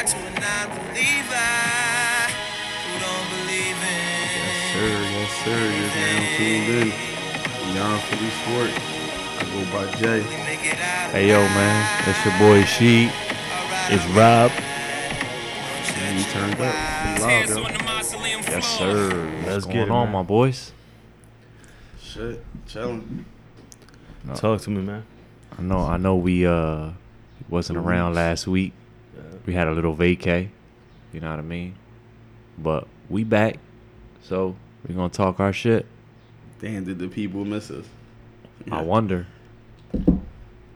lie to a non-believer who don't believe in. Sir, yes, sir. You're now tuned in. Beyond Philly Sport. I go by Jay. Make it out Hey yo, man, it's your boy Sheet. It's Rob. And we turned up. We live, Tears yo. on the mausoleum Yes, sir. Let's What's get going it, on, man. my boys? Shit. Chilling. Talk to me, man. I know, I know, we uh wasn't around last week. We had a little vacay. You know what I mean? But we back, so we gonna talk our shit. Damn, did the people miss us? I wonder.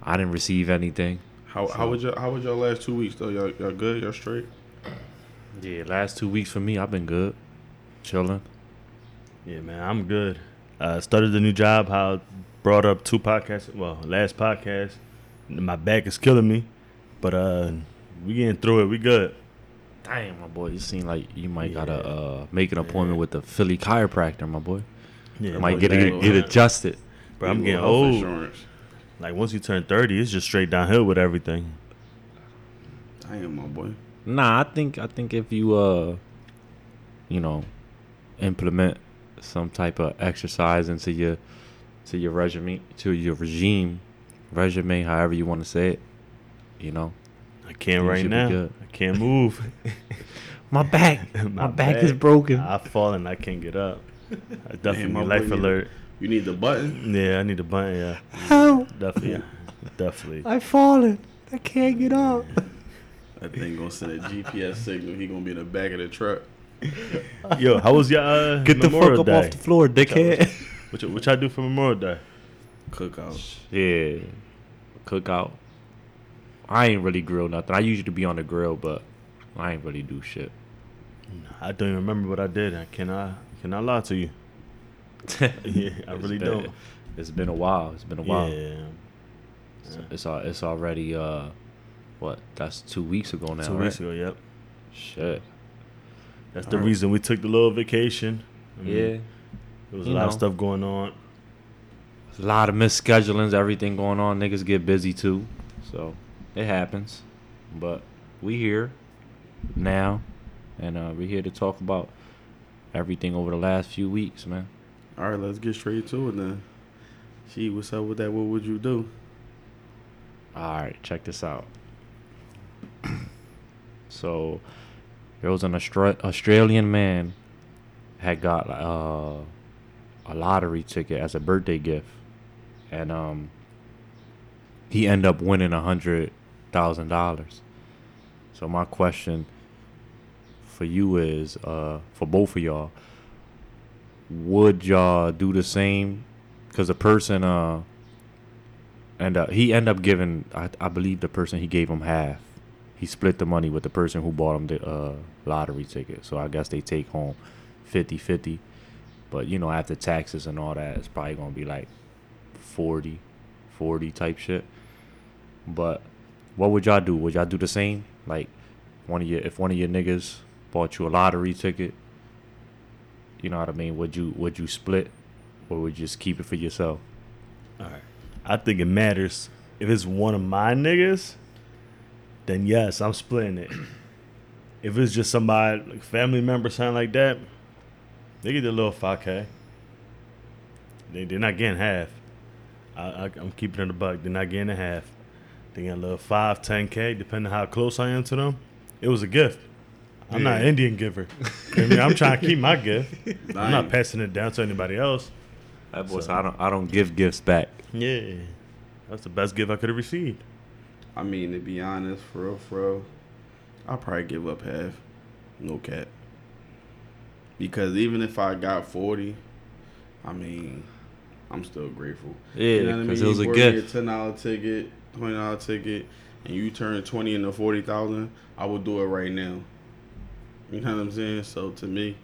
I didn't receive anything. How how was your how was your last two weeks though? Y'all, y'all good? Y'all straight? Yeah, last two weeks for me, I've been good, chilling. Yeah, man, I'm good. Uh, started the new job. How brought up two podcasts. Well, last podcast. My back is killing me, but uh, we getting through it. We good. Damn, my boy, you seem like you might gotta uh make an appointment with the Philly chiropractor, my boy. Yeah, might but get man, it, get adjusted. Bro, I'm getting old. Insurance. Like once you turn 30, it's just straight downhill with everything. Damn, my boy. Nah, I think I think if you uh, you know, implement some type of exercise into your to your regime to your regime, resume, however you want to say it, you know. I can't You right now. I can't move. My back, my, back, is broken. I fall and I can't get up. I definitely my need boy life need a- alert. You need the button. Yeah, I need the button. Yeah, Help! definitely. Yeah. definitely. I fallen. I can't get up. That thing gonna send a GPS signal. He gonna be in the back of the truck. Yo, how was your uh, Get the Memorial fuck up Day? off the floor, dickhead. What y- what y'all do for Memorial Day? Cookout. Yeah, cookout. I ain't really grill nothing. I usually be on the grill, but I ain't really do shit. I don't even remember what I did. I cannot cannot lie to you. Yeah, I really been- don't. It's been a while. It's been a while. Yeah, It's, it's it's already uh, what? That's two weeks ago now. two right? weeks ago. Yep, Shit. that's the reason we took the little vacation. I mean, Yeah. there was a lot of stuff going on. A lot of misschedulings, everything going on. Niggas get busy too, so it happens. But we here now, and uh, we here to talk about everything over the last few weeks, man. All right, let's get straight to it then. Gee, what's up with that? What would you do? All right, check this out. so, there was an Austra- Australian man had got uh, a lottery ticket as a birthday gift, and um, he ended up winning a hundred thousand dollars. So my question for you is, uh, for both of y'all, would y'all do the same? Because the person, uh, and uh, he ended up giving, I, I believe the person he gave him half. He split the money with the person who bought him the uh, lottery ticket. So I guess they take home 50 50. But, you know, after taxes and all that, it's probably going to be like 40 40 type shit. But what would y'all do? Would y'all do the same? Like, one of your, if one of your niggas bought you a lottery ticket, you know what I mean? Would you, would you split or would you just keep it for yourself? All right. I think it matters. If it's one of my niggas, then yes, I'm splitting it. if it's just somebody, like family member, something like that, they get a little 5K. They, they're not getting half. I, I, I'm keeping it a buck. They're not getting a half. They get a little 5, 10K, depending on how close I am to them. It was a gift. I'm not an Indian giver. I mean, I'm trying to keep my gift. I'm not passing it down to anybody else. That boy So- said, I don't I don't give gifts back. Yeah. That's the best gift I could have received. I mean, to be honest, for real, for real, I'll probably give up half. No cap. Because even if I got 40, I mean, I'm still grateful. Yeah, because it was a You gift. a $10 ticket, $20 ticket, and you turn 20 into 40000 I would do it right now. You know what I'm saying? So to me,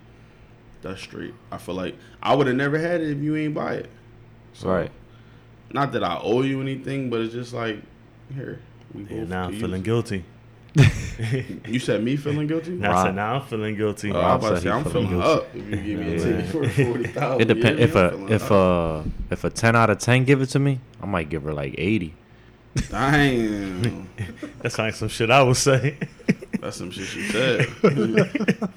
that's straight. I feel like I would have never had it if you ain't buy it. So, Right. Not that I owe you anything, but it's just like, here. We Yeah, both now I'm feeling guilty. You said me feeling guilty? Now, I said now I'm feeling guilty. Oh, I was about to say I'm feeling feeling up. If you give me a ticket for forty thousand, It depends. If a if a if a ten out of ten give it to me, I might give her like eighty. Damn. That's like some shit I would say. That's some shit you said. that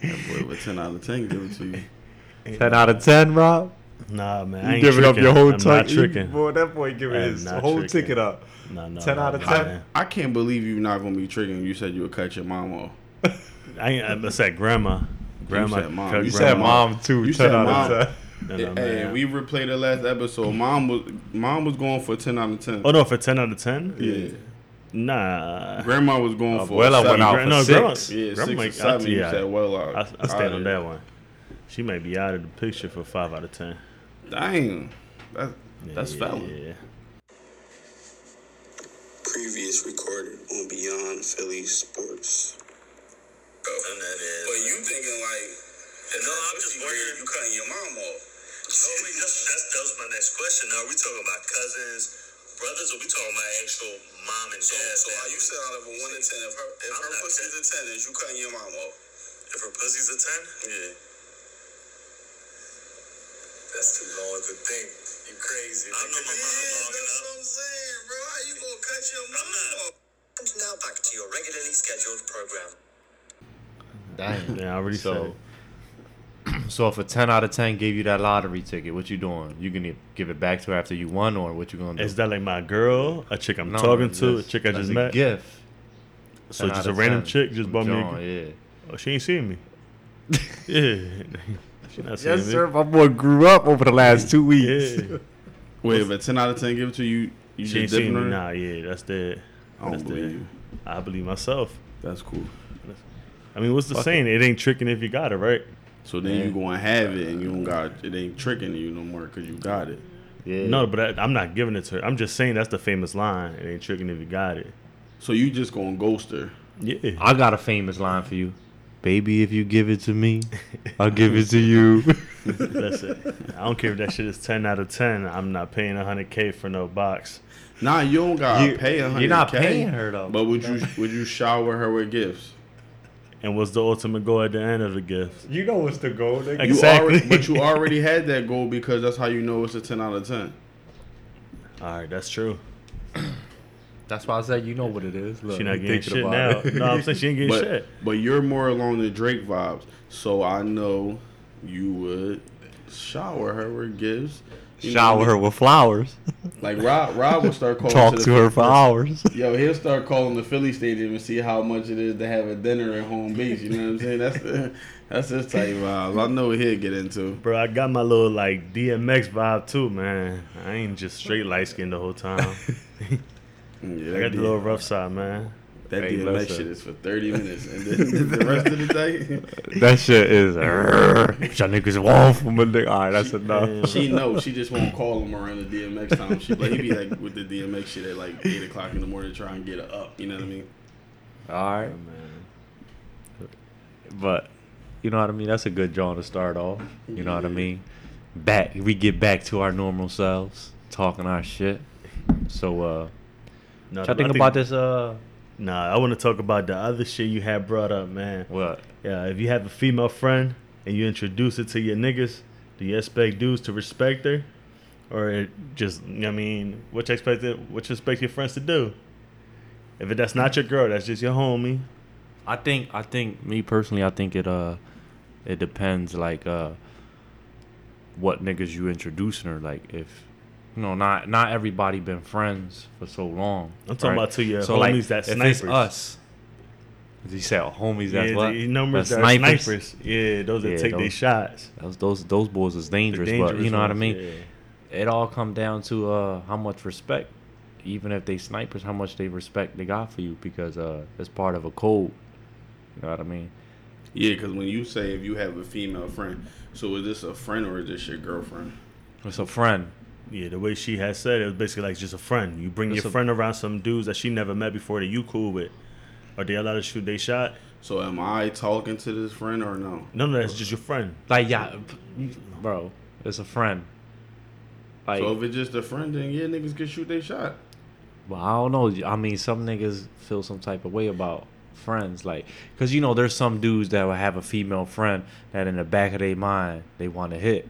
boy with ten out of ten, give it to you. Ten out of ten, Rob. Nah, man. You giving tricking. up your whole ticket. Boy, that boy giving his whole tricking. ticket up. No, no, ten no, out of ten. I, I, can't believe you're not gonna be tricking. You said you would cut your mom off. I, I said grandma. Grandma. You said mom. You grandma. said mom too. You 10 said out mom. Of 10 hey, man. we replayed the last episode. Mom was mom was going for ten out of ten. Oh no, for ten out of ten. Yeah. Nah. Grandma was going uh, for Abuela seven. went out for no, six. grandma- Yeah, grandma six or seven. You yeah. said well out. I, I stand on Alright. that one. She may be out of the picture for five out of ten. Dang, that, that's yeah, fella. Yeah. previous recorded on Beyond Philly Sports. And that is. But you thinking like, No, I'm just wondering. you cutting your mom off. Oh, no, wait, that's, that's, that was my next question. Now, are we talking about cousins, brothers, or we talking about actual mom and So, dad? so are you said out of a one to ten? If her, if I'm her not pussy's a ten, is you cutting your mom off? If her pussy's a 10? Yeah. That's too long to think. You crazy. I know my mom Yeah, long that's enough. what I'm saying, bro. How you gonna cut your I'm mom off? And now back to your regularly scheduled program. Damn. Yeah, I already So, said. So if a ten out of ten gave you that lottery ticket, what you doing? You gonna give it back to her after you won, or what you gonna do? Is that like my girl, a chick I'm No, talking to, a chick I just a met? gift. So just a of random 10 chick just from bought me. John, A, yeah. oh, she ain't seen me. yeah, she not seeing me. Yes, me. sir. My boy grew up over the last two weeks. Yeah, Wait, if a ten out of ten give it to you, you she ain't just seen me. her? Nah, yeah, that's the. I that's believe the- I believe myself. That's cool. I mean, what's the Fuck saying? It. ain't tricking if you got it, right? So then Yeah. you gonna have it, and you don't got it. Ain't tricking you no more because you got it. Yeah. No, but I, I'm not giving it to her. I'm just saying that's the famous line. It ain't tricking if you got it. So you just gonna ghost her. Yeah. I got a famous line for you. Baby, if you give it to me, I'll give it to you. That's it. I don't care if that shit is 10 out of 10. I'm not paying 100K for no box. Nah, you don't gotta You- pay a hundred. you're not paying her, though. But would you would you shower her with gifts? And what's the ultimate goal at the end of the gift? you know what's the goal, nigga. You Exactly. already, but you already had that goal because that's how you know it's a ten out of ten. All right, that's true. That's why I said you know what it is. Look, She not getting shit about now. it. No, I'm saying she ain't getting But shit. but you're more along the Drake vibes, so I know you would shower her with gifts. You Shower her with flowers. Like Rob, Rob will start calling. Talk the to her for hours. Yo, he'll start calling the Philly Stadium and see how much it is to have a dinner at home base. You know what I'm saying? That's the, that's his type vibes. I know what he'll get into. Bro, I got my little like DMX vibe too, man. I ain't just straight light skin the whole time. Yeah, I got the little rough side, man. That Hey, DMX listen. shit is for 30 minutes, and then the rest of the day, that shit is. Y'all niggas off from a nigga. All right, that's enough. she knows. She just won't call him around the DMX time. She like he be like with the DMX shit at like eight o'clock in the morning, to try and get her up. You know what I mean? All right, but you know what I mean. That's a good jawn to start off. You know what I mean. Back, we get back to our normal selves, talking our shit. So, uh, No, what y'all think about this? Uh, Nah, I want to talk about the other shit you had brought up, man. what? Yeah, if you have a female friend and you introduce it to your niggas, do you expect dudes to respect her, or it just I mean, what you expect it, what you expect your friends to do? If it, that's not your girl, that's just your homie. I think I think me personally I think it uh it depends like uh what niggas you introducing her like if you know not not everybody been friends for so long. I'm talking about to your so like homies that if it's snipers. us. He said homies that's yeah, what the numbers That's that are snipers. Yeah, those that Yeah, take their shots. Those those those boys is The dangerous, but dangerous you know what I mean. yeah. It all come down to uh how much respect, even if they snipers, how much they respect they got for you because uh it's part of a code. You know what I mean? Yeah, because when you say if you have a female friend, so is this a friend or is this your girlfriend? It's a friend. Yeah, the way she has said it was basically like just a friend. You bring It's your a- friend around some dudes that she never met before that you cool with. Are they allowed to shoot they shot? So am I talking to this friend or no? No, no, that's just your friend. Like yeah, bro, it's a friend. Like, so if it's just a friend, then yeah, niggas can shoot they shot. well, I don't know. I mean, some niggas feel some type of way about friends, like, cause you know, there's some dudes that will have a female friend that in the back of their mind they want to hit.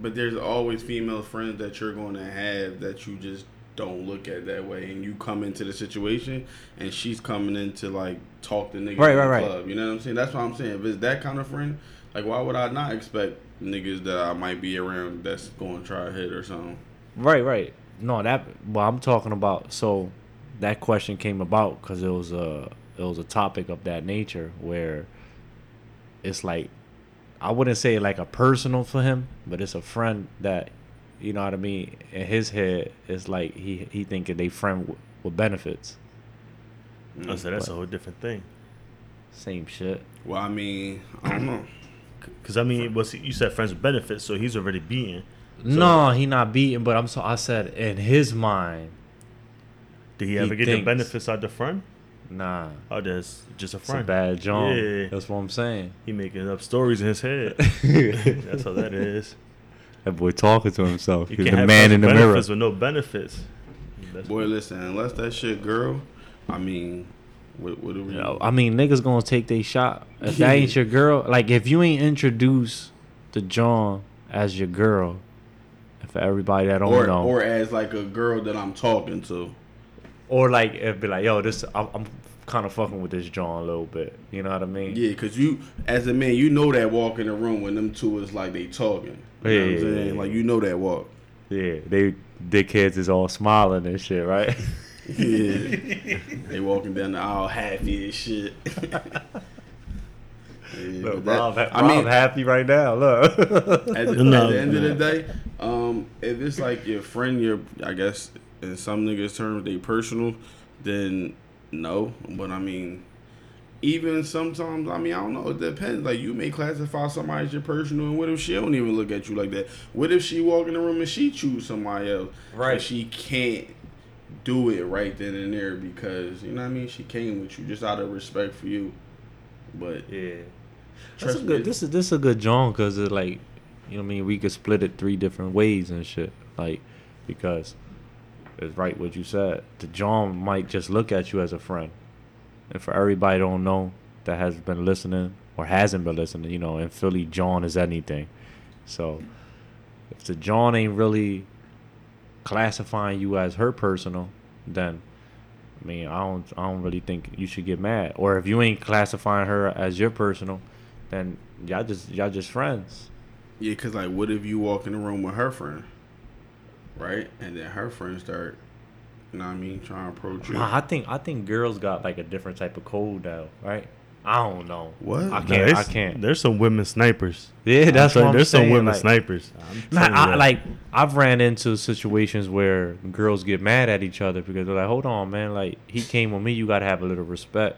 But there's always female friends that you're going to have that you just don't look at that way, and you come into the situation, and she's coming in to like talk to niggas Right, in the right, right. club. You know what I'm saying? That's what I'm saying. If it's that kind of friend, like why would I not expect niggas that I might be around that's going to try to hit or something? Right, right. No, that. Well, I'm talking about. So, that question came about because it was a it was a topic of that nature where it's like I wouldn't say like a personal for him, but it's a friend that you know what I mean. In his head, it's like he he thinking they friend with, with benefits. I said that's a whole different thing. Same shit. Well, I mean, I don't know. Because I mean, was you said friends with benefits, so he's already being. no, he not beating, but I'm so I said in his mind, Did he He ever get thinks. the benefits out the friend? Nah, Oh, that's just a it's a friend. bad jawn. Yeah. That's what I'm saying. He making up stories in his head. that's how that is. That boy talking to himself. You He's the man in the with mirror. benefits with no benefits. That's Boy, listen, unless that shit girl, I mean, what, what do we? You know, I mean, niggas gonna take their shot. If that ain't your girl, like if you ain't introduced to jawn as your girl, and for everybody that don't or know, or as like a girl that I'm talking to. or like if be like, yo, this I'm, I'm kind of fucking with this jawn a little bit. You know what I mean? Yeah, cause you as a man, you know that walk in the room when them two is like they talking. You know what Yeah, I'm saying? yeah. Like you know that walk. Yeah, they dickheads is all smiling and shit, right? Yeah. they walking down the aisle happy as shit. Yeah, Look, but that- Rob, ha- I mean, Rob happy right now. Look. at the, No, at the end no. of the day, um, if it's like your friend, your I guess in some niggas' terms they personal, then no. But I mean, even sometimes, I mean, I don't know. It depends. Like you may classify somebody as your personal, and what if she don't even look at you like that? What if she walk in the room and she choose somebody else? Right. But she can't do it right then and there because you know what I mean. She came with you just out of respect for you. But Yeah. That's trust a me, good. This is this is a good jawn because it's like, you know, what I mean, we could split it three different ways and shit. Like, because it's right what you said. The jawn might just look at you as a friend, and for everybody don't know that has been listening or hasn't been listening, you know, in Philly, jawn is anything. So, if the jawn ain't really classifying you as her personal, then I mean, I don't, I don't really think you should get mad. Or if you ain't classifying her as your personal, then y'all just, y'all just friends. Yeah, cause like, what if you walk in the room with her friend, right? And then her friends start, you know what I mean, trying to approach you. Nah, I think, I think girls got like a different type of code though, right? I don't know. What? I can't. there's, I can't. There's some women snipers. Yeah, that's I'm what I'm There's saying. some women like, snipers. I'm Nah, telling you I, like I've ran into situations where girls get mad at each other because they're like, "Hold on, man! Like he came with me, you gotta have a little respect."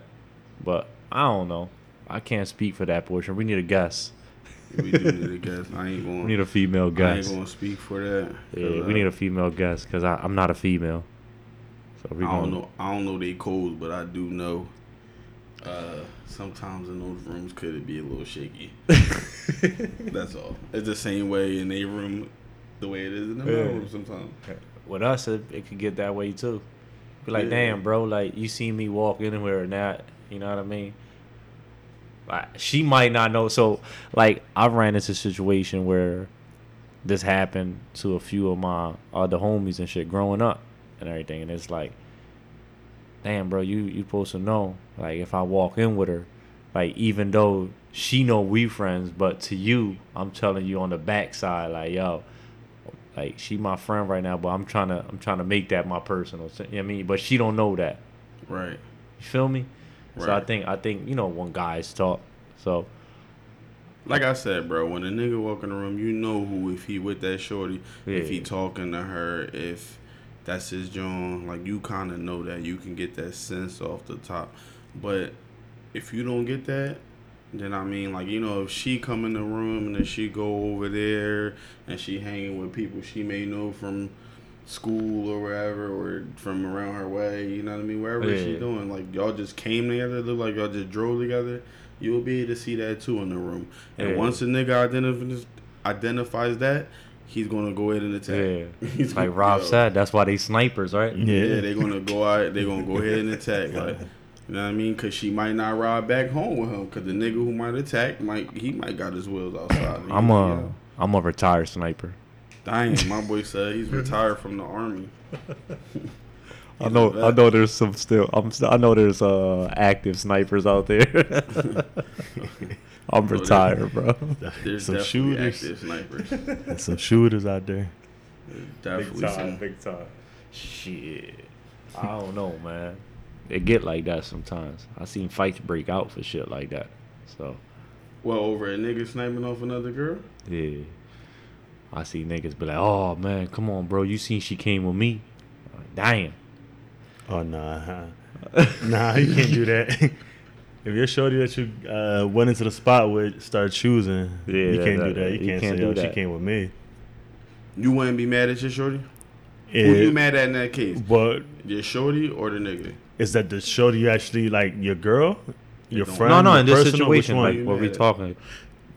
But I don't know. I can't speak for that portion. We need a guest. We do need a guest. I ain't going. We need a female guest. I ain't guest. gonna speak for that. Yeah, 'cause, we uh, need a female guest because I'm not a female. So we I don't know. I don't know they codes, but I do know. Uh, sometimes in those rooms could it be a little shaky. That's all. It's the same way in a room, the way it is in the Yeah. room sometimes. with us, it, it could get that way too. Be like, Yeah. damn, bro, like you see me walk anywhere and that, you know what I mean? She might not know. So, like, I ran into a situation where this happened to a few of my other homies and shit growing up and everything, and it's like, damn, bro, you you supposed to know. Like, if I walk in with her, like, even though she know we friends, but to you, I'm telling you on the backside, like, yo, like she my friend right now, but I'm trying to I'm trying to make that my personal. You know what I mean? But she don't know that. Right. You feel me? So I think I think you know when guys talk. So Like I said, bro, when a nigga walk in the room, you know who if he with that shorty, if he talking to her, if that's his jawn, like you kind of know that you can get that sense off the top. But if you don't get that, then I mean, like you know, if she come in the room and then she go over there and she hanging with people she may know from school or wherever or from around her way, know what I mean? Wherever she doing, like y'all just came together, look like y'all just drove together. You'll be able to see that too in the room. And Yeah. once a nigga identifies identifies that, he's gonna go ahead and attack. yeah, He's like gonna- Rob yo, said, that's why they snipers, right? Yeah, yeah. they're gonna go out. They're gonna go ahead and attack. Like, you know what I mean? Cause she might not ride back home with him. Cause the nigga who might attack might he might got his wheels outside. I'm He- a am a retired sniper. Dang, my boy said he's retired from the army. I know. I know. There's some still. I'm. Still, I know there's uh active snipers out there. I'm there's- retired, bro. There's Some definitely shooters. active snipers. And some shooters out there. Definitely some. big time. Shit. I don't know, man. It get like that sometimes. I seen fights break out for shit like that. So Well, over a nigga sniping off another girl. yeah, I see niggas be like, "Oh man, come on, bro. You seen she came with me? Like, Damn. Oh nah, nah, you can't do that. if your shorty that you uh, went into the spot with start choosing, Yeah, you that- can't that- do that. You you can't, can't say, do "Oh, she came with me." You wouldn't be mad at your shorty. Who Yeah, you mad at in that case? But Your shorty or the nigga? is that the shorty actually like your girl, your friend? No, no. your In this situation, like what we mad at? talking,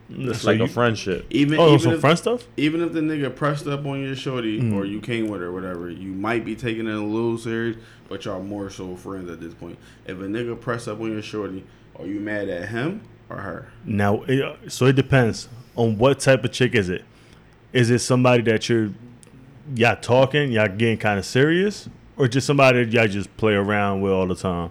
it's So like you- a friendship. Even Oh, even some if, friend stuff. even if the nigga pressed up on your shorty Mm. or you came with her, or whatever, you might be taking it a little serious, but y'all more so friends at this point. If a nigga press up on your shorty, are you mad at him or her? Now, it, so it depends on what type of chick is it. Is it somebody that you're y'all talking, y'all getting kind of serious, or just somebody that y'all just play around with all the time?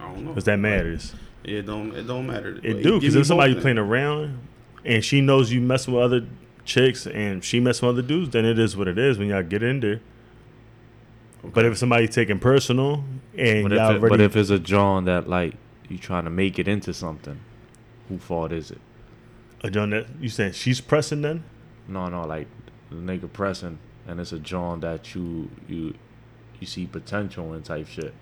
I don't know. Because that matters. It don't. It don't matter. It But do because if somebody both playing around and she knows you messing with other chicks and she messing with other dudes, then it is what it is when y'all get in there. But if somebody taking personal and But y'all if, it, already, but if it's a jawn that like you trying to make it into something, who fault is it? a jawn that you saying she's pressing, then No, no, like the nigga pressing, and it's a jawn that you you you see potential in type shit.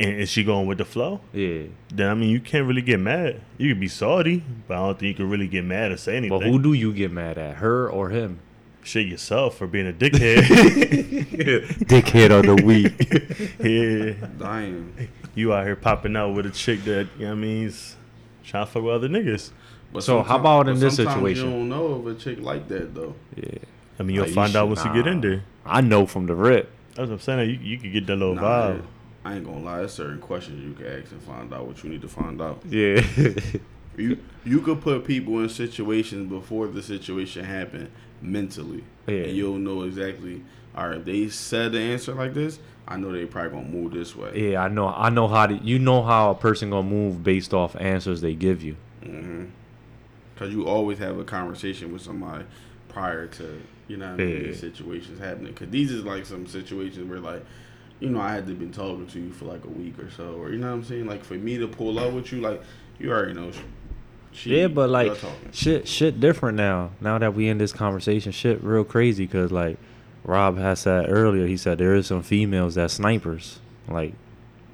And is she going with the flow? Yeah, Then I mean you can't really get mad. You could be salty, but I don't think you can really get mad or say anything. but who do you get mad at, her or him? Shit yourself for being a dickhead. Dickhead of the week. yeah, Dying. you out here popping out with a chick that you know what I mean is trying to fuck with other niggas. But So how about in this sometimes situation? You don't know of a chick like that though. yeah, I mean you'll Like, you find out should- once you get in there. I know from the rip. That's what I'm saying. You, you could get that little Nah, vibe. I ain't gonna lie. There's certain questions you can ask and find out what you need to find out. Yeah, You you could put people in situations before the situation happened mentally, Yeah. and you'll know exactly. All right, if they said the answer like this, I know they probably gonna move this way. yeah. I know. I know how to. You know how a person gonna move based off answers they give you. hmm Cause you always have a conversation with somebody prior to you know what I mean, Yeah. these situations happening. Cause these is like some situations where like. You know, I had to been talking to you for like a week or so, or you know what I'm saying. Like for me to pull up with you, like you already know. She, Yeah, but like shit, shit different now. Now that we in this conversation, shit real crazy. Cause like Rob has said earlier, he said there is some females that snipers. Like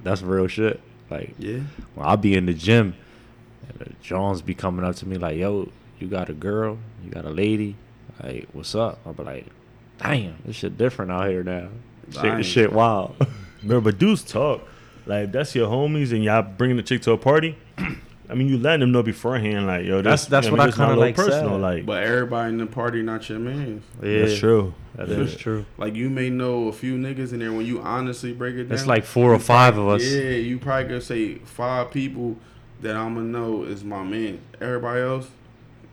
that's real shit. Like yeah, when I be in the gym, Jones be coming up to me like, "Yo, you got a girl? You got a lady? Like, what's up?" I'll be like, "Damn, this shit different out here now. Dang. Shit, shit wild." Remember, but dudes talk. Like that's your homies and y'all bringing the chick to a party. I mean, you letting them know beforehand, like yo, That's- this, that's you what I this my kinda like personal, said. like but everybody in the party not your man. yeah, that's true. That is Yeah. true. Like you may know a few niggas in there when you honestly break it down. It's like four or five of us. Yeah, you probably gonna say five people that I'ma know is my man. Everybody else,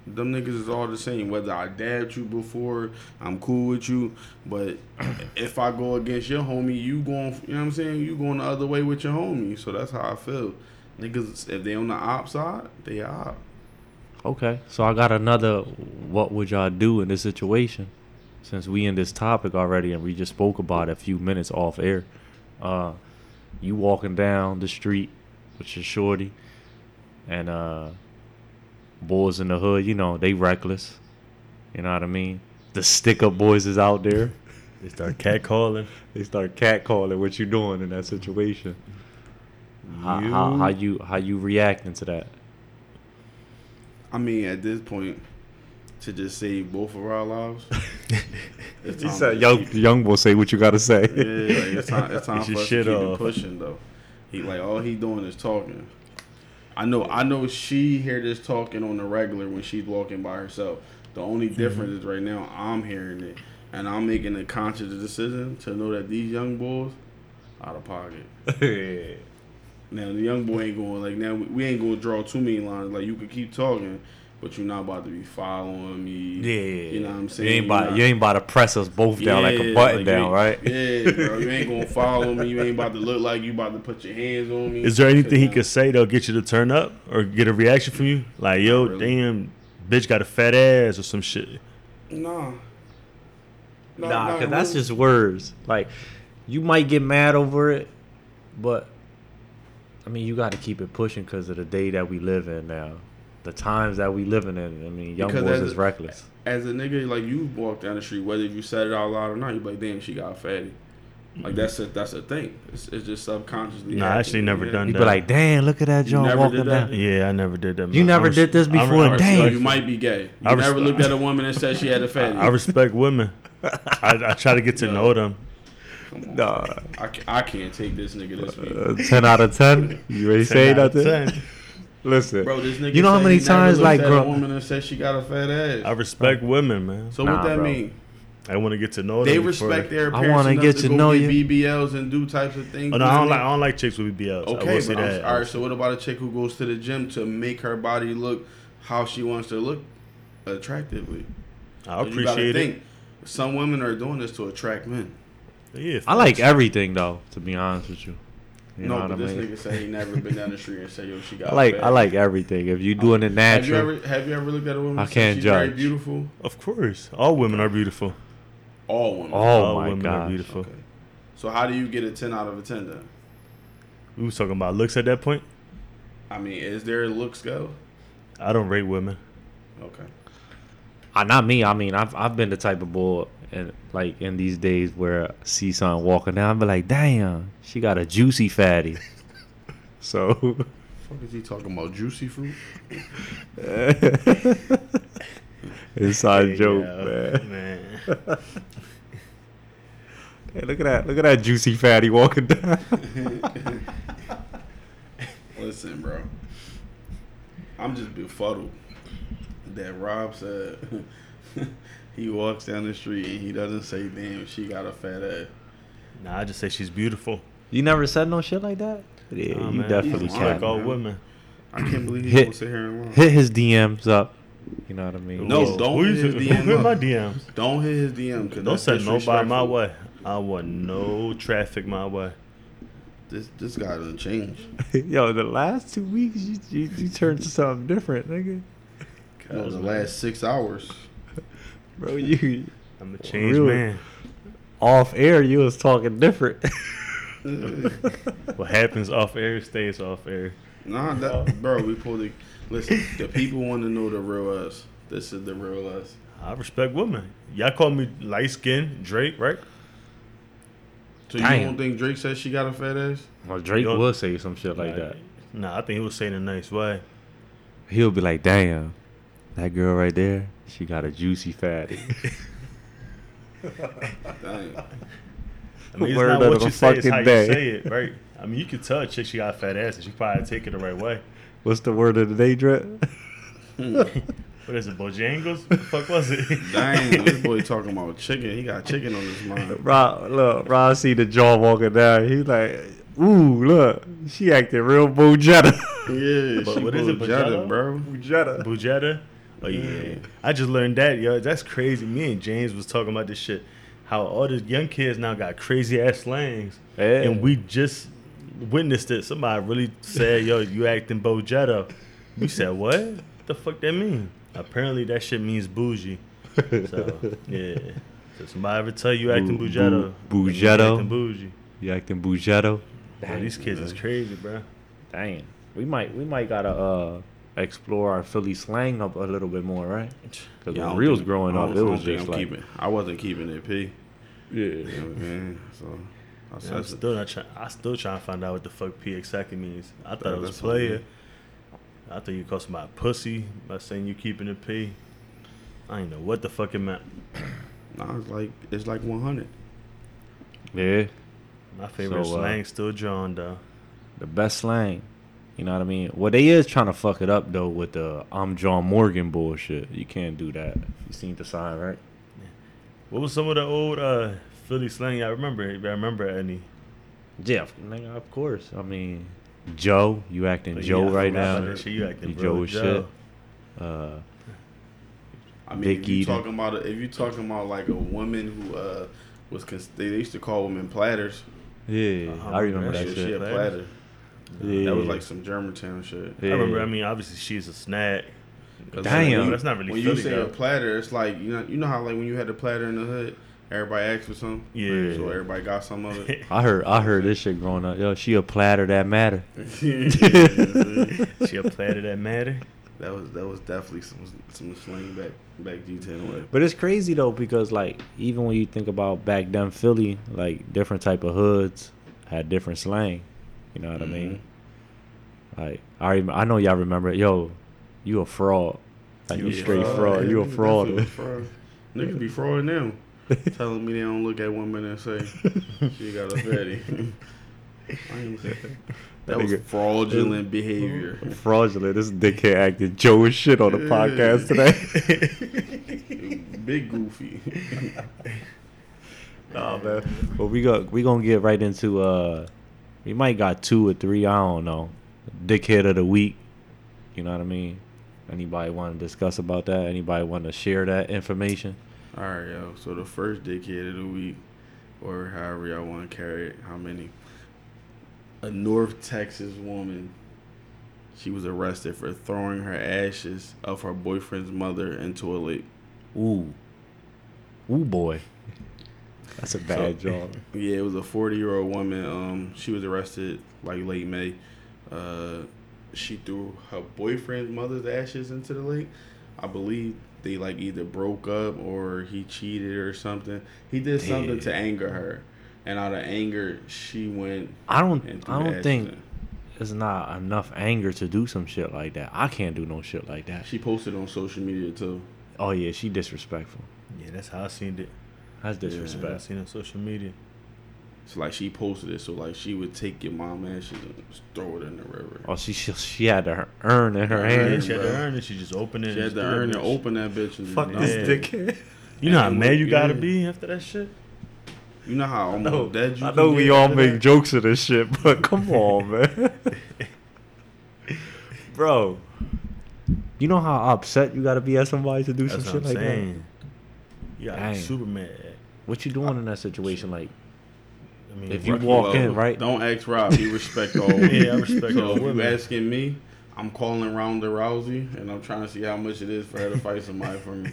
them niggas is all the same. Whether I dabbed you before, I'm cool with you. But if I go against your homie, you going you know what I'm saying? You going the other way with your homie. So that's how I feel. Niggas if they on the op side, they op. Okay, so I got another. What would y'all do in this situation? Since we in this topic already, and we just spoke about it a few minutes off air. Uh, you walking down the street with your shorty, and uh, boys in the hood, you know, they reckless. You know what I mean? The stick up boys is out there. They start catcalling. They start catcalling. What you doing in that situation? How, how, how you how you reacting to that? I mean, at this point, to just save both of our lives. He said, "Young young boy, say what you gotta say." Yeah, like it's time, it's time Get for your us shit to keep pushing though. He like all he doing is talking. I know I know she hear this talking on the regular when she's walking by herself. The only Mm-hmm. difference is right now I'm hearing it and I'm making a conscious decision to know that these young boys out of pocket. Now the young boy ain't going like now we, we ain't gonna draw too many lines. Like you could keep talking, but you're not about to be following me. Yeah, you know what I'm saying. You're about not- you ain't about to press us both down like a button like, down, right? Yeah, bro. You ain't gonna follow me. You ain't about to look like you about to put your hands on me. Is there anything he Shit, could say that'll get you to turn up or get a reaction from you? Like, yo, really. damn, bitch got a fat ass or some shit. Nah. No, Nah, not cause that's really. just words. Like, you might get mad over it, but I mean, you got to keep it pushing because of the day that we live in now, the times that we living in. I mean, young Because boys is a- reckless. as a nigga, like you walk down the street, whether you said it out loud or not, you be like, damn, she got a fatty. Like that's a that's a thing. It's, it's just subconsciously. Nah, I actually never yeah. done You that. be like, damn, look at that You jawn walking down. Yeah, I never did that. You never res- did this before? re- Damn. so you might be gay. You I never res- looked at a woman and said she had a fatty. I respect women. I, I try to get to know them. Come on. Nah, I, I can't take this nigga this week. uh, ten out of ten. You ready to say 10 nothing? 10. Listen, Bro, this nigga You know how many times, like, at bro- a woman and said she got a fat ass. I respect women, man. so Nah, what that bro. mean? I want to get to know them. They respect their appearance. I wanna get to to know you. BBLs and do types of things. Oh, no, I don't like. I don't like chicks with BBLs. I Okay, will say but that. all right. So what about a chick who goes to the gym to make her body look how she wants to look attractively? I So you gotta appreciate it. think, Some women are doing this to attract men. Yeah, I like everything though. To be honest with you, you know no, what but I this mean. nigga said he never been down the street and said, "Yo, she got." I like fat. I like everything. If you doing it Have you natural, ever have you ever looked at a woman? I can't she's Very judge. beautiful. Of course, all women are beautiful. All women. oh all my women are god, beautiful. Okay. So how do you get a ten out of a ten then? We was talking about looks at that point. I mean, is there a look scale? I don't rate women. Okay. Uh, not me. I mean, I've I've been the type of boy, and like in these days where I see someone walking down, I be like, damn, she got a juicy fatty. so Fuck is he talking about? Juicy fruit? inside Hey, joke, yeah, man. man. Hey, look at that! Look at that juicy fatty walking down. Listen, bro. I'm just befuddled that Rob said he walks down the street and he doesn't say, "Damn, she got a fat ass." Nah, I just say she's beautiful. You never said no shit like that. Yeah, Nah, you man. definitely He's I like all women. I can't believe he Hit- gonna sit here and lie. Hit his DMs up. You know what I mean? No, Whoa. don't hit his who DM hit my DMs. Don't hit his DM Don't send nobody my way. I want no traffic my way. This this guy doesn't change. Yo, the last two weeks you, you, you turned to something different, nigga. No, the last six hours. Bro, you I'm a changed Really? man. off air, you was talking different. What happens off air stays off air. Nah, that bro, we pulled it. Listen, the people want to know the real us. This is the real us. I respect women. Y'all call me light skinned Drake, right? So you don't think Drake said she got a fat ass? well, Drake You will say some shit like that. Nah, I think he was saying it a nice way. He'll be like, "Damn, that girl right there, she got a juicy fatty." Dang. I mean, it's Word not what you say, it's how day. you say it, right? I mean, you can tell a chick she got a fat ass and she probably take it the right way. What's the word of the day, Dre? What is it, Bojangles? What the fuck was it? Dang, this boy talking about chicken. He got chicken on his mind. Rob, look, Rob see the jaw walking down. He's like, "Ooh, look, she acting real Bojetta." Yeah, But she what is it, Bojetta, Bojetta? bro? Bojetta. Bujetta? Oh yeah. I just learned that, yo. That's crazy. Me and James was talking about this shit. How all these young kids now got crazy ass slangs. Yeah. And we just witnessed it. Somebody really said, yo, you acting Bojetta. We said, what? What the fuck that mean? Apparently that shit means bougie. So yeah. So somebody ever tell you acting Bou- Bujetta? bou- you Bougetto? Acting bougie. You acting Bojetta? Bro, these kids is crazy, bro. Dang, we might we might gotta uh explore our Philly slang up a little bit more, right? Because Yeah, I when don't we was think- growing I up, it I was don't just I'm like keeping. I wasn't keeping it p. yeah. You know what I'm saying? So I said, I'm still not trying. I still trying to find out what the fuck P exactly means. I thought Yeah, it was that's I player. mean. I thought you call somebody pussy by saying you keeping it P. I ain't know what the fuck it meant. nah, it's like it's like 100. yeah, My favorite So, uh, slang still jawn though. the best slang. You know what I mean? Well, they is trying to fuck it up though with the I'm John Morgan bullshit. You can't do that. You seen the sign, right? What was some of the old uh, Philly slang? I remember. I remember any. Yeah, nigga, of course. I mean, Joe, you acting But Joe yeah, right now. that shit. You acting You Joe Joe. shit. Uh, I mean, Dick if you talking about a, if you talking about like a woman who uh was cons- they used to call women platters. Yeah, Uh-huh, I remember that that She, shit. she a Platter. Platter. Yeah. That was like some Germantown shit. Yeah. I remember. I mean, obviously she's a snack. Damn. when you- That's not really When you say though. a platter, it's like you know you know how like when you had a platter in the hood, everybody asked for some. Yeah. So everybody got some of it. I heard I heard this shit growing up. Yo, she a platter that matter. she a platter that matter. That was that was definitely some some slang back back G ten way. But it's crazy though because like even when you think about back then Philly, like different type of hoods had different slang. You know what I mean? Like I rem- I know y'all remember it. Yo, you a fraud. Like you, a straight fraud. You a fraud. Definitely a fraud. Niggas be fraud now. Telling me they don't look at women and say she got a fatty. I ain't say that. That was fraudulent behavior. Fraudulent. This dickhead acted Joe shit on the podcast today. Big goofy. Nah, man. But we got we gonna get right into uh, we might got two or three. I don't know. Dickhead of the week. You know what I mean? Anybody want to discuss about that? Anybody want to share that information? All right, yo. So the first dickhead of the week, or however y'all want to carry it, how many? A North Texas woman. She was arrested for throwing her ashes of her boyfriend's mother into a lake. Ooh, ooh boy, that's a bad So- job. Yeah, it was a 40 year old woman. Um, she was arrested like late May. Uh, she threw her boyfriend's mother's ashes into the lake. I believe they like either broke up or he cheated or something. He did something to anger her, and out of anger, she went I don't. and threw I don't think in. it's not enough anger to do some shit like that. I can't do no shit like that. She posted on social media too. Oh yeah, she disrespectful. Yeah, that's how I seen it. That's That's disrespect. what I seen on social media. So like she posted it, so like she would take your mom ashes and just throw it in the river. Oh, she she, she had to earn in her Yeah, Yeah, hand. she had to bro. earn it. She just opened it. She had to earn that and bitch. open that bitch. And Fuck this dickhead. You know how mad you gotta be after that shit? You know how almost No, dead you I can know we get all make that? jokes of this shit, but come on, man. Bro, you know how upset you gotta be at somebody to do That's some what shit I'm like that? saying. You gotta be super mad. What you doing in that situation? Like, I mean, If you Rocky walk Love, in, right? Don't ask Rob. He respect all women. Yeah, I respect so all if you asking me, I'm calling Ronda Rousey, and I'm trying to see how much it is for her to fight somebody for me.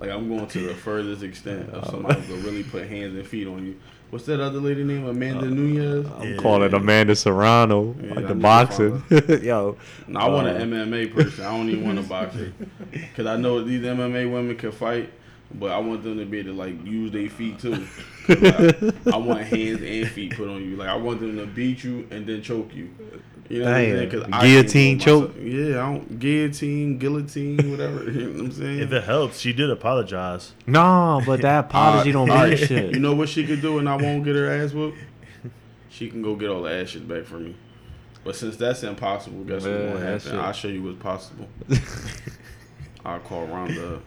Like I'm going to the furthest extent Oh. of somebody who will really put hands and feet on you. What's that other lady name? Amanda Nunes. I'm Yeah. calling Amanda Serrano, Yeah, like I the boxing. Yo, No, I want Uh, an MMA person. I don't even want a boxer because I know these MMA women can fight, but I want them to be able to like use their feet too. like, I want hands and feet put on you. Like I want them to beat you and then choke you. You know what I'm Damn. saying? 'Cause I Guillotine can't do it choke? Yeah, I don't guillotine, guillotine, whatever. you know what I'm saying? if it helps, she did apologize. no, but that apology Uh, don't all mean right, shit. You know what she could do and I won't get her ass whooped? She can go get all the ashes back for me. But since that's impossible, guess Man, what's gonna that happen? shit- I'll show you what's possible. I'll call Ronda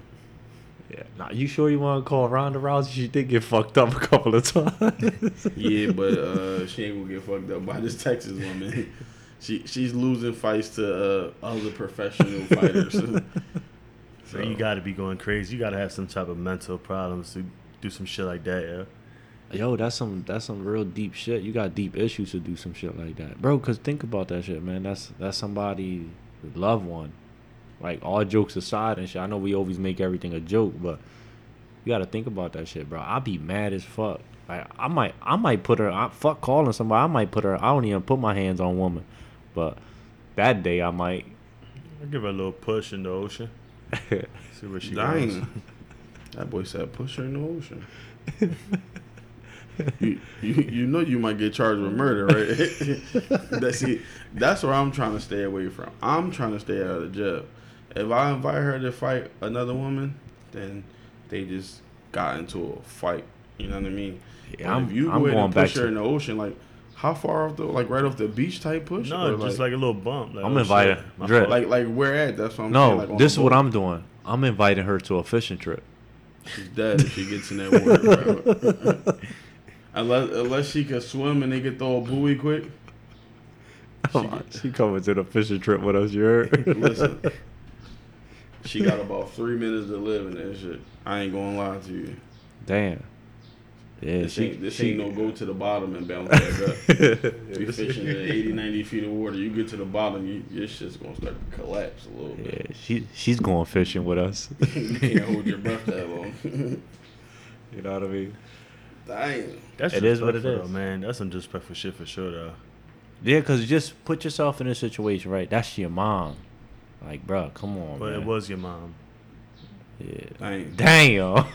up. Yeah, nah, you sure you want to call Ronda Rousey? She did get fucked up a couple of times. Yeah, but uh, she ain't gonna get fucked up by this Texas woman. She she's losing fights to uh, other professional fighters. So you gotta be going crazy. You gotta have some type of mental problems to do some shit like that, yeah. Yo, that's some that's some real deep shit. You got deep issues to do some shit like that, bro. Cause think about that shit, man. That's that's somebody loved one. Like all jokes aside and shit. I know we always make everything a joke, but you got to think about that shit, bro. I'd be mad as fuck. Like I might I might put her. I, fuck calling somebody. I might put her. I don't even put my hands on woman, but that day I might. I'll give her a little push in the ocean. See where she goes. That boy said push her in the ocean. you, you you know you might get charged with murder, right? that's see, that's where I'm trying to stay away from. I'm trying to stay out of the jail. If I invite her to fight another woman, then they just got into a fight. You know what I mean? Yeah, I'm- if you I'm go ahead going and back push her to- in the ocean, like how far off the like right off the beach type push? No, Or, just like a little bump. Like, I'm oh, inviting- shit, my like like where at? That's what I'm No, saying. Like this is the what. I'm doing. I'm inviting her to a fishing trip. She's dead if she gets in that water, unless unless she can swim and they can throw a buoy quick. She, coming to the fishing trip with us. You heard? Listen, She got about three minutes to live in that shit. I ain't gonna lie to you. Damn. Yeah, This, she, ain't, this she, ain't no go to the bottom and bounce back up. you fishing at 80, 90 feet of water. You get to the bottom, you, your shit's gonna start to collapse a little Yeah, bit. Yeah, she she's going fishing with us. you can't hold your breath that long. you know what I mean? Damn. That's It is what it disrespectful, is. though, man. That's some disrespectful shit for sure, though. Yeah, cause you just put yourself in a situation, right? That's your mom. Like, bro, come on. But man. it was your mom. Yeah. Dang. Dang, y'all.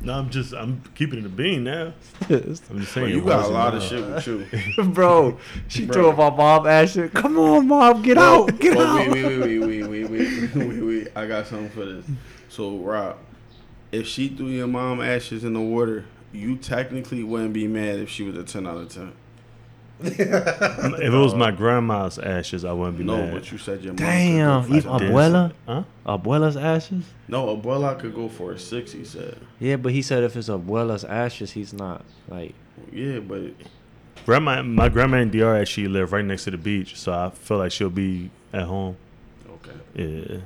No, I'm just I'm keeping it a bean now. I'm just saying. You got a lot of shit with you, bro. She bro. threw up my mom ass shit. Come on, mom, get out, get out. Wait, wait, wait, wait, wait, wait, wait, wait. I got something for this. So, Rob, if she threw your mom ashes in the water, you technically wouldn't be mad if she was a ten out of ten. If it was my grandma's ashes, I wouldn't be No, mad. but you said your mom. Damn, could go you for I a did 10. abuela? Huh? Abuela's ashes? No, abuela could go for a 6, he said. Yeah, but he said if it's abuela's ashes, he's not like. Yeah, but Grandma, my grandma and DR actually live right next to the beach, so I feel like she'll be at home. okay. Yeah.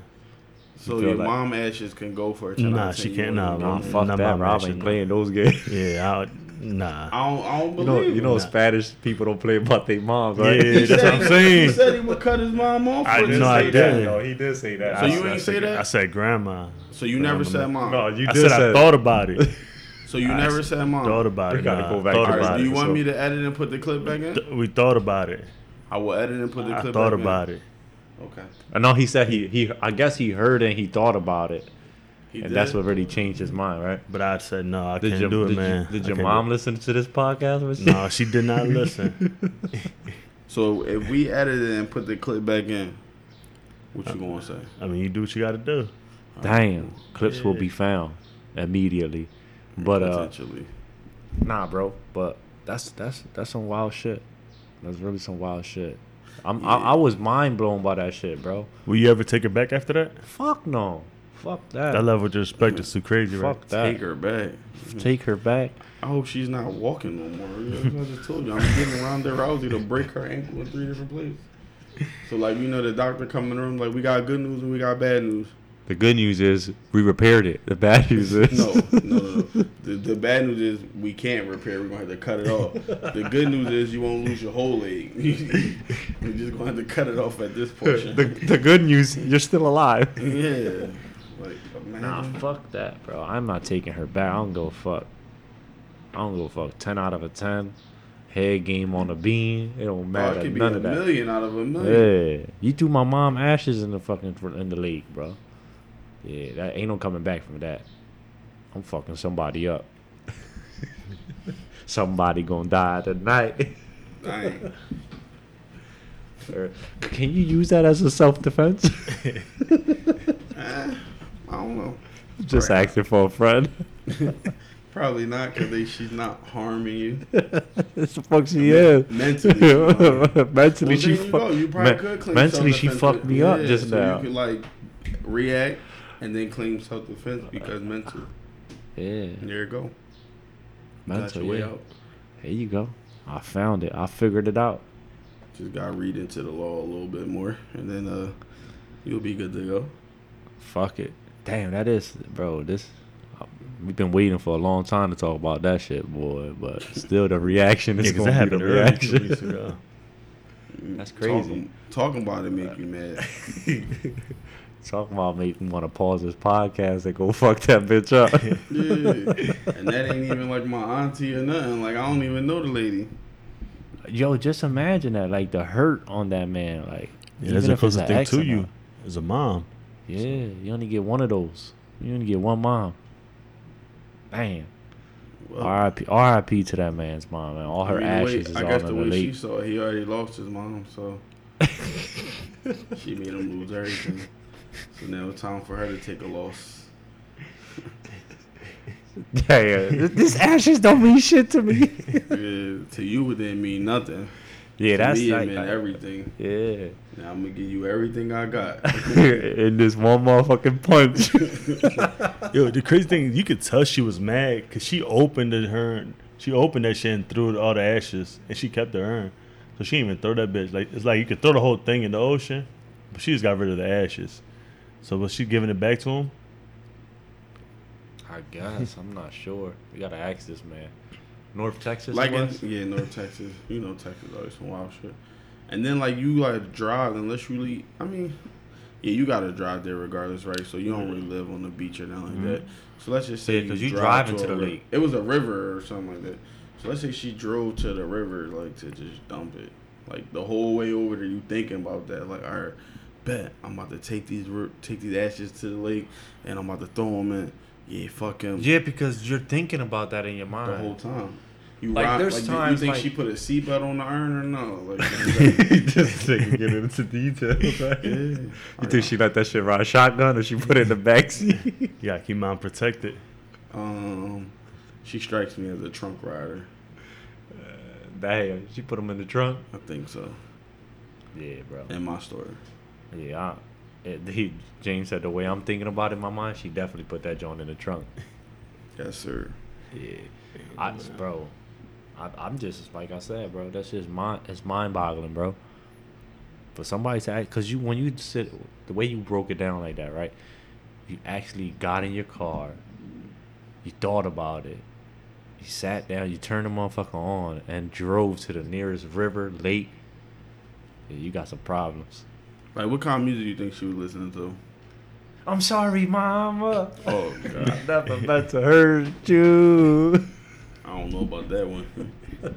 So feel your like- mom ashes can go for a Nah, out of 10. she can't, wouldn't nah, be Nah, mad. Nah, that. mom Rob ain't not. playing those games. Yeah, I, nah. I don't, I don't You know, you know, it. Spanish people don't play about their moms, Yeah, right? He that's what I'm saying. He said he would cut his mom off. I for didn't know I did. that. No, he did say that. So I you said- ain't say that? I said grandma. So you never said mom. No, you I did said I thought about it. So you never said mom. thought about We it. gotta nah, go back thought to right, about do you want so- me to edit and put the clip back in? Th- We thought about it. I will edit and put the clip back in. I thought about in. it. Okay. I know he said he he. I guess he heard and he thought about it, He and did? that's what really changed his mind, right? But I said no, I Did can't your do it, did, you- man. did your mom listen to this podcast? Or it. shit? No, she did not listen. So if we edit it and put the clip back in, what you gonna say? I mean, you do what you got to do. Damn, clips will be found immediately. But uh, Potentially. nah, bro. But that's that's that's some wild shit. That's really some wild shit. I'm I, I was mind blown by that shit, bro. Will you ever take it back after that? Fuck no. Fuck that. That level of respect is too crazy, right? Fuck that. Take her back. Take her back. I hope she's not walking no more. I just told you, I'm getting Ronda Rousey to break her ankle in three different places. So like you know, the doctor come in the room like we got good news and we got bad news. The good news is we repaired it. The bad news is No, no, no. no. The, the bad news is we can't repair. We're gonna have to cut it off. The good news is you won't lose your whole leg. We're just gonna have to cut it off at this portion. the, the good news, you're still alive. yeah. Nah, mm-hmm. fuck that, bro. I'm not taking her back. I don't go fuck. I don't go fuck. Ten out of a ten. Head game on a bean. It don't matter. Oh, matter. it could be None a of that. million out of a million. Yeah, you threw my mom ashes in the fucking in the lake, bro. Yeah, that ain't no coming back from that. I'm fucking somebody up. somebody gonna die tonight. Dang. Er, can you use that as a self defense? Ah. I don't know. Just Right. asking for a friend. Probably not because she's not harming you. That's the fuck she is. Mentally, she's mentally, she you fucked. You probably me- could claim mentally, she self-defense, fucked me up yeah, just so now. You could like react and then claim self defense because mental. yeah, There you go. You got mental. way Yeah. out. There you go. I found it. I figured it out. Just gotta read into the law a little bit more, and then uh, you'll be good to go. Fuck it. Damn, that is, bro. This we've been waiting for a long time to talk about that shit, boy. But still, the reaction is Yeah, 'cause gonna that be the happened weeks reaction. That's crazy. Talking, talking about it make you mad. Talking about making me want to pause this podcast and go fuck that bitch up. yeah, and that ain't even like my auntie or nothing. Like I don't even know the lady. Yo, just imagine that, like the hurt on that man, like Yeah, that's even the if closest thing to you not. as a mom. Yeah, you only get one of those. You only get one mom. Damn. R.I.P. R.I.P. to that man's mom, man. All her I mean, the way- ashes is I all guess the the way she saw it, he already lost his mom, so she made him lose everything. So now it's time for her to take a loss. Yeah, yeah. this ashes don't mean shit to me. Yeah, to you, it didn't mean nothing. Yeah, to that's me, it like, meant like- everything. yeah. Now I'm gonna give you everything I got. In this one motherfucking punch. Yo, the crazy thing, you could tell she was mad because she opened it, her, she opened that shit and threw all the ashes, and she kept the urn. So she didn't even throw that bitch. Like it's like you could throw the whole thing in the ocean, but she just got rid of the ashes. So was she giving it back to him? I guess I'm not sure. We gotta ask this man. North Texas, like in, yeah, North Texas. You know Texas always some wild shit. And then like you like drive unless you leave. I mean, yeah, you gotta drive there regardless, right? So you don't really live on the beach or nothing like mm-hmm. that. So let's just say Yeah, 'cause you you drive driving to the lake. It was a river or something like that. So let's say she drove to the river like to just dump it, like the whole way over there. You thinking about that? Like, all right, bet I'm about to take these take these ashes to the lake, and I'm about to throw them in. Yeah, fuck him. Yeah, because you're thinking about that in your mind. the whole time. You Like, ride, there's like, you- times, you think like- she put a seatbelt on the iron or no? Like, Just get into details. Right? yeah. You think she let that shit ride shotgun or she put it in the backseat? You gotta keep mine protected. Um, she strikes me as a trunk rider. Damn, she put him in the trunk. I think so. Yeah, bro. In my story. Yeah, I, it, he, James said the way I'm thinking about it in my mind, she definitely put that joint in the trunk. Yes, sir. Yeah, I, bro. I, I'm just like I said, bro. That's just mind. It's mind boggling, bro. For somebody to act, cause you when you sit the way you broke it down like that, right? You actually got in your car. You thought about it. You sat down. You turned the motherfucker on and drove to the nearest river, lake. Yeah, you got some problems. Like, what kind of music do you think she was listening to? I'm sorry, mama. Oh God, never meant to hurt you. I don't know about that one.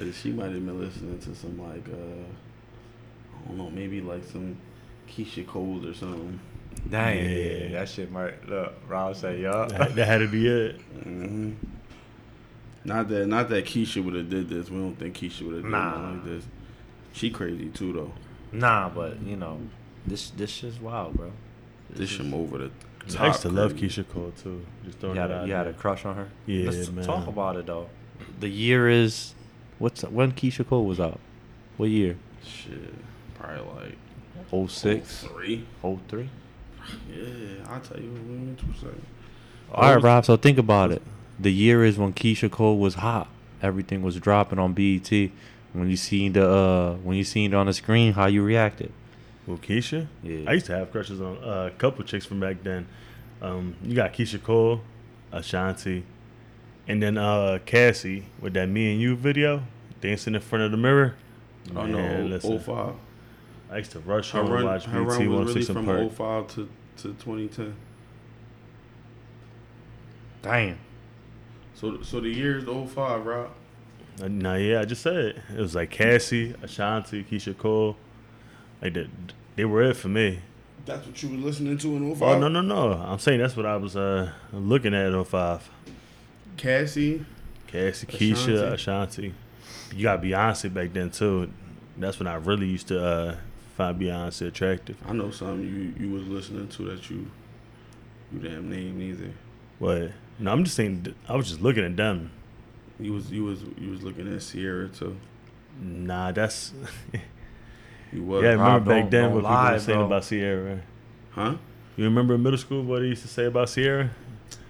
Uh, she might have been listening to some like, uh, I don't know, maybe like some Keyshia Cole or something. Dang, Yeah. that shit might look. Rob said, "Yup." That, that had to be it. hmm Not that, not that Keyshia would have did this. We don't think Keyshia would have done Nah. like this. She crazy too though. Nah, but you know, this this shit's wild, bro. This shit over the I used to love. Keyshia Cole too. Just You had a, out you had a crush on her. Yeah, Let's man. talk about it though. The year is what's when Keyshia Cole was out. What year? Shit, probably like 06, three. 03? Yeah, I'll tell you in two seconds. All right, Rob. So think about it. The year is when Keyshia Cole was hot. Everything was dropping on BET. When you seen the uh, when you seen it on the screen, how you reacted? Well, Keyshia. Yeah. I used to have crushes on uh, a couple chicks from back then. Um, you got Keyshia Cole, Ashanti, and then uh, Cassie with that "Me and You" video, dancing in front of the mirror. Oh Man, no, listen, 05. I used to rush Her home and run, watch her BT run was really from in Park. 05 to, to 2010. Damn. So so the year is 05, Rob. Nah, yeah, I just said it. It was like Cassie, Ashanti, Keyshia Cole. Like that, they were it for me. That's what you were listening to in 05? Oh no, no, no! I'm saying that's what I was uh, looking at in 05. Cassie. Cassie, Keyshia, Ashanti. You got Beyonce back then too. That's when I really used to uh, find Beyonce attractive. I know something you you was listening to that you you damn name neither. But no, I'm just saying. I was just looking at them. You was you was you was looking at Ciara too. Nah, that's You was. yeah. I Rob, remember back then don't what people lie, were saying bro. about Ciara. Huh? You remember in middle school what they used to say about Ciara?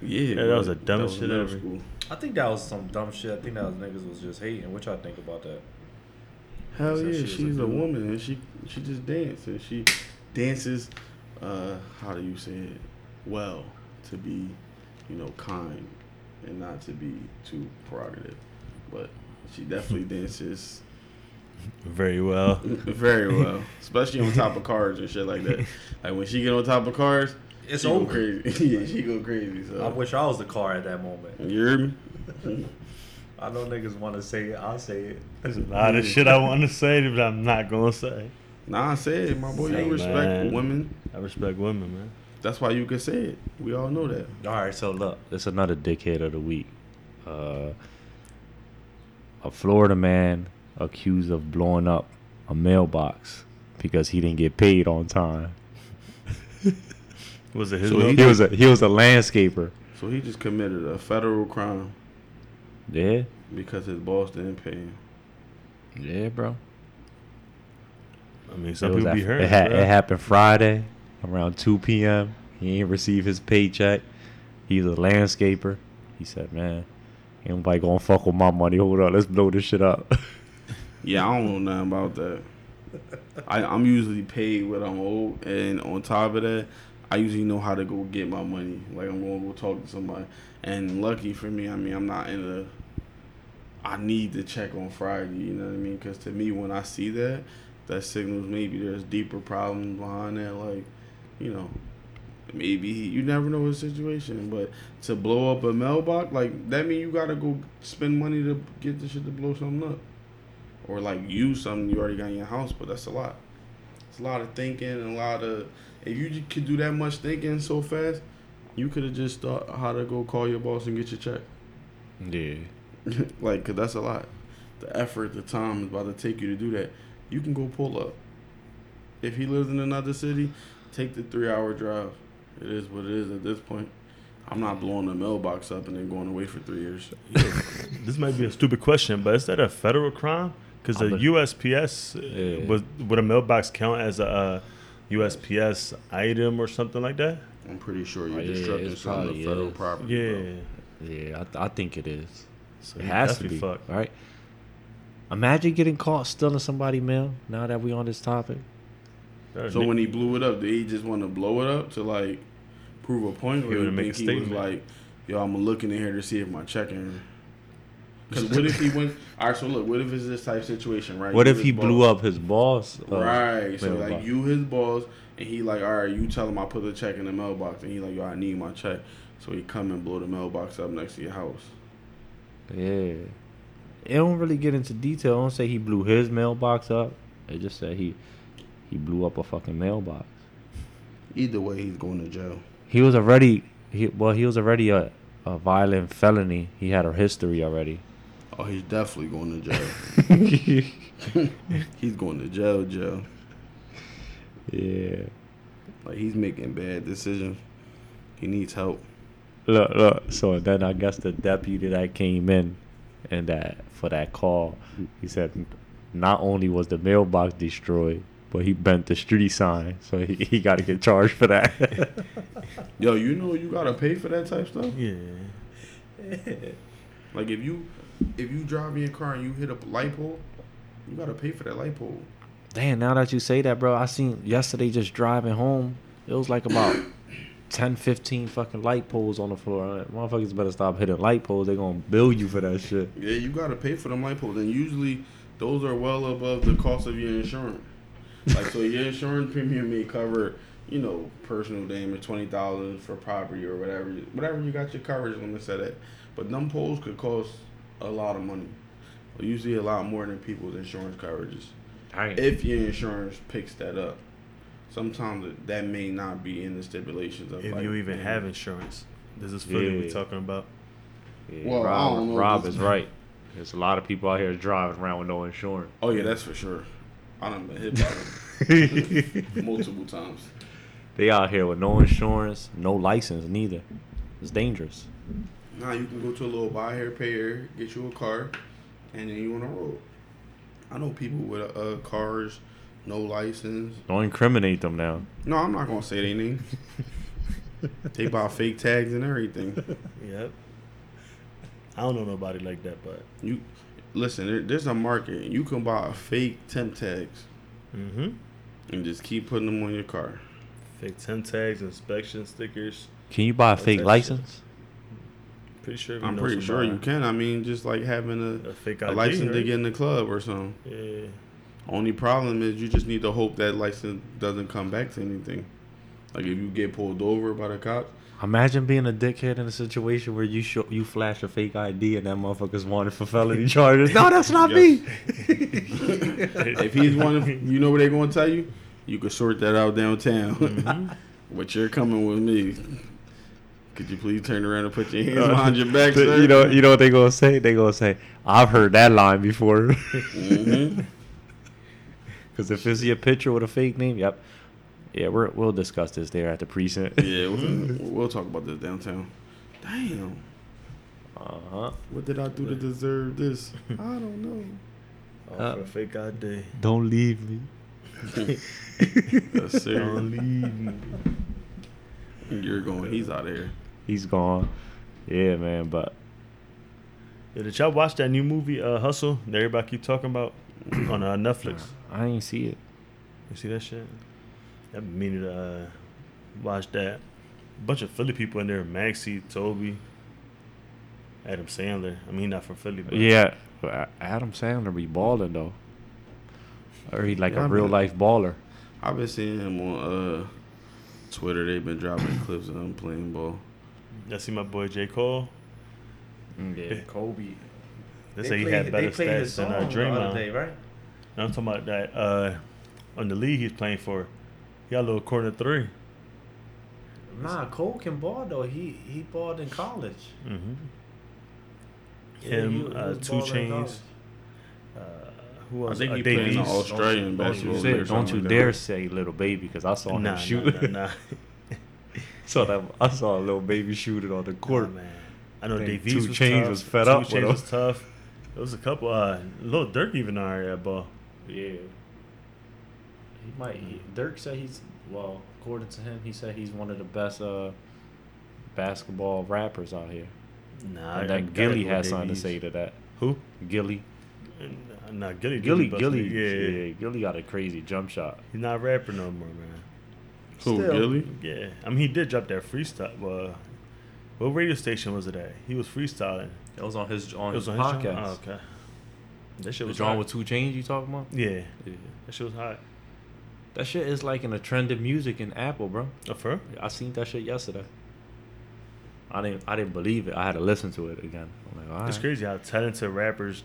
Yeah. Yeah, that was the dumbest shit ever. school. I think that was some dumb shit. I think that was niggas was just hating. What y'all think about that? Hell Said yeah, she was a she's a, woman and she she just dances. And she dances. Uh, how do you say it? Well, to be, you know, kind and not to be too prerogative, but she definitely dances Very well. very well, especially on top of cars and shit like that. Like when she get on top of cars, It's she over. go crazy. yeah, she go crazy. So I wish I was the car at that moment. you hear me? I know niggas want to say it. I'll say it. There's a lot of shit I want to say, but I'm not gonna say. Nah, I said it, my boy. Hey, You respect man. women. I respect women, man. That's why you can say it. We all know that. All right, so look, it's another dickhead of the week. Uh, a Florida man accused of blowing up a mailbox because he didn't get paid on time. Was it his? So he He was a he was a landscaper. So he just committed a federal crime Yeah, because his boss didn't pay him. yeah, bro. I mean, some people be hurt. it, ha- it happened Friday around 2 p.m. He ain't receive his paycheck. He's a landscaper. He said, "Man, ain't nobody gonna fuck with my money. Hold on, let's blow this shit up." Yeah, I don't know nothing about that. I, I'm usually paid what I'm owed, and on top of that, I usually know how to go get my money. Like I'm to go talk to somebody, and lucky for me, I mean I'm not in a. I need to check on Friday. You know what I mean? Because to me, when I see that, that signals maybe there's deeper problems behind that. Like, you know, maybe you never know his situation, but to blow up a mailbox, like that mean you gotta go spend money to get the shit to blow something up, or like use something you already got in your house. But that's a lot. It's a lot of thinking and a lot of. If you could do that much thinking so fast, you could have just thought how to go call your boss and get your check. Yeah. like, cause that's a lot. The effort, the time is about to take you to do that. You can go pull up. If he lives in another city, take the three hour drive. It is what it is at this point. I'm not blowing the mailbox up and then going away for three years. This might be a stupid question, but is that a federal crime? Because the I USPS Yeah. was would a mailbox count as a uh, USPS item or something like that? I'm pretty sure you're Oh, yeah, destructing some of probably the federal is. property. Yeah. bro. Yeah, I, th- I think it is. So It has to be, fucked. right? Imagine getting caught stealing somebody's mail. Now that we on this topic, That So when he blew it up, did he just want to blow it up to like prove a point, or He you think a he was like, "Yo, I'm looking in here to see if my checking." Because what if he went? All right, so look, what if it's this type situation, right? what You if he boss. blew up his boss? uh, Right. So like mailbox? you his boss, and he like, all right, you tell him I put the check in the mailbox, and he like, yo, I need my check. So he come and blow the mailbox up next to your house. Yeah. It don't really get into detail. It don't say he blew his mailbox up. It just said he he blew up a fucking mailbox. Either way, he's going to jail. He was already he well he was already a, a violent felony. He had a history already. Oh, he's definitely going to jail. he's going to jail, jail. Yeah. Like he's making bad decisions. He needs help. Look, look. So then I guess the deputy that came in and that for that call, he said not only was the mailbox destroyed, but he bent the street sign, so he, he got to get charged for that. Yo, you know you gotta pay for that type stuff. Yeah. Like if you if you drive in your car and you hit a light pole, you gotta pay for that light pole. Damn, now that you say that, bro, I seen yesterday just driving home. It was like about 10, 15 fucking light poles on the floor. Like, Motherfuckers better stop hitting light poles. They're gonna bill you for that shit. Yeah, you gotta pay for them light poles, and usually those are well above the cost of your insurance. Like so, your insurance premium may cover, you know, personal damage, twenty thousand for property or whatever, whatever you got your coverage limit set at. But them poles could cost a lot of money. Usually a lot more than people's insurance coverages. If your insurance picks that up, sometimes that may not be in the stipulations of If like, you even yeah. have insurance, this is Philly Yeah. we talking about. Yeah, Well, I Rob, don't know Rob is right. There's a lot of people out here driving around with no insurance. Oh yeah, that's for sure. I done been hit by them multiple times. They out here with no insurance, no license neither. It's dangerous. Now you can go to a little buy here, pay here, get you a car, and then you on the road. I know people with uh, cars, no license. Don't incriminate them now. No, I'm not gonna say their name. they buy fake tags and everything. Yep. I don't know nobody like that, but You listen. There, there's a market. You can buy fake temp tags mm-hmm. and just keep putting them on your car. fake temp tags, inspection stickers. Can you buy a fake that license? Pretty sure. I'm pretty sure you can. I mean, just like having A a, fake a ID, license to get in the club or something. Yeah. Only problem is you just need to hope that license doesn't come back to anything. Like if you get pulled over by the cops, Imagine being a dickhead in a situation where you show you flash a fake ID and that motherfucker's wanted for felony charges. No, that's not me. if he's one of you know what they're gonna tell you, you could sort that out downtown. Mm-hmm. but you're coming with me. Could you please turn around and put your hands uh, behind your back, sir? you know, you know what they gonna say? They gonna say, "I've heard that line before." Mm-hmm. Because if it's your picture with a fake name, yep, yeah, we're, we'll discuss this there at the precinct. Yeah, we'll, we'll talk about this downtown. Damn, Uh huh. what did I do to deserve this? I don't know. Oh, Uh, for a fake ID. Don't leave me. That's serious. Don't leave me. You're going. He's out of here. He's gone. Yeah, man. But Yeah, did y'all watch that new movie, uh, Hustle? That everybody keep talking about. on uh, Netflix. I ain't see it. You see that shit? I've been meaning to uh, watch that. A bunch of Philly people in there: Maxey, Toby, Adam Sandler. I mean, not from Philly, but Yeah, but Adam Sandler be balling though. Or he like Yeah, I a real mean- life baller. I've been seeing him on uh, Twitter. They've been dropping clips of him playing ball. I see my boy J Cole. Yeah, Kobe. They, say he had better stats than uh, Draymond. right? No, I'm talking about that. Uh, on the league he's playing for, he got a little corner three. Nah, Cole can ball though. He he balled in college. Mm-hmm. Yeah, Him, he- he uh, 2 Chainz. Uh, who I else? think uh, he played in the Davies. Australian Don't basketball you, league say, or don't you dare that. say Lil Baby because I saw him shoot. nah, nah, nah. saw that I saw a Lil Baby shoot it on the court. Nah, man. I know Think Davies Two was Chainz tough. was fed Two up with Chainz him. was tough. It was a couple. Uh, Lil Durk even alright at ball. Yeah. He might. He, Durk said he's well. According to him, he said he's one of the best uh, basketball rappers out here. Nah, and I- I then Gillie has something to say to that. Who? Gillie, Nah, Nah, Gillie. Gillie, Gillie, yeah, Yeah, yeah. Gillie got a crazy jump shot. He's not a rapper no more, man. Who, Still. Gillie? Yeah, I mean he did drop that freestyle. Uh, what radio station was it at? He was freestyling. It was on his on It was his on his podcast. channel? Oh, okay. That shit The was jawn hot. with 2 Chainz you talking about? Yeah, Yeah. that shit was hot. That shit is like in a trend of music in Apple, bro. Oh, for real? I seen that shit yesterday. I didn't I didn't believe it. I had to listen to it again. Like, It's crazy how talented rappers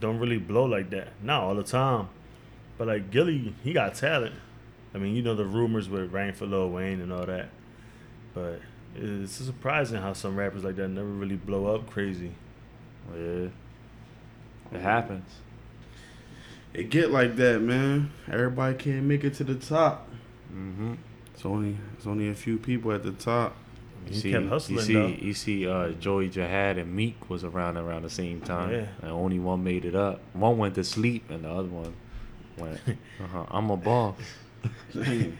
don't really blow like that. Not all the time, but like Gillie, he got talent. I mean, you know the rumors with Rain for Lil Wayne and all that, but it's surprising how some rappers like that never really blow up crazy. Yeah. It happens. It get like that, man. Everybody can't make it to the top. Mm-hmm. It's only it's only a few people at the top. He You see, kept hustling you see, though. you see, uh, Joey Jihad and Meek was around around the same time, Yeah. and only one made it up. One went to sleep, and the other one went. Uh-huh, I'm a boss. Dang.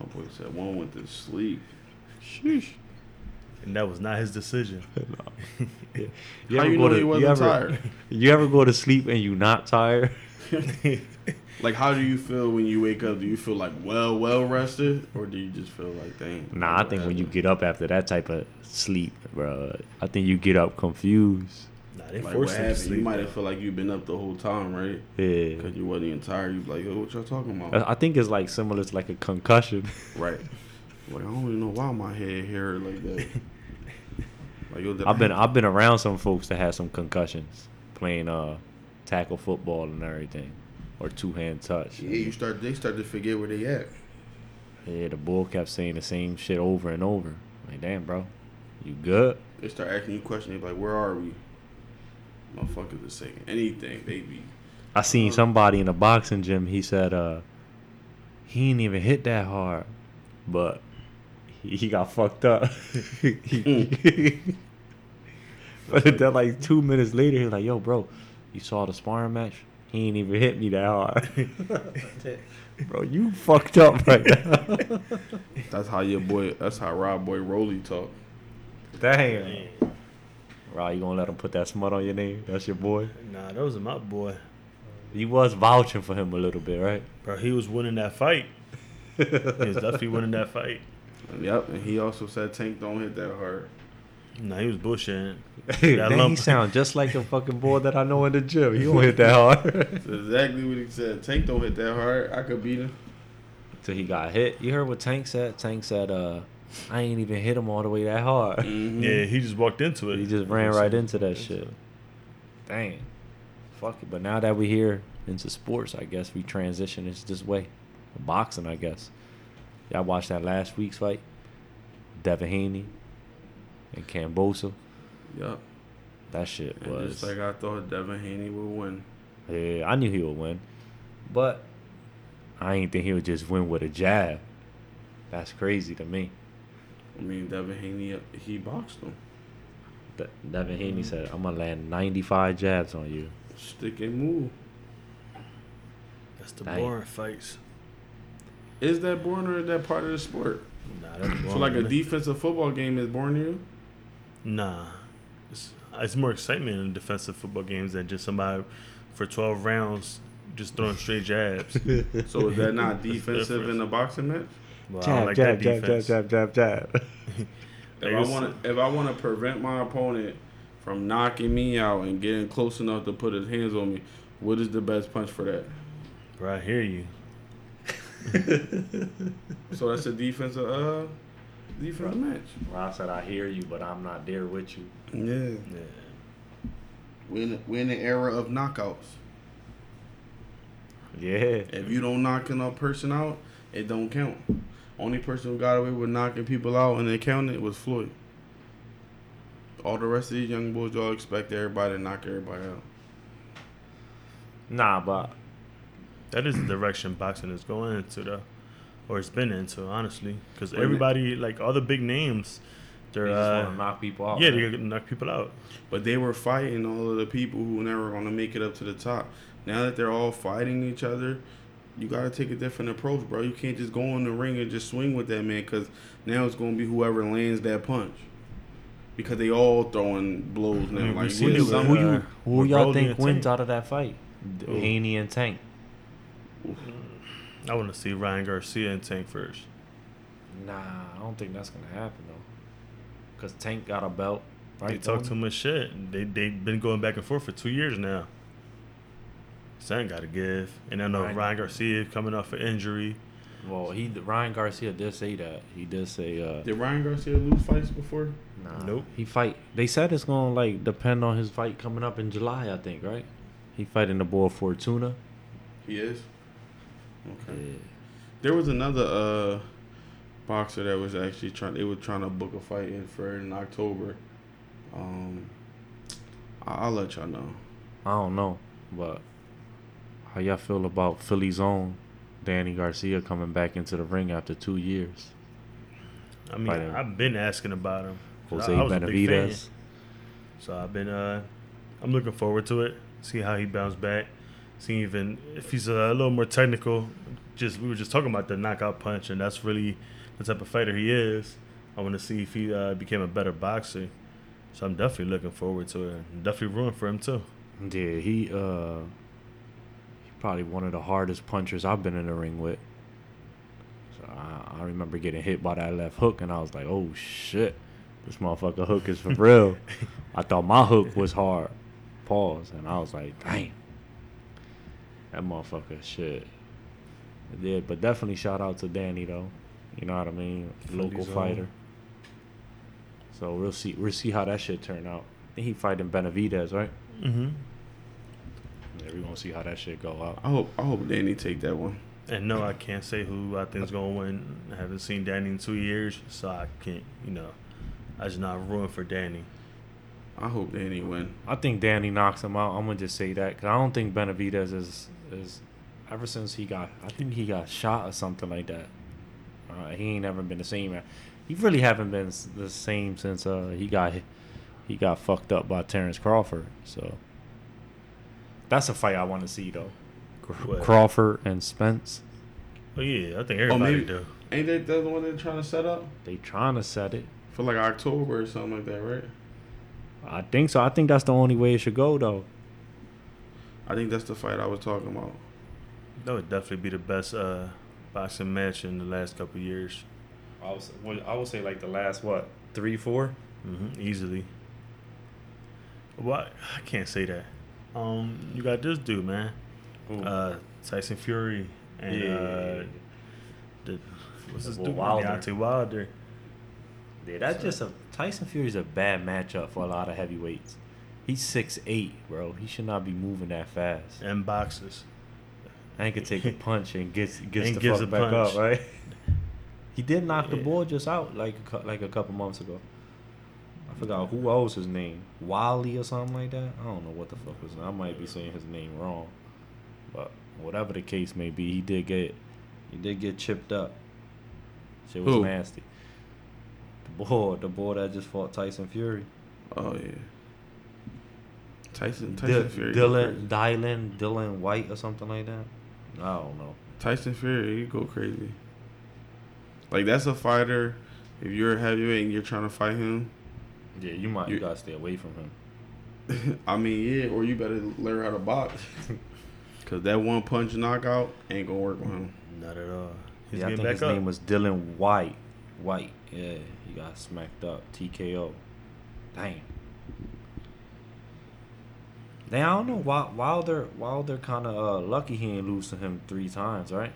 My boy said one went to sleep. Sheesh. And that was not his decision. You How ever you go know to- he wasn't ever, tired? You ever go to sleep and you not tired? Like, how do you feel when you wake up? Do you feel like well, well rested, or do you just feel like, dang? Nah, I think when you get up after that type of sleep, bro, I think you get up confused. Nah, they like what forced him to sleep. you might though. have felt like you've been up the whole time, right? Yeah. Because you wasn't even tired. You like, yo, what y'all talking about? I I think it's like similar to like a concussion. right. Like I don't even know why my head hurt like that. Like I've been I've been around some folks that had some concussions playing uh tackle football and everything, or two hand touch. Yeah, you start. They start to forget where they at. Yeah, the bull kept saying the same shit over and over. Like, damn, bro, you good? They start asking you questions. Like, where are we? Motherfuckers are saying anything, baby. I seen somebody in a boxing gym. He said, uh, he ain't even hit that hard, but he, he got fucked up. but then, like two minutes later, he's like, "Yo, bro, you saw the sparring match? He ain't even hit me that hard, bro. You fucked up right now. That's how your boy. That's how Rob Boy Rolly talk. Damn. Right, you gonna let him put that smut on your name? That's your boy. Nah, that was my boy. You was vouching for him a little bit, right? Bro, he was winning that fight. He was definitely winning that fight. Yep, and he also said Tank don't hit that hard. Nah, he was bullshitting. Then he lump- sound just like the fucking boy that I know in the gym. He don't hit that hard. That's exactly what he said. Tank don't hit that hard. I could beat him. Till he got hit. You heard what Tank said? Tank said, uh, I ain't even hit him all the way that hard. Mhm. Yeah, he just walked into it. He just ran right into that shit. Dang. Fuck it. But now that we here into sports, I guess we transition it's this way. Boxing, I guess. Y'all watched that last week's fight? Devin Haney and Kambosos. Yep. That shit And was. just like I thought Devin Haney would win. Yeah, I knew he would win, but I ain't think he would just win with a jab. That's crazy to me. I mean, Devin Haney, he boxed him. De- Devin Haney said, "I'm gonna land 95 jabs on you." Stick and move. That's the Dang. boring fights. Is that boring or is that part of the sport? Nah, that's boring. So like a defensive football game is boring to you? Nah, it's, it's more excitement in defensive football games than just somebody for 12 rounds, just throwing straight jabs. So is that not defensive in a boxing match? Well, I don't like that defense. jab, jab, jab. If I Niggas- want to, if I want to prevent my opponent from knocking me out and getting close enough to put his hands on me, what is the best punch for that? Bro, I hear you. So that's a defensive, uh, defensive match. Well, I said I hear you, but I'm not there with you. Yeah, Yeah. we're in, we're in the era of knockouts. Yeah. If you don't knocking a person out, it don't count. Only person who got away with knocking people out and they counted was Floyd. All the rest of these young boys, y'all expect everybody to knock everybody out. Nah, but That is the direction boxing is going into, though, or it's been into, honestly. Because Wait a minute. everybody, like all the big names, they're they just uh, want to knock people out. yeah, man. they're gonna knock people out. But they were fighting all of the people who were never going to make it up to the top. Now that they're all fighting each other, you got to take a different approach, bro. You can't just go in the ring and just swing with that man because now it's going to be whoever lands that punch. Because they all throwing blows now. I mean, like, see Who, you, with, some- who, uh, you, who with y'all think and wins Tank. out of that fight? D- Who? Haney and Tank. I want to see Ryan Garcia and Tank first. Nah, I don't think that's gonna happen though. Cause Tank got a belt. Right? They talk too much shit. They they've been going back and forth for two years now. Something got to give. And I know Right. Ryan Garcia coming off an injury. Well, he Ryan Garcia did say that. He did say, uh, Did Ryan Garcia lose fights before? nah, Nope. He fight. They said it's gonna like depend on his fight coming up in July. I think right. He fighting the boy Fortuna. He is. Okay. Yeah. There was another uh boxer that was actually trying. They were trying to book a fight in for in October. Um, I- I'll let y'all know. I don't know, but how y'all feel about Philly's own Danny Garcia coming back into the ring after two years? I mean, Fighting. I've been asking about him. Jose I, I was a big fan. Benavidez. So I've been uh I'm looking forward to it. See how he bounced back. See even if he's a little more technical. Just we were just talking about the knockout punch, and that's really the type of fighter he is. I want to see if he uh, became a better boxer. So I'm definitely looking forward to it. I'm definitely rooting for him too. Yeah, he uh he probably one of the hardest punchers I've been in the ring with. So I, I remember getting hit by that left hook and I was like, Oh shit. This motherfucker hook is for real. I thought my hook was hard. Pause. And I was like, damn. That motherfucker shit. It did, but definitely shout out to Danny though. You know what I mean? Local fighter. So we'll see we'll see how that shit turn out. I think he fighting Benavidez, right? Mm-hmm. Yeah, we gonna see how that shit go out. I hope. I hope Danny take that one. And no, I can't say who I think is gonna win. I haven't seen Danny in two years, so I can't. You know, I just not rooting for Danny. I hope Danny win. I think Danny knocks him out. I'm gonna just say that because I don't think Benavidez is is ever since he got. I think he got shot or something like that. Uh, he ain't never been the same. Man. He really haven't been the same since uh, he got he got fucked up by Terrence Crawford. So that's a fight I want to see though. What? Crawford and Spence. Oh yeah, I think everybody Oh, everybody maybe. do. Ain't that the one they're trying to set up They trying to set it. for like October or something like that, right? I think so. I think that's the only way it should go though. I think that's the fight I was talking about. That would definitely be the best uh, boxing match in the last couple of years. I was well, I would say like the last what three four. hmm easily. What? I can't say that. Um, you got this dude, man. Uh, Tyson Fury and Yeah. uh, the what's The this dude? Wilder. Deontay Wilder. Yeah, that's just a Tyson Fury's a bad matchup for a lot of heavyweights. He's six eight, bro. He should not be moving that fast. and boxes. And could take a punch and gets gets And the gives fuck back punch. up, right? He did knock the Yeah. boy just out like a, like a couple months ago. I forgot who else his name, Wally or something like that. I don't know what the fuck was. I might be saying his name wrong, but whatever the case may be, he did get he did get chipped up. Shit was Who? nasty. The boy, the boy that just fought Tyson Fury. Oh yeah. Tyson Di- Tyson Fury. Dillian, Dillian, Dillian Whyte or something like that. I don't know. Tyson Fury, he go crazy. Like that's a fighter. If you're a heavyweight and you're trying to fight him, Yeah, you might you You- gotta stay away from him. I mean, yeah, or you better learn how to box. Cause that one punch knockout ain't gonna work on him. Not at all. He's yeah, I think back his up. name was Dillian Whyte. Whyte. Yeah, he got smacked up. TKO. Damn. Now I don't know. Wild- Wilder, Wilder kind of uh, lucky he ain't lose to him three times, right?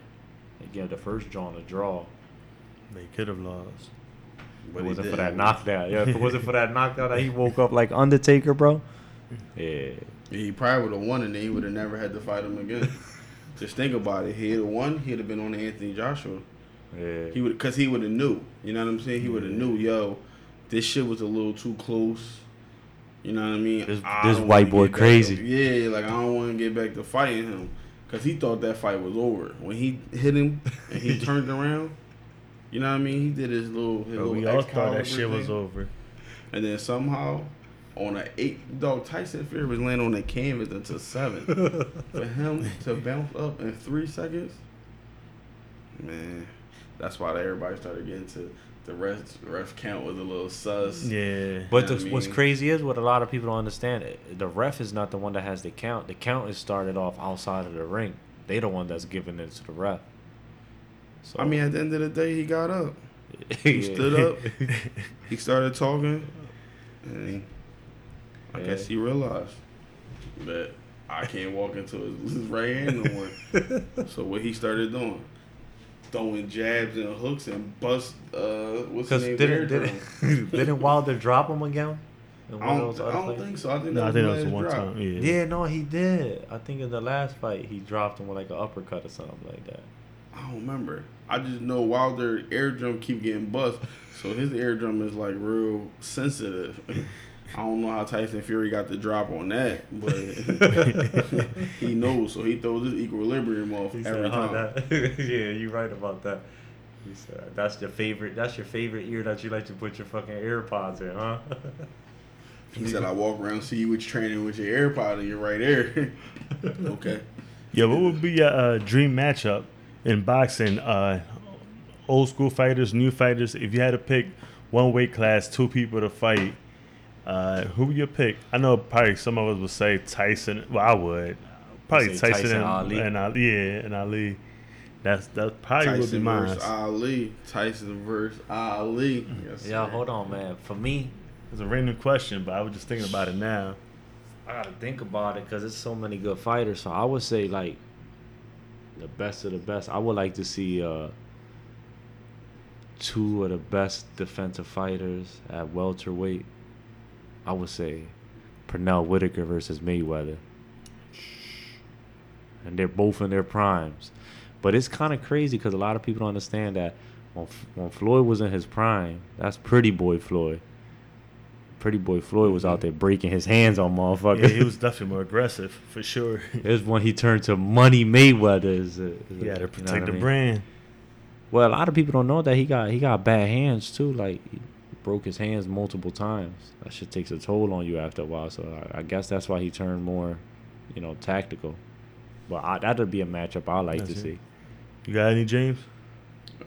He gave the first draw on a draw. They could have lost. But it wasn't for didn't. that knockdown. Yeah, if it wasn't for that knockdown, that he woke up like Undertaker, bro. Yeah. He probably would have won, and then he would have never had to fight him again. Just think about it. He'd have won. He'd have been on Anthony Joshua. Yeah. He would, cause he would have knew. You know what I'm saying? He would have knew. Yo, this shit was a little too close. You know what I mean? This- I this white boy crazy. to- yeah, like I don't want to get back to fighting him, cause he thought that fight was over when he hit him and he turned around. You know what I mean? He did his little. His But little we all thought that shit was over. And then somehow, on an eight dog, Tyson Fury was laying on the canvas until seven. For him to bounce up in three seconds, man, that's why everybody started getting to the ref. Ref count was a little sus. Yeah. But the, what's crazy is what a lot of people don't understand. The ref is not the one that has the count. The count is started off outside of the ring. They the one that's giving it to the ref. So I mean, at the end of the day, he got up. He Yeah. stood up. He started talking, and I Yeah. guess he realized that I can't walk into his, his right hand no more. so what he started doing, throwing jabs and hooks and bust. Uh, what's Because his name? didn't didn't, didn't Wilder drop him again? I don't, I don't think so. I think No, that I was think that was the one drop. time. Yeah. Yeah, no, he did. I think in the last fight he dropped him with like an uppercut or something like that. I don't remember. I just know Wilder eardrum keep getting bust, so his eardrum is like real sensitive. I don't know how Tyson Fury got the drop on that, but he knows, so he throws his equilibrium off He every said, "Oh, time. that- yeah, you're right about that. He said, "That's your favorite. That's your favorite ear that you like to put your fucking AirPods in, huh?" He said, "I walk around, see you with your training with your AirPod in your right ear." okay. Yeah, what would be your uh, dream matchup in boxing? Uh, old school fighters, new fighters. If you had to pick one weight class, two people to fight, uh, who would you pick? I know probably some of us would say Tyson. Well, I would probably Tyson, Tyson, and, Ali. and Ali. Yeah, and Ali. That's that probably would be Tyson mine. versus Ali. Tyson versus Ali. Yes, Yeah, sir. hold on, man. For me, It's a random question, but I was just thinking about it now. I gotta think about it because there's so many good fighters. So I would say like the best of the best. I would like to see uh, two of the best defensive fighters at welterweight. I would say Pernell Whitaker versus Mayweather, and they're both in their primes. But it's kind of crazy because a lot of people don't understand that when, when Floyd was in his prime, that's Pretty Boy Floyd. Pretty Boy Floyd was out mm-hmm. there breaking his hands on motherfuckers. Yeah, he was definitely more aggressive for sure. There's when he turned to Money Mayweather. Is a, is a- had to you know protect I the mean? brand. Well, a lot of people don't know that he got he got bad hands too. Like broke his hands multiple times. That shit takes a toll on you after a while. So I, I guess that's why he turned more, you know, tactical. But I, that'd be a matchup I like to it. see. You got any, James?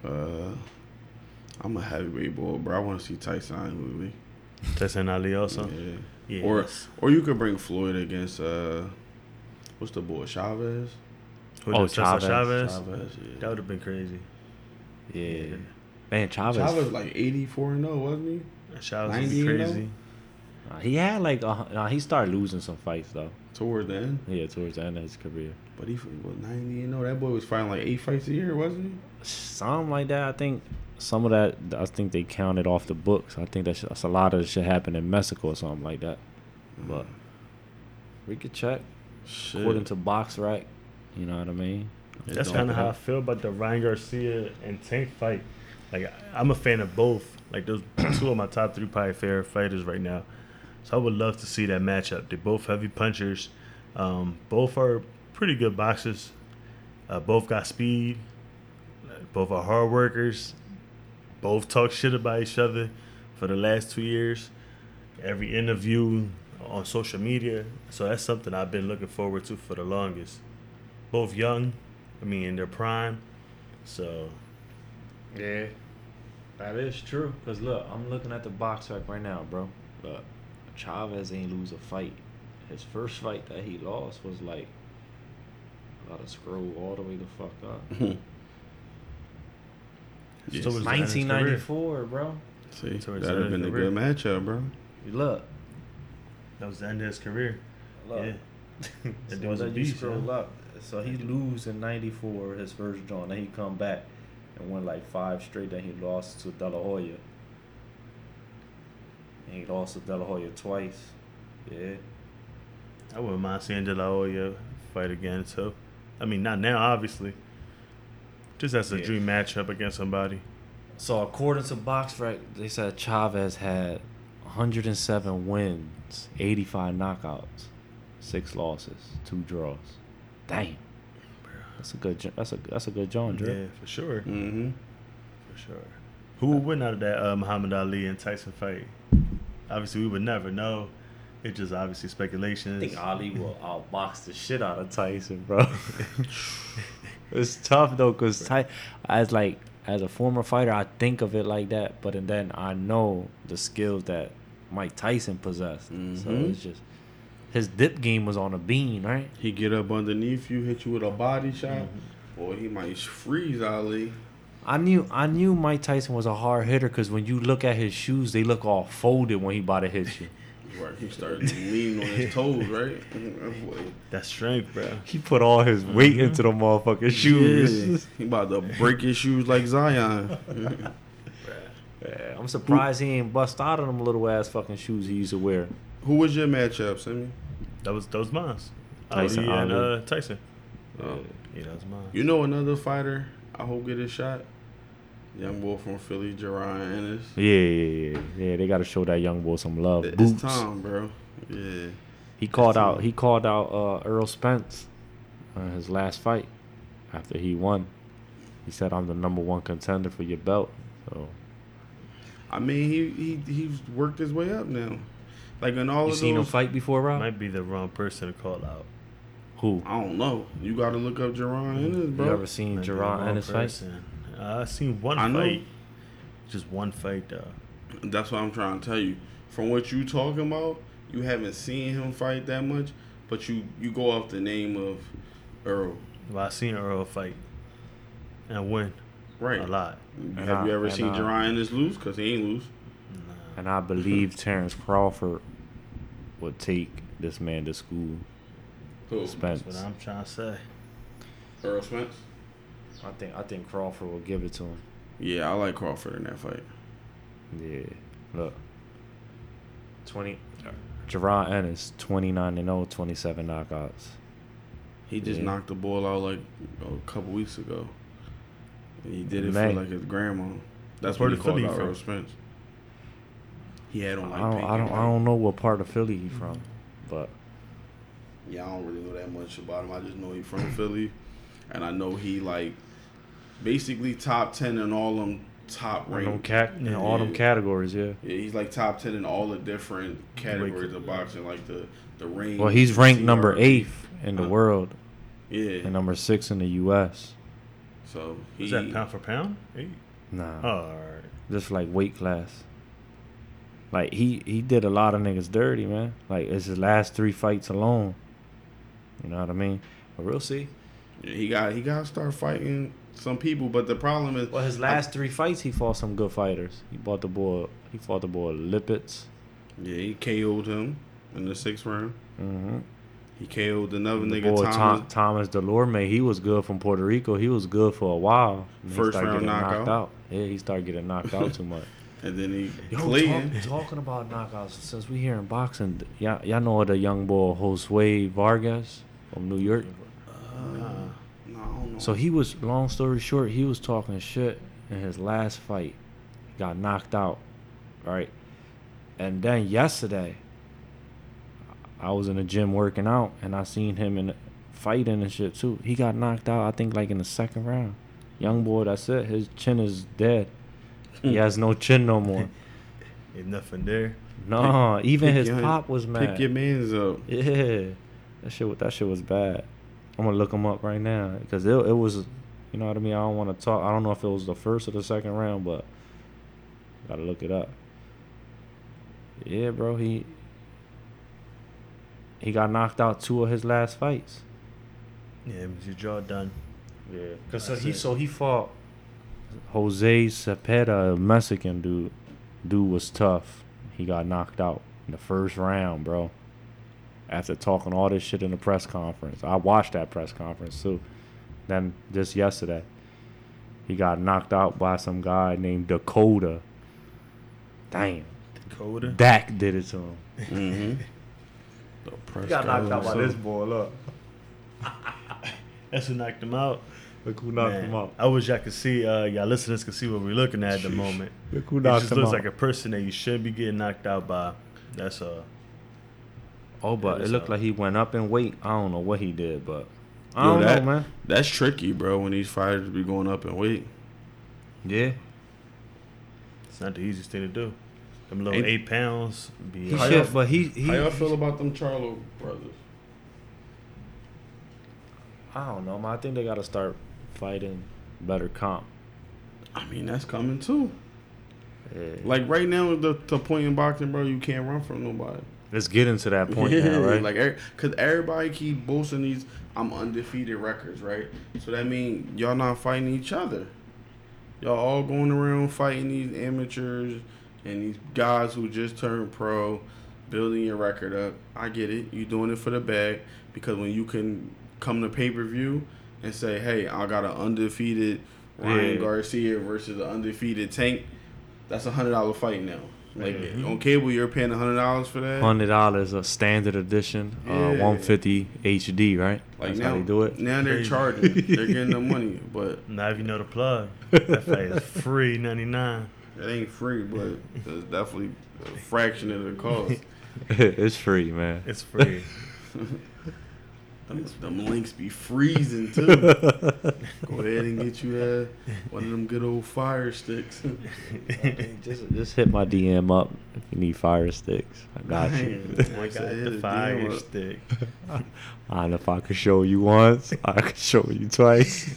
Uh, I'm a heavyweight boy, bro. I want to see Tyson with me. Tyson Ali also. Yeah. Yeah. Or or you could bring Floyd against uh, what's the boy Chavez? Who Oh, Chavez. Chavez. Chavez. Yeah. That would have been crazy. Yeah, man, Chavez. Chavez like 84 and 0, wasn't he? Chavez 90 is and crazy. uh, he had like a, nah, he started losing some fights though. Toward the end, Yeah, towards the end of his career. but he was 90 and 0. That boy was fighting like eight fights a year, wasn't he? Something like that. I think some of that. I think they counted off the books. I think that's, that's a lot of shit happened in Mexico or something like that. But we could check? Shit. according to Box BoxRec. You know what I mean? That's kind of how I feel about the Ryan Garcia and Tank fight. Like I'm a fan of both. Like those two of my top three probably favorite fighters right now. So I would love to see that matchup. They're both heavy punchers. Um, both are pretty good boxers. Uh, both got speed. Both are hard workers. Both talk shit about each other for the last two years. Every interview on social media. So that's something I've been looking forward to for the longest. Both young, I mean, in their prime. So Yeah, that is true. Cause look, I'm looking at the BoxRec right now, bro. Look, Chavez ain't lose a fight his first fight that he lost was like I gotta scroll all the way the fuck up. Yes. So was the end of his career. 1994, bro. See, Towards that'd have been a good matchup, bro. You look. That was the end of his career. Look. Yeah. so That was a then you scroll yeah. up. So he lose in '94 his first joint. Then he come back and won like five straight. Then he lost to De La Hoya. And he lost to De La Hoya twice. Yeah. I wouldn't mind seeing De La Hoya fight again. So, I mean, not now, obviously. Just as a Yeah. dream matchup against somebody. So according to BoxRec, they said Chavez had 107 wins, 85 knockouts, six losses, two draws. Damn. That's a good. jo- That's a that's a good joint, Dre. Yeah, for sure. Mm-hmm. For sure. Who would win out of that uh, Muhammad Ali and Tyson fight? Obviously, we would never know. It's just obviously speculation. I think Ali will outbox the shit out of Tyson, bro. it's tough though, cause Ty, as like as a former fighter, I think of it like that, but and then I know the skills that Mike Tyson possessed. So Mhm. it's just his dip game was on a bean, right? He get up underneath you, hit you with a body shot, Mm-hmm. or he might freeze Ali. I knew I knew Mike Tyson was a hard hitter because when you look at his shoes, they look all folded when he about to hit you. Right, he started leaning on his toes, right? That That's strength, bro. He put all his weight into the motherfucking shoes. Yeah, he about to break his shoes like Zion. Yeah, I'm surprised he ain't bust out of them little ass fucking shoes he used to wear. Who was your matchup, Sammy? That was that was mine. Tyson, Ali and uh, Tyson. Oh. Yeah, that was mine. You know another fighter I hope get a shot? Young boy from Philly, Jaron Ennis. Yeah, yeah, yeah, yeah. They got to show that young boy some love. It's Boots. time, bro. Yeah. He called It's out. time. He called out uh, Errol Spence on his last fight after he won. He said, "I'm the number one contender for your belt." So I mean, he he he's worked his way up now. Like in all you of seen him those, fight before, Rob? Might be the wrong person to call out. Who? I don't know. You got to look up Jaron Ennis, bro. You bro. ever seen Might be the Gerard wrong Ennis fight? Uh, I seen one I know. fight. Just one fight though. That's what I'm trying to tell you. From what you talking about, you haven't seen him fight that much, but you you go off the name of Earl, Well, I seen Earl fight and win right? a lot. And Have you ever seen I- Jaron Ennis lose? Cause he ain't lose. And I believe Terrence Crawford would take this man to school. Who? Spence. That's what I'm trying to say. Errol Spence. I think I think Crawford will give it to him. Yeah, I like Crawford in that fight. Yeah. Look. 20 Gerard Ennis, 29 and 0, 27 knockouts. He just Yeah. knocked the ball out like a couple weeks ago. And he did it Man. for like his grandma. That's Where what he the called Philly out from? Errol Spence. He had on like I don't, pink I don't, I don't know what part of Philly he's from, mm-hmm. but Yeah, I don't really know that much about him. I just know he's from Philly, and I know he like basically top ten in all them top in, them ranked. cat, in all them categories, yeah. Yeah, he's like top ten in all the different categories of boxing, like the the range. Well, he's ranked number CRD. eighth in the Huh? world Yeah, and number six in the U.S. so he Is that pound for pound? Eight. Nah, Oh, all right. just like weight class. Like he he did a lot of niggas dirty, man. Like it's his last three fights alone. You know what I mean? But we'll see. he got he got to start fighting some people, but the problem is Well, his last three fights, he fought some good fighters. He fought the boy. He fought the boy Lipinets. yeah he KO'd him in the sixth round. Mm-hmm. He KO'd another The nigga boy Thomas. Thomas, Thomas Dulorme, he was good from Puerto Rico. He was good for a while. First round getting knocked knockout. out. Yeah, he started getting knocked out too much. And then he Yo, Clayton. talk, talking about knockouts, since we here in boxing, y'all, y'all know the young boy Josue Vargas from New York. Uh, No, I don't know. So he was, long story short, he was talking shit in his last fight. Got knocked out, right? And then yesterday, I was in the gym working out, and I seen him in the, fighting and shit too. He got knocked out, I think, like in the second round. Young boy, that's it. His chin is dead. He mm. has no chin no more. Ain't nothing there. No, even pick his your- pop was mad. Pick your man's up. Yeah, that shit. That shit was bad. I'm gonna look him up right now because it, it was, you know what I mean. I don't want to talk. I don't know if it was the first or the second round, but gotta look it up. Yeah, bro. He he got knocked out two of his last fights. Yeah, it was your jaw done. Yeah, cause so he it. so he fought Jose Zepeda, a Mexican dude. Dude was tough. He got knocked out in the first round, bro. After talking all this shit in the press conference, I watched that press conference too. Then just yesterday, he got knocked out by some guy named Dakota. Damn, Dakota. Dak did it to him. Mm-hmm. He got knocked out by this boy. Look, That's who knocked him out. Look who knocked Man, him out. I wish y'all could see, uh, y'all listeners could see what we're looking at at the moment. Look who It knocked just him looks out. like a person that you should be getting knocked out by. That's uh oh, but it looked a- like he went up in weight. I don't know what he did, but I Yo, don't that- know, man. That's tricky, bro. When these fighters be going up in weight. Yeah. it's not the easiest thing to do. Them little Ain't- eight pounds be He should, y'all- but he he. How y'all feel about them Charlo brothers? I don't know, man. I think they gotta start fighting better comp. I mean, that's coming too. Yeah. Like right now, the, the point in boxing, bro, you can't run from nobody. Let's get into that point yeah, now, right? Like, cause everybody keep boasting these I'm undefeated records, right? So that mean y'all not fighting each other. Y'all all going around fighting these amateurs and these guys who just turned pro, building your record up. I get it. You doing it for the bag because when you can come to pay per view and say, "Hey, I got an undefeated Ryan Yeah. Garcia versus an undefeated Tank," that's a hundred dollar fight now. Like Mhm. on cable, you're paying a hundred dollars for that. Hundred dollars a standard edition, uh, Yeah. one fifty HD, right? Like That's now, how they do it. Now they're Crazy. charging. they're getting the money, but now if you know the plug. That fight is free ninety nine. it ain't free. But it's definitely a fraction of the cost. it's free, man. It's free. Them, them links be freezing too. Go ahead and get you uh, one of them good old fire sticks. just just hit my DM up if you need fire sticks. I got you. I got the fire deal stick. I don't know if I could show you once. I could show you twice.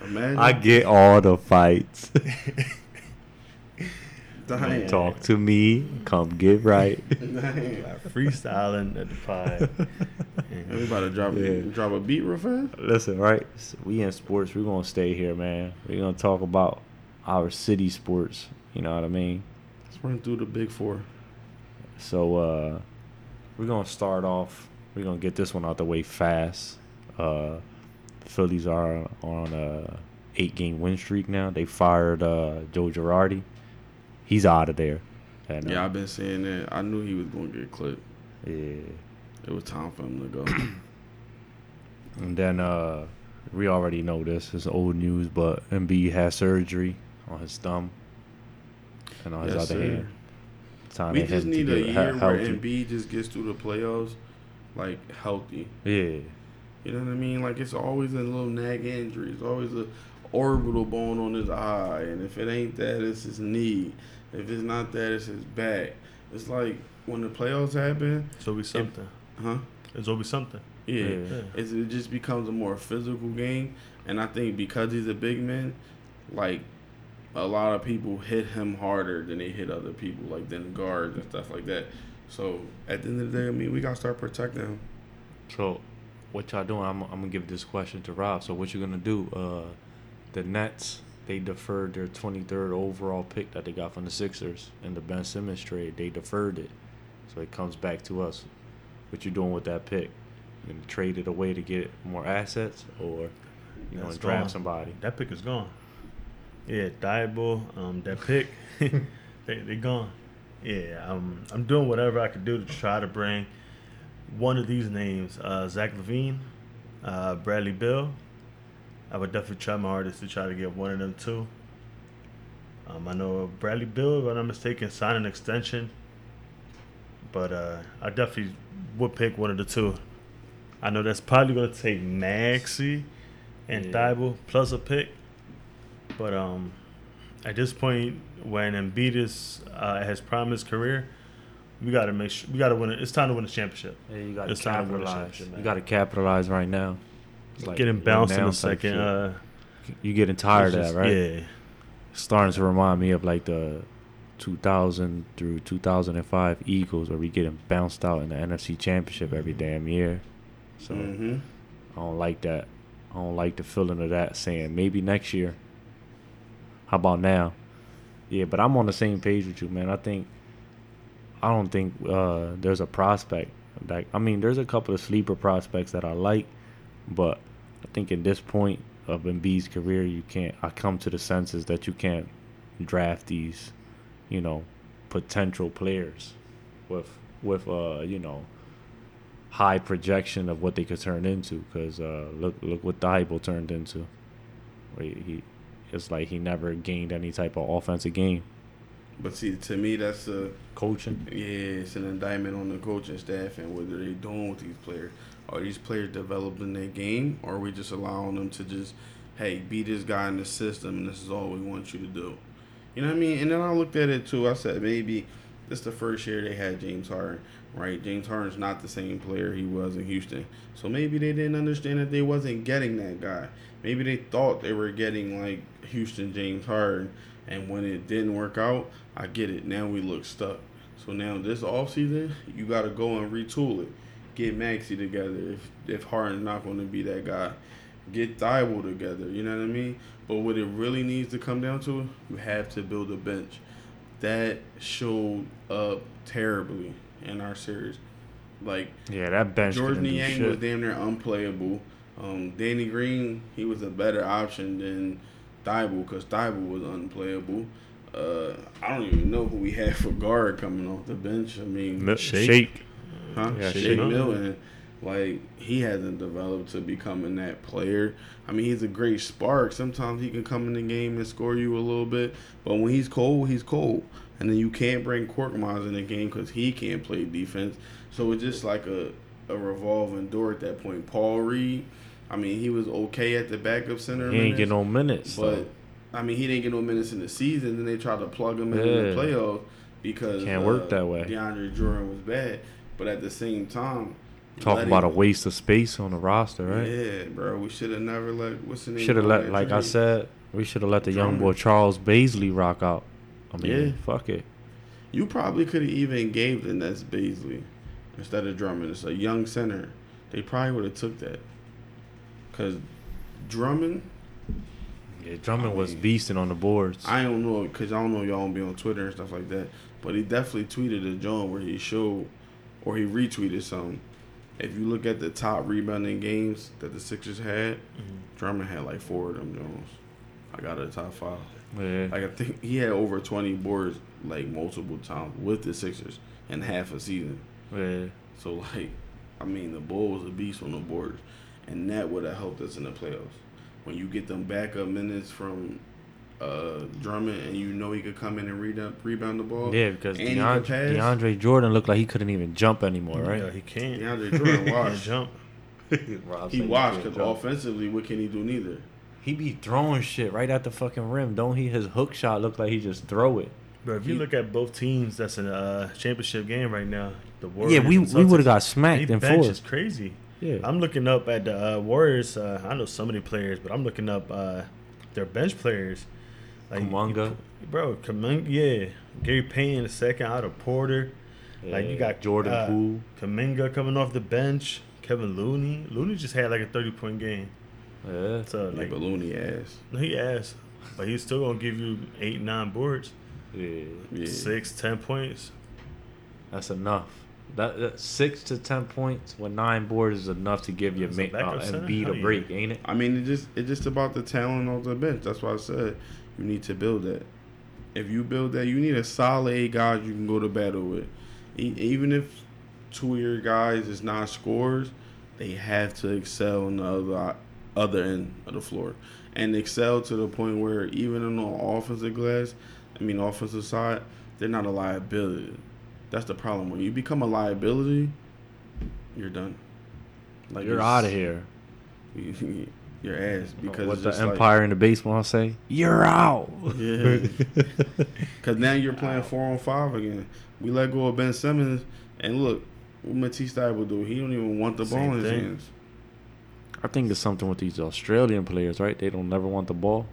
Imagine. I get all the fights. Dang. Talk to me. Come get right. Dang. Freestyling at the pod. We about to drop Yeah. drop a beat real fast. Listen, right? We in sports. We're gonna stay here, man. We're gonna talk about our city sports. You know what I mean? Let's run through the big four. So uh we're gonna start off. We're gonna get this one out the way fast. Uh the Phillies are on a eight game win streak now. They fired uh Joe Girardi. He's out of there. And, uh, Yeah, I've been saying that. I knew he was gonna get clipped. yeah. It was time for him to go. And then uh we already know this. It's old news, but Embiid had surgery on his thumb and on his Yes, other sir. hand. Time we just to need a he- year where. Embiid just gets through the playoffs, like healthy. Yeah. You know what I mean? Like it's always a little nag injury. It's always a orbital bone on his eye, and if it ain't that, it's his knee. If it's not that, it's his back. It's like when the playoffs happen, It's always something. huh? It's always something. Yeah, Yeah. It's, it just becomes a more physical game, and I think because he's a big man, like a lot of people hit him harder than they hit other people, like than guards and stuff like that. So at the end of the day, I mean, we gotta start protecting him. So, what y'all doing? I'm, I'm gonna give this question to Rob. So, what you gonna do? Uh, the Nets they deferred their 23rd overall pick that they got from the Sixers in the Ben Simmons trade. They deferred it, so it comes back to us. What you doing with that pick? Gonna trade it away to get more assets, or you gonna draft somebody? That pick is gone. Yeah, Diable, um, that pick, they they gone. Yeah, um, I'm doing whatever I can do to try to bring one of these names, uh, Zach LaVine, uh, Bradley Beal. I would definitely try my hardest to try to get one of them two. Um, I know Bradley Beal, if I'm not mistaken, signed an extension, but uh, I definitely would pick one of the two. I know that's probably going to take Maxey and Yeah. Thybulle plus a pick, but um, at this point, when Embiid is uh, at his prime of his career, we got to make sure we got to win it. It's time to win a championship. Yeah, you got to It's time to win capitalize. You got to capitalize right now. It's like Getting bounced in a second. shit. Uh, you getting tired of it's that, right? Yeah. starting to remind me of like the 2000 through 2005 Eagles where we getting bounced out in the NFC Championship every damn year. So hmm I don't like that. I don't like the feeling of that saying maybe next year. How about now? Yeah, but I'm on the same page with you, man. I think I don't think uh, there's a prospect that I mean, there's a couple of sleeper prospects that I like, but I think in this point of Embiid's career, you can't. I come to the senses that you can't draft these, you know, potential players with with uh you know high projection of what they could turn into. Because uh, look look what Thybulle turned into. Where he, he it's like he never gained any type of offensive game. But see, to me, that's a Coaching. yeah, it's an indictment on the coaching staff and what they're they doing with these players. Are these players developing their game, or are we just allowing them to just, hey, be this guy in the system, and this is all we want you to do? You know what I mean? And then I looked at it too. I said maybe this is the first year they had James Harden, right? James Harden's not the same player he was in Houston, so maybe they didn't understand that they wasn't getting that guy. Maybe they thought they were getting like Houston James Harden, and when it didn't work out, I get it. Now we look stuck. So now this offseason, you got to go and retool it. Get Maxey together if if Harden's not going to be that guy. Get Thybulle together. You know what I mean? But what it really needs to come down to, you have to build a bench. That showed up terribly in our series. Like Yeah, that bench Jordan couldn't Yang was damn near unplayable. Um, Danny Green, he was a better option than Thybulle because Thybulle was unplayable. Uh, I don't even know who we had for guard coming off the bench. I mean, Shake. Shake. Huh? yeah, Shake Shake Milton. Like he hasn't developed to becoming that player. I mean, he's a great spark. Sometimes he can come in the game and score you a little bit, but when he's cold, he's cold. And then you can't bring Korkmaz in the game because he can't play defense. So it's just like a a revolving door at that point. Paul Reed, I mean, he was okay at the backup center. He ain't minutes, get no minutes. but so. I mean, he didn't get no minutes in the season. Then they tried to plug him in, in the playoffs because Can't uh, work that way. DeAndre Jordan was bad, but at the same time, Talk letting- about a waste of space on the roster, right? Yeah, bro. We should have never let what's the name? Should have let, like I said, we should have let the young boy Charles Bassey rock out. I mean, Yeah. fuck it. You probably could have even gave the Nets Bassey instead of Drummond. It's a young center. They probably would have took that. Cause Drummond, Yeah, Drummond was mean, beasting on the boards. I don't know, cause I don't know y'all be on Twitter and stuff like that. But he definitely tweeted a joint where he showed, or he retweeted something. If you look at the top rebounding games that the Sixers had, mm-hmm. Drummond had like four of them Jones. I got a top five. yeah. Like I think he had over twenty boards like multiple times with the Sixers in half a season. yeah. So like, I mean, the Bull was a beast on the boards, and that would have helped us in the playoffs. When you get them backup minutes from uh, Drummond, and you know he could come in and rebound, rebound the ball. Yeah, because and DeAndre. DeAndre Jordan looked like he couldn't even jump anymore, Yeah, right? he can't. DeAndre Jordan Can't washed. jump. He washed because offensively, what can he do? Neither. He be throwing shit right at the fucking rim, don't he? His hook shot looked like he just throw it. But if you He- look at both teams that's in a uh, championship game right now, the Warriors. Yeah, we we would have got smacked they in bench four. is crazy. Yeah, I'm looking up at the uh, Warriors. Uh, I know so many players, but I'm looking up uh, their bench players. Kuminga. bro, Kuminga, yeah, Gary Payton the second Otto Porter. Like you got Jordan uh, Poole. Kuminga coming off the bench. Kevin Looney. Looney just had like a 30 point game. Yeah, So Like like Looney ass. he asked, but he's still gonna give you eight, nine boards, yeah, Yeah. six, ten points. that's enough. That, that six to ten points with nine boards is enough to give you As ma- a backup uh, center? Embiid a break, ain't it? I mean, it just it's just about the talent on the bench. That's why I said you need to build that. If you build that, you need a solid eight guys you can go to battle with. E- even if two of your guys is not scorers, they have to excel on the other other end of the floor and excel to the point where even on the offensive glass, I mean offensive side, they're not a liability. That's the problem. When you become a liability, you're done. Like You're out of here. your ass because what it's the just like- Empire in the baseball say? You're out. yeah. Because now you're playing four on five again. We let go of Ben Simmons, and look, what Matisse will do? He don't even want the ball Same in his thing. hands. I think it's something with these Australian players, right? They don't never want the ball.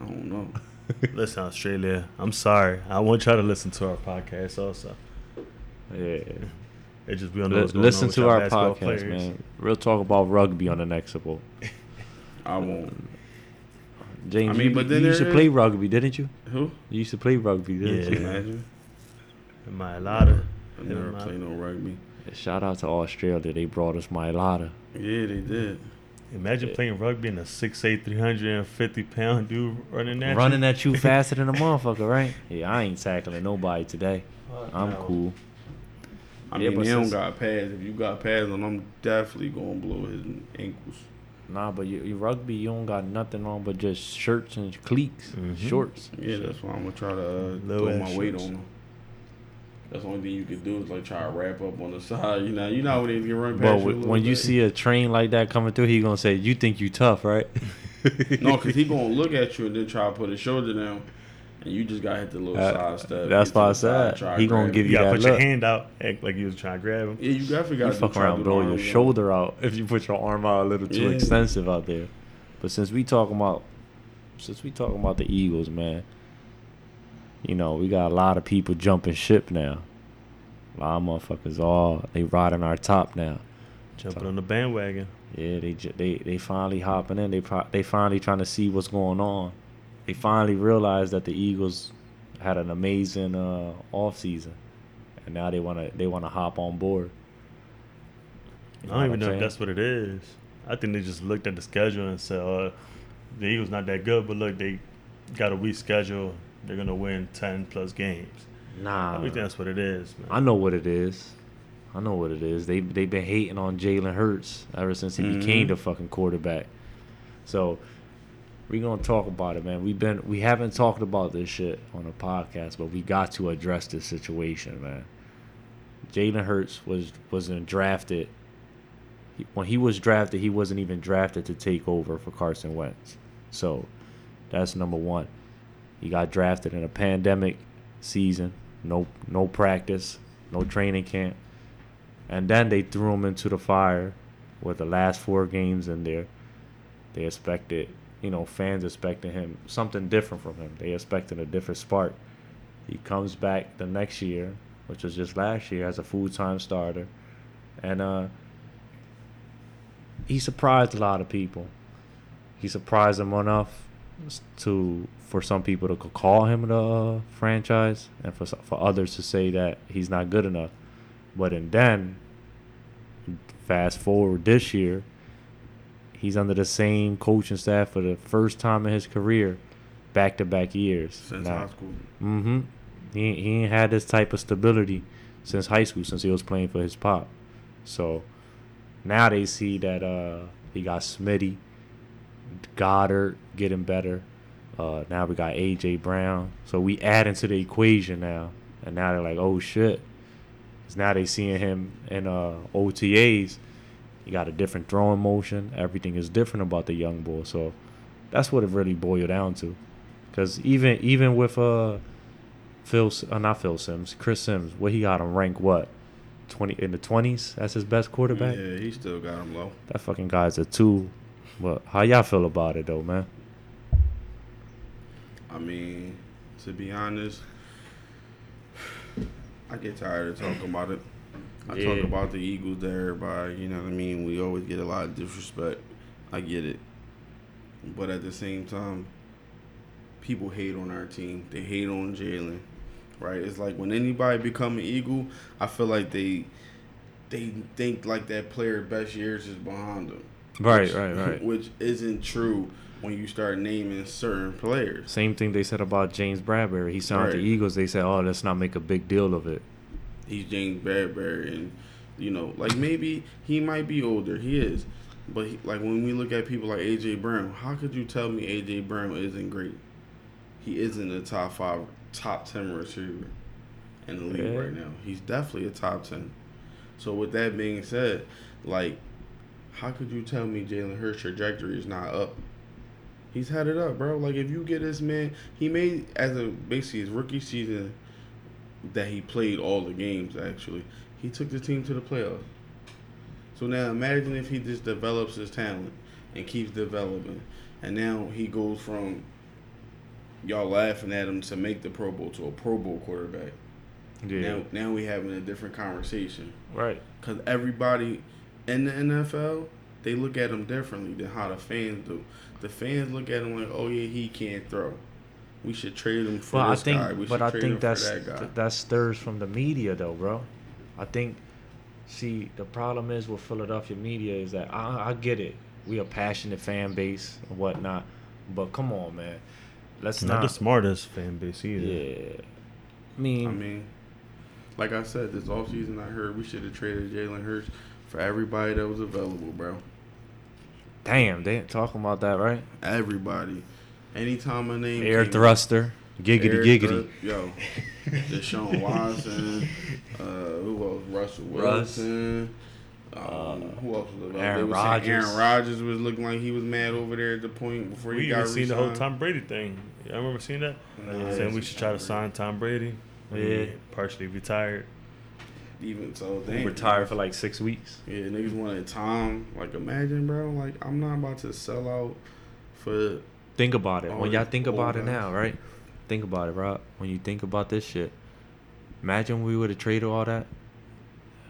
I don't know. Listen, Australia. I'm sorry. I want y'all to listen to our podcast also. Yeah. It just we don't know Li- what's going listen on with to our podcast, players. man. Real talk about rugby on the next episode. I won't. James, I mean, you, but you used to play rugby, didn't you? Who? You used to play rugby, didn't Yeah. you? Imagine. My Lada. I never my- played no rugby. Shout out to Australia. They brought us Mailata. Yeah, they did. Imagine Yeah. playing rugby and a 6'8", 350 pound dude running at Running you. at you faster than a motherfucker, right? Yeah, I ain't tackling nobody today. Oh, I'm no. cool. I Yeah, mean, but they don't got pads. If you got pads on, I'm definitely gonna blow his ankles. Nah, but you, you rugby, you don't got nothing on but just shirts and cleats, Mhm. shorts. Yeah, that's why I'm gonna try to uh, throw ass my weight on them. That's the only thing you could do is like try to wrap up on the side. You know, you know when they get run But past you. a when little when you see a train like that coming through, he gonna say, "You think you tough, right?" no, because he gonna look at you and then try to put his shoulder down, and you just gotta hit the little Uh, side step. that's why I said try he gonna give it. You you gotta that put your hand out, act like you was trying to grab him. Yeah, you definitely You got to fuck around, blow your shoulder out if you put your arm out a little too Yeah. extensive out there. But since we talking about, since we talking about the Eagles, man, you know we got a lot of people jumping ship now. A lot of motherfuckers all they riding our top now. Jumping on the bandwagon. Yeah, they they they finally hopping in. They pro- they finally trying to see what's going on. They finally realized that the Eagles had an amazing uh, off season, and now they wanna they wanna hop on board. You I don't even know if that's what it is. I think they just looked at the schedule and said, uh, the Eagles not that good, but look, they got a weak schedule. They're gonna win ten plus games. Nah, I think that's what it is, man. I know what it is. I know what it is. They they been hating on Jalen Hurts ever since he became Mhm. the fucking quarterback. So we gonna talk about it, man. We've been we haven't talked about this shit on the podcast, but we got to address this situation, man. Jalen Hurts was wasn't drafted. He, when he was drafted, he wasn't even drafted to take over for Carson Wentz. So that's number one. He got drafted in a pandemic season, no no practice, no training camp, and then they threw him into the fire with the last four games in there. They expected, you know, fans expecting him something different from him. They expected a different spark. He comes back the next year, which was just last year, as a full time starter, and uh, he surprised a lot of people. He surprised them enough to for some people to call him the uh, franchise, and for for others to say that he's not good enough. But and then, fast forward this year, he's under the same coaching staff for the first time in his career, back to back years. since Now- high school. Mm-hmm. He he ain't had this type of stability since high school, since he was playing for his pop. So now they see that uh he got Smitty, Goedert getting better. Uh, now we got AJ Brown. So we add into the equation now, and now they're like, oh shit. 'Cause now they seeing him in uh OTAs. He got a different throwing motion. Everything is different about the young boy. So that's what it really boiled down to. Cause even even with uh Phil uh, not Phil Simms, Chris Simms, what he got him ranked what? Twenty in the twenties? That's his best quarterback? Yeah, he still got him low. That fucking guy's a two. But how y'all feel about it though, man? I mean, to be honest, I get tired of talking about it. I Yeah. talk about the Eagles to everybody, you know what I mean? We always get a lot of disrespect. I get it. But at the same time, people hate on our team. They hate on Jalen. Right? It's like when anybody become an Eagle, I feel like they they think like that player best years is behind them. Right, Which- right, right. Which isn't true when you start naming certain players. Same thing they said about James Bradberry. He signed Right. the Eagles. They said, "Oh, let's not make a big deal of it." He's James Bradberry, and you know, like maybe he might be older. He is, but he, like when we look at people like AJ Brown, how could you tell me AJ Brown isn't great? He isn't a top five, top ten receiver in the league Yeah. right now. He's definitely a top ten. So with that being said, like, how could you tell me Jalen Hurts' trajectory is not up? He's had it up, bro. Like if you get this man, he made as a basically his rookie season that he played all the games actually. He took the team to the playoffs. So now imagine if he just develops his talent and keeps developing. And now he goes from y'all laughing at him to make the Pro Bowl to a Pro Bowl quarterback. Yeah. Now, now we having a different conversation right. because everybody in the NFL they look at him differently than how the fans do. The fans look at him like, oh yeah, he can't throw. We should trade him for Well, I think, guy. We but should I trade think him that's for that guy. th- that stirs from the media, though, bro. I think. See, the problem is with Philadelphia media is that I, I get it. We a passionate fan base and whatnot, but come on, man. Let's Not not. the smartest fan base either. yeah. I mean, I mean, like I said, this offseason I heard we should have traded Jalen Hurts for everybody that was available, bro. damn, they ain't talking about that, right? Everybody. Anytime a name Air came- thruster, giggity Air giggity. Thrust- yo, Deshaun Watson, uh, who else? Russell Russ. Wilson. Um, who else was available? Aaron They was Rodgers. Aaron Rodgers was looking like he was mad over there at the point before We he got even seen the whole. Tom Brady thing. I remember seeing that. Nah, Saying we should try to sign Tom Brady. Yeah. partially retired. Even so, they Retired for like six weeks. Yeah, niggas wanted Tom. Like, imagine, bro. Like, I'm not about to sell out for. Think about it. All when y'all think about it guys. now, right? Think about it, Rob. When you think about this shit, imagine we would have traded all that.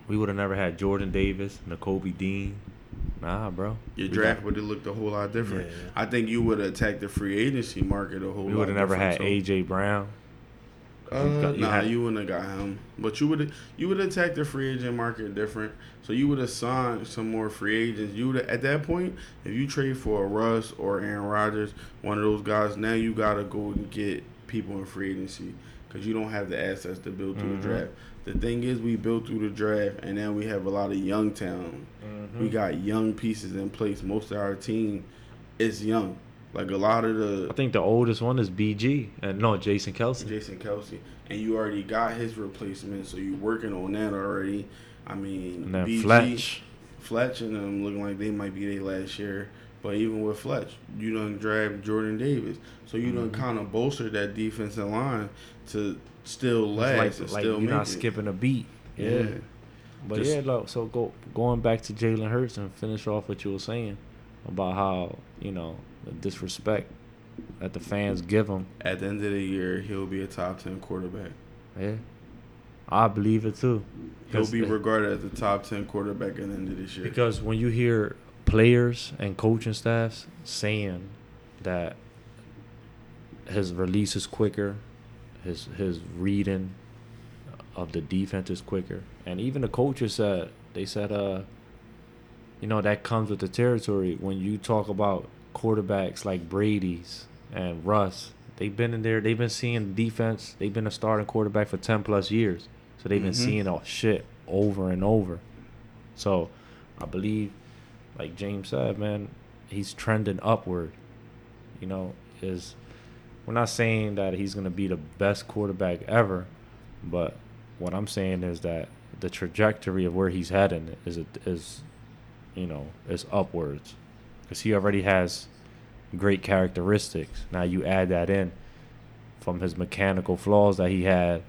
We would have never had Jordan Davis, Nakobe Dean. Nah, bro. Your We draft would have looked a whole lot different. Yeah. I think you would have attacked the free agency market a whole We lot would have never had too. AJ Brown. Uh, You got- you nah, had- you wouldn't have got him. But you would you would attack the free agent market different. So you would have signed some more free agents. You would at that point, if you trade for a Russ or Aaron Rodgers, one of those guys, now you gotta go and get people in free agency because you don't have the assets to build through Mhm. the draft. The thing is, we built through the draft, and now we have a lot of young talent. We got young pieces in place. Most of our team is young. Like a lot of the I think the oldest one is BG. And no, Jason Kelce. Jason Kelce, and you already got his replacement, so you're working on that already. I mean, And then BG, Fletch. Fletch, and them looking like they might be their last year. But even with Fletch, you don't draft Jordan Davis, so you Mm-hmm. done kind of bolster that defensive line to still last like, like still you're not it. skipping a beat. Yeah. Yeah. But Just- yeah, look, so go going back to Jalen Hurts and finish off what you were saying about how, you know, the disrespect that the fans give him. At the end of the year, he'll be a top ten quarterback. Yeah. I believe it too. He'll be regarded as the top ten quarterback at the end of this year. Because when you hear players and coaching staffs saying that his release is quicker, his his reading of the defense is quicker, and even the coaches said they said, uh, you know, that comes with the territory. When you talk about quarterbacks like Brady's and Russ, they've been in there, they've been seeing defense, they've been a starting quarterback for ten plus years, so they've been Mhm. seeing all shit over and over. So, I believe, like James said, man, he's trending upward. You know, is we're not saying that he's gonna be the best quarterback ever, but what I'm saying is that the trajectory of where he's heading is is, you know, is upwards, because he already has great characteristics. Now you add that in from his mechanical flaws that he had,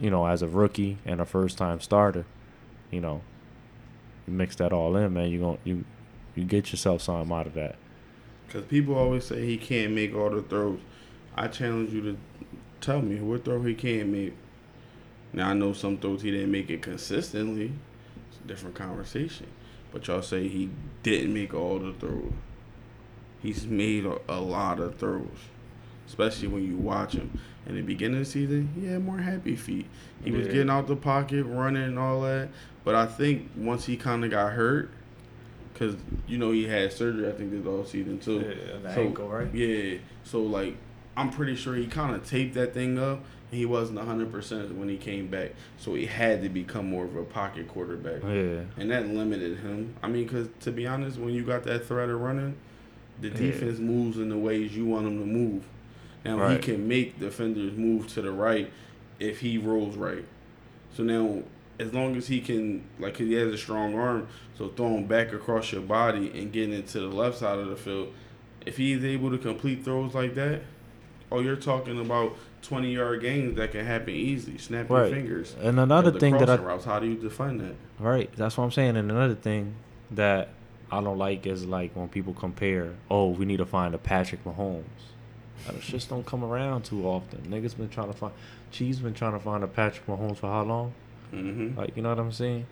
you know, as a rookie and a first time starter, you know, you mix that all in, man. You gon' you you get yourself something out of that. Because people always say he can't make all the throws. I challenge you to tell me what throw he can't make. Now I know some throws he didn't make it consistently. It's a different conversation. But y'all say he didn't make all the throws. He's made a, a lot of throws. Especially when you watch him. In the beginning of the season, he had more happy feet. He was getting out the pocket, running and all that. But I think once he kind of got hurt, because you know he had surgery. I think this all season too. Yeah, the so, ankle, right? Yeah. So like, I'm pretty sure he kind of taped that thing up. He wasn't 100 percent when he came back. So he had to become more of a pocket quarterback, Yeah. and that limited him. I mean, because to be honest, when you got that threat of running, the Yeah. defense moves in the ways you want them to move. Now he can make defenders move to the right if he rolls right. So now, as long as he can, like, 'cause he has a strong arm, so throwing back across your body and getting into the left side of the field, if he's able to complete throws like that, oh, you're talking about 20 yard gains that can happen easy, Snap Right. your fingers. And another the thing that I routes, how do you define that? Right. That's what I'm saying. And another thing that I don't like is like when people compare, oh, we need to find a Patrick Mahomes. That shits don't come around too often. Niggas been trying to find. Chiefs been trying to find a Patrick Mahomes for how long? Mm-hmm. Like you know what I'm saying?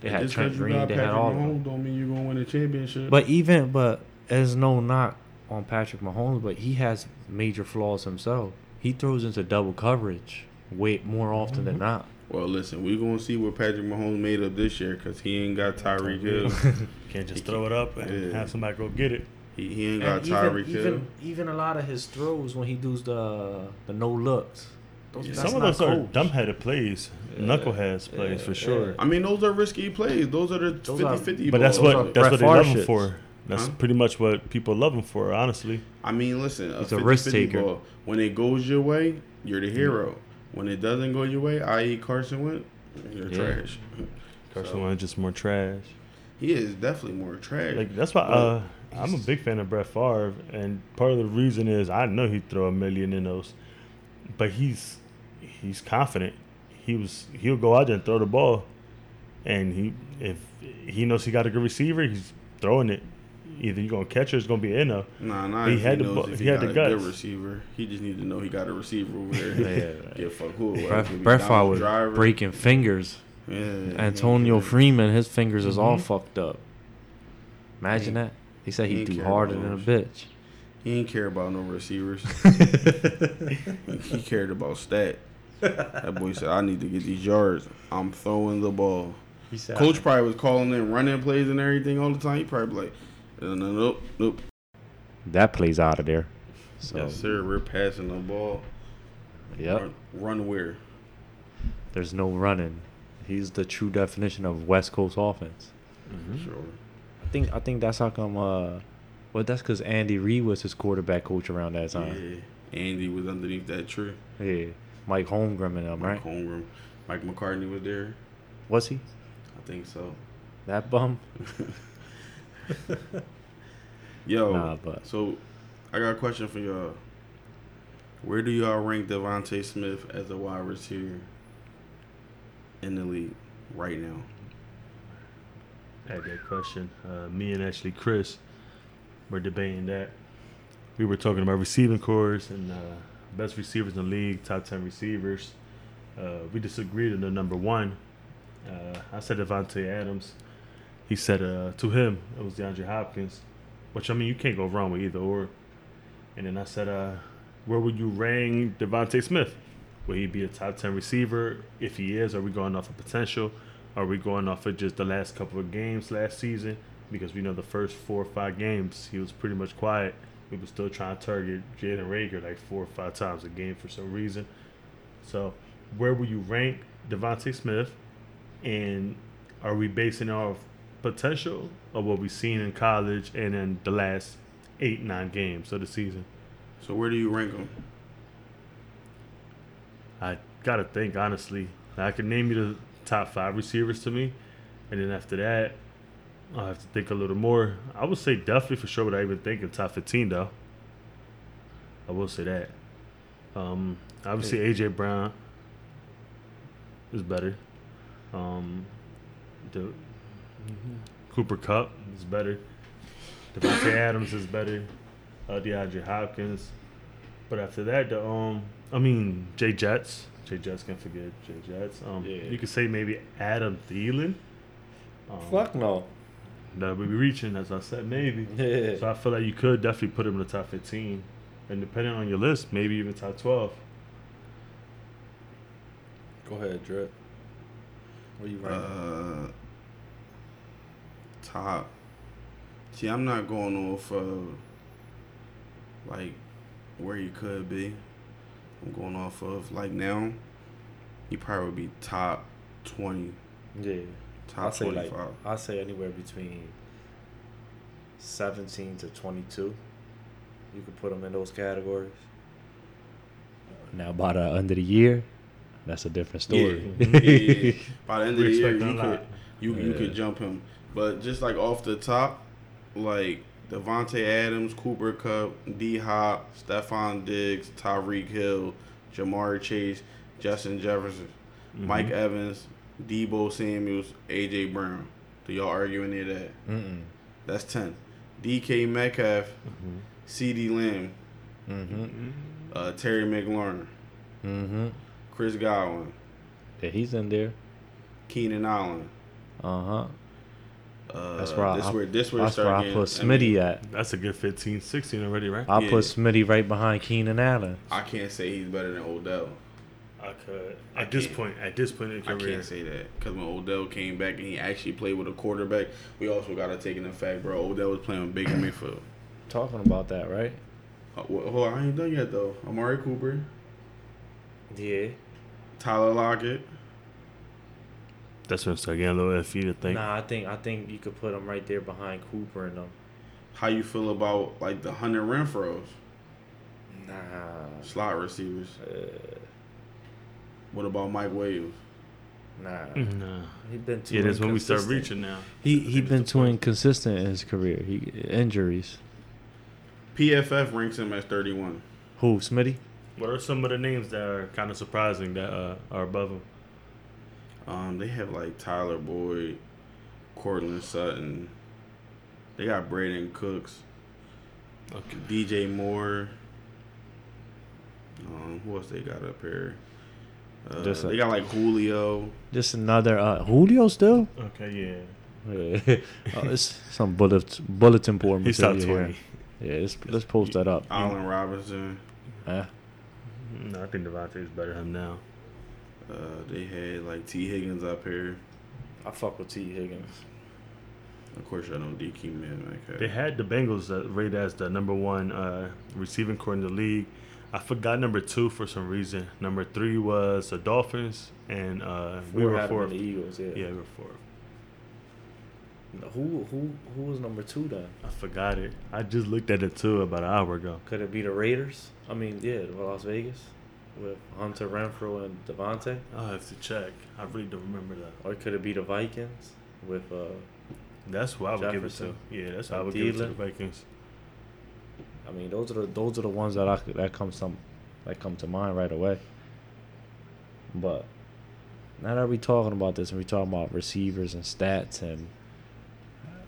They had just Trent Green. They Patrick had all. Mahomes don't mean you're gonna win a championship. But even but there's no knock on Patrick Mahomes, but he has major flaws himself. He throws into double coverage way more often than mm-hmm. not. well, listen, we're gonna see what Patrick Mahomes made of this year because he ain't got Tyreek Hill. Can't just throw it up and Yeah. have somebody go get it. he, he ain't got And Tyreek even, Hill. even even a lot of his throws when he does the the no looks. Those, Yeah. Some of not those are coached. dumbheaded plays, knuckleheads plays for yeah, sure. I mean, those are risky plays. Those are the Those are- 50-50 But that's balls. are what that's Brett what they love Favre shits. for. That's Huh? pretty much what people love him for, honestly. I mean, listen, a He's a 50-50 risk taker. Ball, when it goes your way, you're the hero. When it doesn't go your way, i.e. Carson Wentz, you're Yeah. trash. Carson So- Wentz just more trash. He is definitely more trash. Like that's why uh, I'm a big fan of Brett Favre, and part of the reason is I know he'd throw a million in those, but he's he's confident. He was he'll go out there and throw the ball, and he if he knows he got a good receiver, he's throwing it. Either you're gonna catch it or it's gonna be in there. Nah, nah. He if had he the bu- he he, had got the a guts. good receiver. He just needed to know he got a receiver over there. Yeah, Give a fuck who. it was. Brett, Could be Brett Favre Donald was Driver. breaking fingers. Yeah, Antonio yeah. Freeman, his fingers is all Mhm. fucked up. Imagine He- that. He said he he ain't threw care harder about than a those. bitch. He ain't care about no receivers. he cared about stat. That boy said, "I need to get these yards. I'm throwing the ball." He said, Coach probably was calling in running plays and everything all the time. He probably be like, "No, no, nope, nope." that plays out of there. So, Yes, sir. We're passing the ball. yep. Run, run where? There's no running. He's the true definition of West Coast offense. Sure. I think I think that's how come. Uh, well, that's because Andy Reid was his quarterback coach around that time. Yeah. Andy was underneath that tree. Yeah, Mike Holmgren and them, Mike right? Holmgren. Mike McCarthy was there. Was he I think so. that bum? Yo, Nah, but- so I got a question for y'all. Where do y'all rank DeVonta Smith as a wide receiver in the league right now? I had that question. Uh, me and actually Chris were debating that. We were talking about receiving cores and uh, best receivers in the league, top 10 receivers. Uh, we disagreed on the number one. Uh, I said Davante Adams. He said uh, to him, it was DeAndre Hopkins, which I mean, you can't go wrong with either or. And then I said, uh, where would you rank DeVonta Smith? Will he be a top 10 receiver? If he is, are we going off of potential? Are we going off of just the last couple of games last season? Because we know the first four or five games, he was pretty much quiet. We were still trying to target Jalen Reagor like four or five times a game for some reason. So, where will you rank DeVonta Smith? And are we basing off potential of what we've seen in college and in the last eight, nine games of the season? So where do you rank them? I gotta think honestly. I can name you the top five receivers to me, and then after that, I'll have to think a little more. I would say definitely for sure without even think thinking top fifteen though. I will say that. Um, obviously AJ Brown is better. Um, the Cooper Kupp is better. Davante Adams is better. Uh, DeAndre Hopkins. But after that, the um, I mean Jay Jets. Jay Jets can forget Jay Jets. Um, Yeah. you could say maybe Adam Thielen. Um, Fuck no. That would be reaching, as I said, maybe. Yeah. So I feel like you could definitely put him in the top 15. And depending on your list, maybe even top 12. Go ahead, Drip. Where you rank? Uh, top. See, I'm not going off of like where he could be. I'm going off of like now. He probably would be top twenty, yeah. top I'll say twenty like. I'll say anywhere between seventeen to twenty two. You could put them in those categories. Now by the end of the year, that's a different story. Mm-hmm. Yeah, yeah, yeah. By the end of the year, you could you you could jump him. But just like off the top, like Davante Adams, Cooper Kupp, D Hop, Stefon Diggs, Tyreek Hill, Ja'Marr Chase, Justin Jefferson, Mm-hmm. Mike Evans, Deebo Samuels, AJ Brown. Do y'all argue any of that? Mm-mm. That's ten. DK Metcalf, Mm-hmm. CeeDee Lamb, Mm-hmm. uh, Terry McLaurin, Mm-hmm. Chris Godwin, Yeah, he's in there. Keenan Allen. Uh huh. Uh, That's where I- where this where That's where I getting- put I mean, Smitty at. That's a good 15, 16 already, right? I Yeah. put Smitty right behind Keenan Allen. I can't say he's better than Odell. I could. I At this can't- point, at this point in career. I your career, can't say that because when Odell came back and he actually played with a quarterback, we also got to take in the fact, bro. Odell was playing with Baker Mayfield. Talking about that, right? Uh, wh- Hold on, I ain't done yet though. Amari Cooper, Yeah. Tyler Lockett. That's when it start getting a little iffy to think. Nah, I think I think you could put him right there behind Cooper and them. How you feel about like the Hunter Renfrows Nah. slot receivers? Uh, What about Mike Williams? nah. Nah. He been too Yeah, that's when we start reaching now. He he been too inconsistent in his career. He injuries. PFF ranks him as 31. Who? Smitty? What are some of the names that are kind of surprising that uh, are above him? Um, they have like Tyler Boyd, Courtland Sutton. They got Brandin Cooks, Okay. DJ Moore. Um, who else they got up here? Uh, Just a- they got like Julio. Just another uh, Julio still? Okay, yeah. Yeah. oh, it's some bullet, bulletin board He's top material 20. here. Yeah, let's, let's post that up. Allen Robinson. Yeah. No, I think DeVonta's better than him now. Uh, they had like Tee Higgins up here. I fuck with Tee Higgins. Of course, I know DK man. Okay. They had the Bengals uh, rated as the number one uh, receiving corps in the league. I forgot number two for some reason. Number three was the Dolphins, and uh, we were had him in fourth. the Eagles, yeah. Yeah, we were fourth. Who who who was number two then? I forgot it. I just looked at it too about an hour ago. Could it be the Raiders? I mean, yeah, Las Vegas with Hunter Renfrow and Davante, I'll have to check. I really don't remember that. or could it be the Vikings with uh? That's who I would Jefferson. give it to. Yeah, that's who I would give it to the Vikings. I mean, those are the those are the ones that I that come some that come to mind right away. But now that we're talking about this and we're talking about receivers and stats and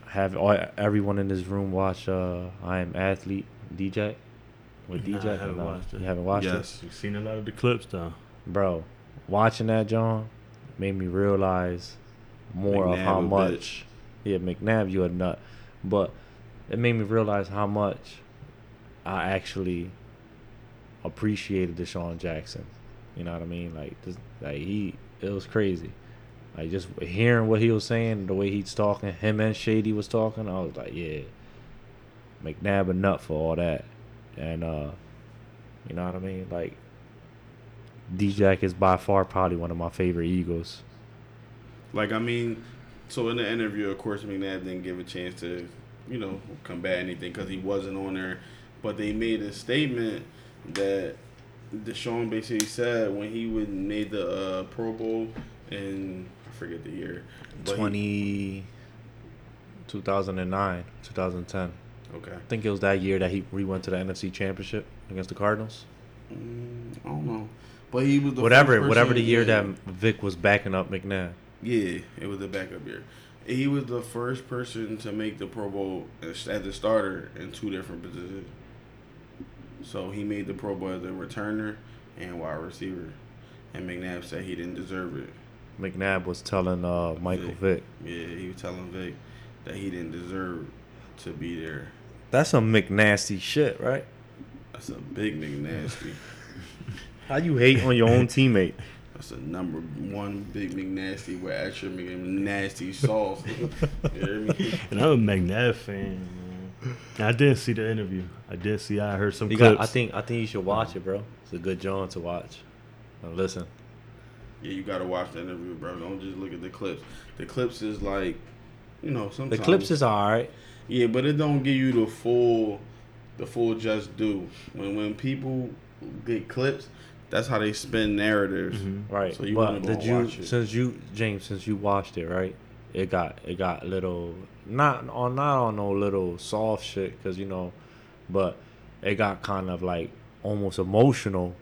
have all, everyone in this room watch uh I am athlete DJ with Nah, DJ. I haven't No, watched it. You haven't watched it, yes. You've seen a lot of the clips though. bro. Watching that jawn made me realize more of McNabb how a much. Yeah, McNabb, you a nut, but it made me realize how much I actually appreciated DeSean Jackson. You know what I mean? Like, this, like he, it was crazy. Like just hearing what he was saying, the way he's talking, him and Shady was talking, I was like, yeah, McNabb a nut for all that, and uh, you know what I mean? Like, D-Jack is by far probably one of my favorite Eagles. Like I mean, so in the interview, of course, McNabb didn't give a chance to, you know, combat anything because he wasn't on there. But they made a statement that DeSean basically said when he would made the uh, Pro Bowl in I forget the year. but he- 20, 2009, 2010. Okay. I think it was that year that he we went to the NFC Championship against the Cardinals. Mm, I don't know, but he was the whatever, first whatever the year that Vick was backing up McNabb. Yeah, it was the backup year. He was the first person to make the Pro Bowl as as a starter in two different positions. So he made the Pro Bowl as a returner and wide receiver. And McNabb said he didn't deserve it. McNabb was telling uh, Michael Vic. Vick. Yeah, he was telling Vick that he didn't deserve to be there. That's some McNasty shit, right? That's a big McNasty. How you hate on your own teammate? That's a number one big McNasty with extra McNasty sauce. you hear me? And I'm a McNabb fan. Man. I didn't see the interview. I did see. I heard some You clips. got, I think I think you should watch it, bro. It's a good jawn to watch. Now listen, Yeah, you gotta watch the interview, bro. Don't just look at the clips. The clips is like, you know, sometimes the clips is alright. Yeah, but it don't give you the full, the full just due. When when people get clips, that's how they spin narratives. Mm-hmm. Right. So you wanna but go did you it. since you James since you watched it right? It got it got little not on not on no little soft shit because you know, but it got kind of like almost emotional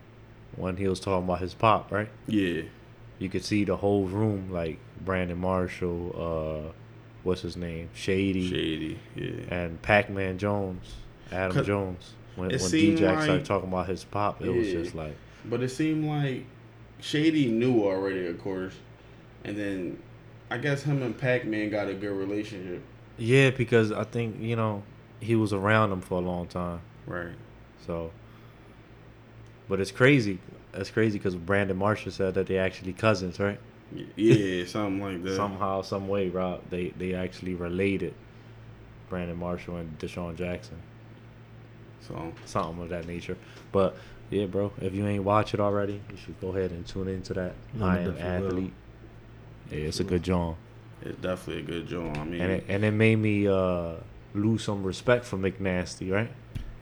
when he was talking about his pop. Right. Yeah, You could see the whole room like Brandon Marshall, uh, what's his name, Shady, shady. Yeah, and Pac Man Jones, Adam Jones. when, when DJ started talking about his pop, it was just like But it seemed like Shady knew already, of course, and then I guess him and Pac Man got a good relationship. yeah, because I think you know he was around him for a long time, Right. so. But it's crazy. It's crazy because Brandon Marshall said that they're actually cousins, right? Y- Yeah, something like that. Somehow, some way, Rob, they they actually related. Brandon Marshall and DeSean Jackson, So something of that nature. But yeah, bro, if you ain't watch it already, you should go ahead and tune into that. No, I I am definitely will. Yeah, it's a good joint. it's definitely a good joint. I mean, and it, and it made me uh, lose some respect for McNasty, right?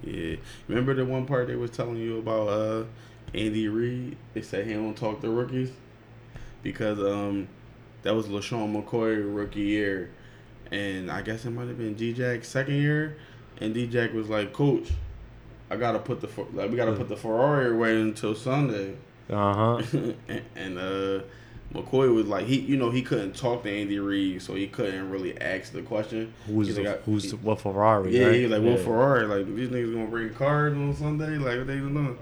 yeah. Remember the one part they was telling you about uh, Andy Reid? They said he don't talk to rookies because um, that was LeSean McCoy rookie year, and I guess it might have been D Jack's second year, and D Jack was like, "Coach, I gotta put the like we gotta put the Ferrari away until Sunday." Uh huh. and, and uh, McCoy was like he, you know, he couldn't talk to Andy Reid, so he couldn't really ask the question. Who's the, like, who's he- the, what Ferrari? yeah, right? he was like, yeah. "What Ferrari? Like these niggas gonna bring cars on Sunday? Like what they even doing?"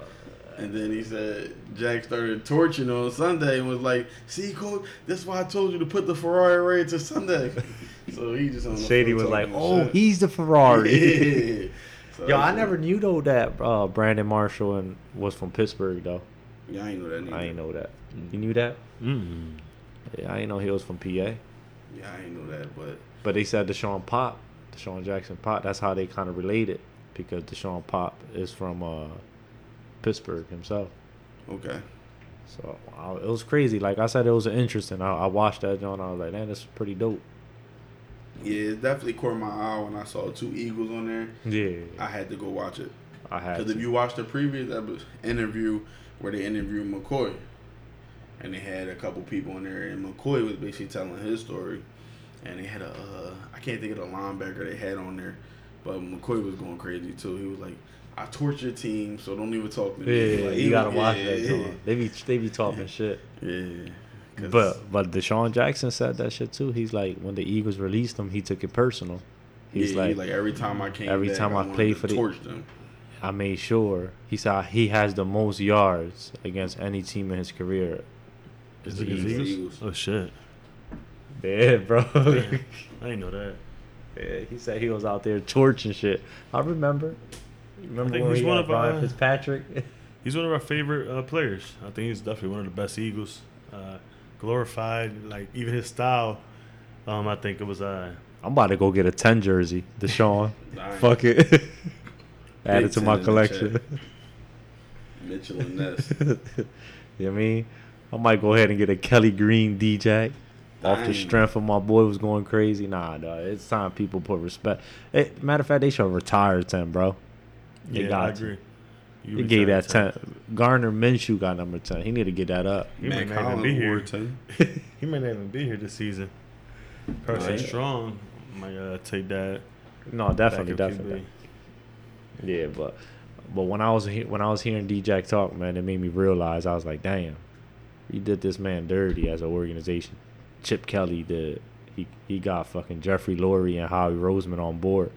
And then he said Jack started torching on Sunday and was like, "See, coach, that's why I told you to put the Ferrari away to Sunday." so he just on the Shady was like, "Oh, shit. he's the Ferrari." Yeah. So Yo, I that's- never knew though that uh, Brandon Marshall and was from Pittsburgh though. Yeah, I ain't know that. Neither. I ain't know that. You knew that? Mm. Yeah, I ain't know he was from PA. Yeah, I ain't know that, but But they said DeSean Pop, DeSean Jackson Pop. That's how they kind of related because DeSean Pop is from uh, Pittsburgh himself. okay. So I, it was crazy. Like I said, it was interesting. I, I watched that joint. I was like, man, this is pretty dope. Yeah, it definitely caught my eye when I saw two Eagles on there. Yeah, I had to go watch it. I had. Because if you watch the previous interview where they interviewed McCoy, and they had a couple people in there, and McCoy was basically telling his story, and they had a uh, I can't think of the linebacker they had on there, but McCoy was going crazy too. He was like, "I torture your team, so don't even talk to me." yeah, Like, you gotta was- watch yeah, that yeah, joint. They be they be talking shit. Yeah. But but DeSean Jackson said that shit too. He's like when the Eagles released him, he took it personal. He's yeah, he like, like every time I came, every back, time I wanted played for the- torch them. I made sure. He said he has the most yards against any team in his career. It's the Is it Eagles. Eagles. Eagles. Oh shit! Yeah, bro. Damn. I didn't know that. yeah, he said he was out there torching shit. I remember. Remember think when he's he one had of Brian our- Fitzpatrick? He's one of our favorite uh, players. I think he's definitely one of the best Eagles. Uh, glorified, like even his style. Um, I think it was uh, I'm about to go get a 10 jersey, DeSean. Nice. Fuck it. Add it to my collection. chat. Mitchell and Ness. you know what I mean? I might go ahead and get a Kelly Green DJ off the strength of my boy was going crazy. Nah, dog. It's time people put respect. Hey, matter of fact, they should retire 10, bro. They yeah, got I agree. You They gave that retired 10. Gardner Minshew got number 10. He need to get that up. He Matt might not even be here. He might not even be here this season. Carson Right. Strong might uh, take that. No, definitely, definitely. QB. Yeah, but but when I was he- when I was hearing D Jack talk, man, it made me realize I was like, damn, he did this man dirty as an organization. Chip Kelly did. He he got fucking Jeffrey Lurie and Howie Roseman on board.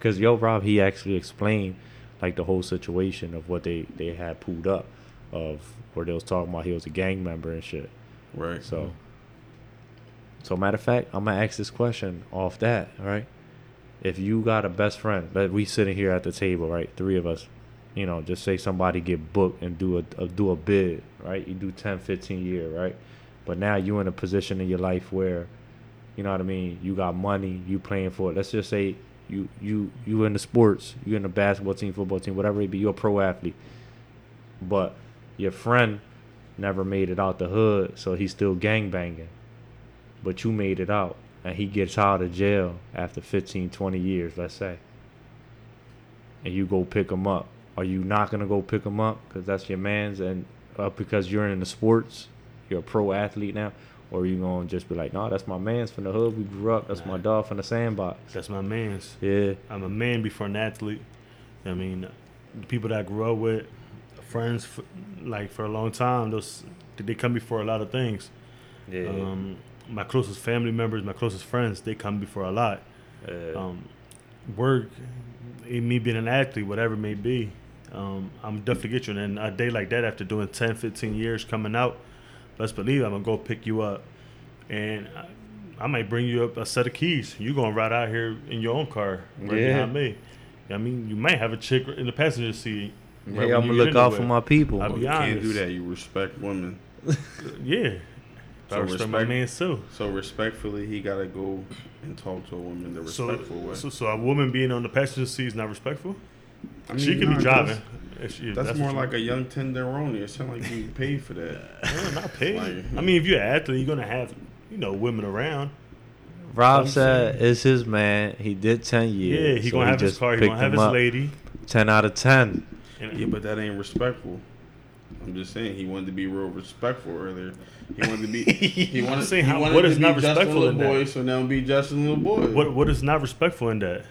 Cause yo, Rob, he actually explained like the whole situation of what they they had pulled up, of where they was talking about he was a gang member and shit. Right. So, so matter of fact, I'm gonna ask this question off that. All right, if you got a best friend that we sitting here at the table, right, three of us, you know, just say somebody get booked and do a, a do a bid, right? You do 10, 15 year, right? But now you in a position in your life where, you know what I mean, you got money, you playing for it. Let's just say you you you in the sports, you in the basketball team, football team, whatever it be, you're a pro athlete. But your friend never made it out the hood, so he's still gang banging. But you made it out, and he gets out of jail after 15, 20 years, let's say. And you go pick him up. Are you not gonna go pick him up because that's your man's, and uh, because you're in the sports, you're a pro athlete now, or you gonna just be like, nah, that's my man's from the hood. We grew up. That's my Nah. dog from the sandbox. That's my man's. Yeah, I'm a man before an athlete. I mean, the people that I grew up with, friends, f- like for a long time, those they come before a lot of things. yeah. Um, my closest family members, my closest friends, they come before a lot. uh, Um, work, eh, me being an athlete, whatever it may be, um, I'm definitely get you. And a day like that, after doing 10, 15 years coming out, let's believe I'm gonna go pick you up, and I, I might bring you up a set of keys. You're gonna ride out here in your own car right Yeah. behind me. I mean, you might have a chick in the passenger seat. right Hey, I'm gonna look out for my people. I'll Well, be oh, you can't do that. You respect women. Yeah. I So respect my man too. So respectfully, he gotta go and talk to a woman the So, respectful way. so, so a woman being on the passenger seat is not respectful. I mean, she could be driving. That's, If she- if that's more what you- like a young tenderoni. It sounds like you paid for that. No, not paid. Like- I mean, if you're an athlete, you're gonna have you know women around. Rob I'm said it's his man. He did ten years. Yeah, he so gonna have his just car. He gonna have his up. lady. Ten out of ten. Yeah, but that ain't respectful. I'm just saying he wanted to be real respectful earlier. He wanted to be. He wanted, saying he how- wanted what to is be not Justin respectful in little boy, that? so now be Justin little boy. what what is not respectful in that?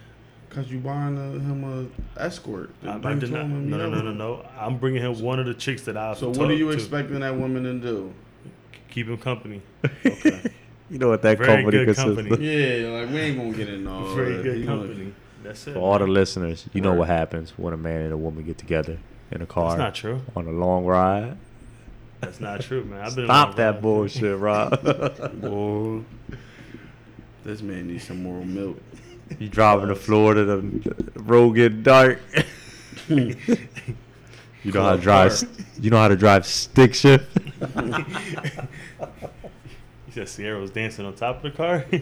Because you buying a, him a escort. I, I did not. Him, no, no, no, no, no. I'm bringing him one of the chicks that I've. So what are you to. expecting that woman to do? Keep him company. Okay. You know what that Very company good consists company. of. yeah, like we ain't gonna get in all Very that. good He gonna- company. That's it. For all the listeners, you know what happens when a man and a woman get together in a car That's not true. on a long ride. That's not true, man. I've been Stop that ride. bullshit, Rob. Boy, this man needs some more milk. You driving to Florida, the road get dark. you know how to drive. You know how to drive stick shift. He said Sierra was dancing on top of the car. That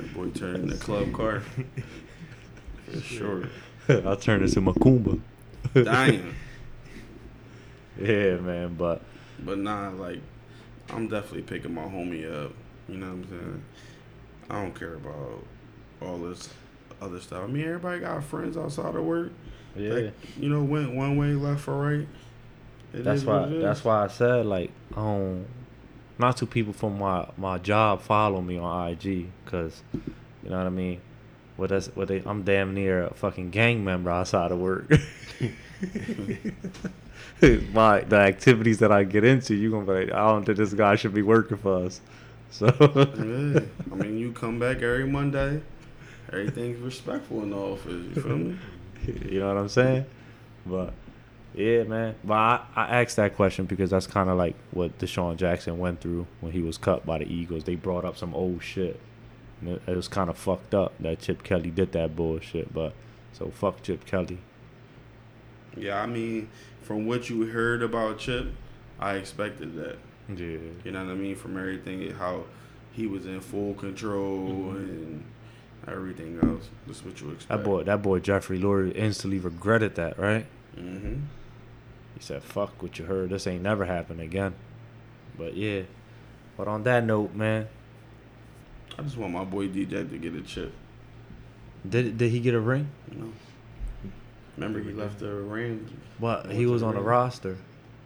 boy turned the club car. For sure. I'll turn this into Macumba. Dying. Yeah, man, but But nah, like, I'm definitely picking my homie up. You know what I'm saying? I don't care about all this other stuff. I mean, everybody got friends outside of work. yeah. That, you know, went one way, left or right. It That's why. what it is. That's why I said like, um, not two people from my my job follow me on IG, cause you know what I mean. What that's what they. I'm damn near a fucking gang member outside of work. my the activities that I get into, you gonna be like, I don't think this guy should be working for us. So Yeah. I mean, you come back every Monday. Everything's respectful in the office. You feel me? you know what I'm saying? But yeah, man. But I, I asked that question because that's kind of like what DeSean Jackson went through when he was cut by the Eagles. They brought up some old shit. And it, it was kind of fucked up that Chip Kelly did that bullshit. But so fuck Chip Kelly. Yeah, I mean, from what you heard about Chip, I expected that. Yeah. You know what I mean? From everything, how he was in full control Mm-hmm. and everything else. That's what you expect. That boy, that boy Jeffrey Lurie instantly regretted that, right? Mm-hmm. He said, "Fuck what you heard. This ain't never happen again." But yeah. But on that note, man, I just want my boy DJ to get a chip. did did he get a ring? You know. Remember, he left the. What? Went He was the on the roster.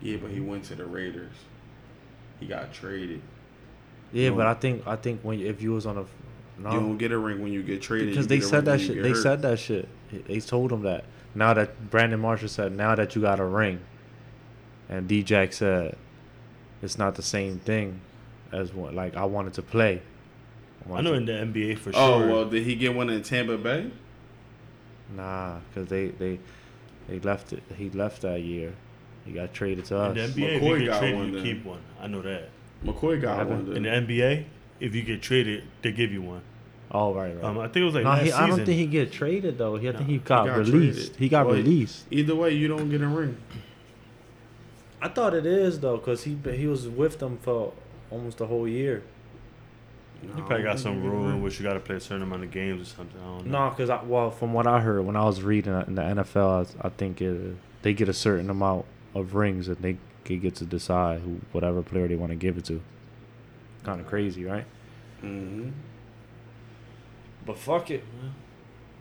Yeah, but he went to the Raiders. He got traded. Yeah, No. but I think I think when if you was on a no, You don't get a ring when you get traded. because they said that shit. They hurt. said that shit. They told him that. Now that Brandon Marshall said, now that you got a ring, and D Jack said, it's not the same thing as what like I wanted to play. I know in the NBA for oh, sure. Oh well, did he get one in Tampa Bay? Nah, because they they they left it. He left that year. He got traded to in us. the NBA, if McCoy you get got traded, one you then. keep one. I know that. McCoy got Happened? one. In the NBA, if you get traded, they give you one. Oh right, right. Um, I think it was like no, last he, season. I don't think he get traded though. He, I think he got, got released. traded. He got Well, released. Either way, you don't get a ring. I thought it is though, cause he he was with them for almost the whole year. You probably got some rule in which you got to play a certain amount of games or something. I don't know. No, cause I, well, from what I heard when I was reading in the NFL, I, I think it, they get a certain amount of rings and they, they get to decide who, whatever player they want to give it to. Kind of crazy, right? Mm-hmm. But fuck it,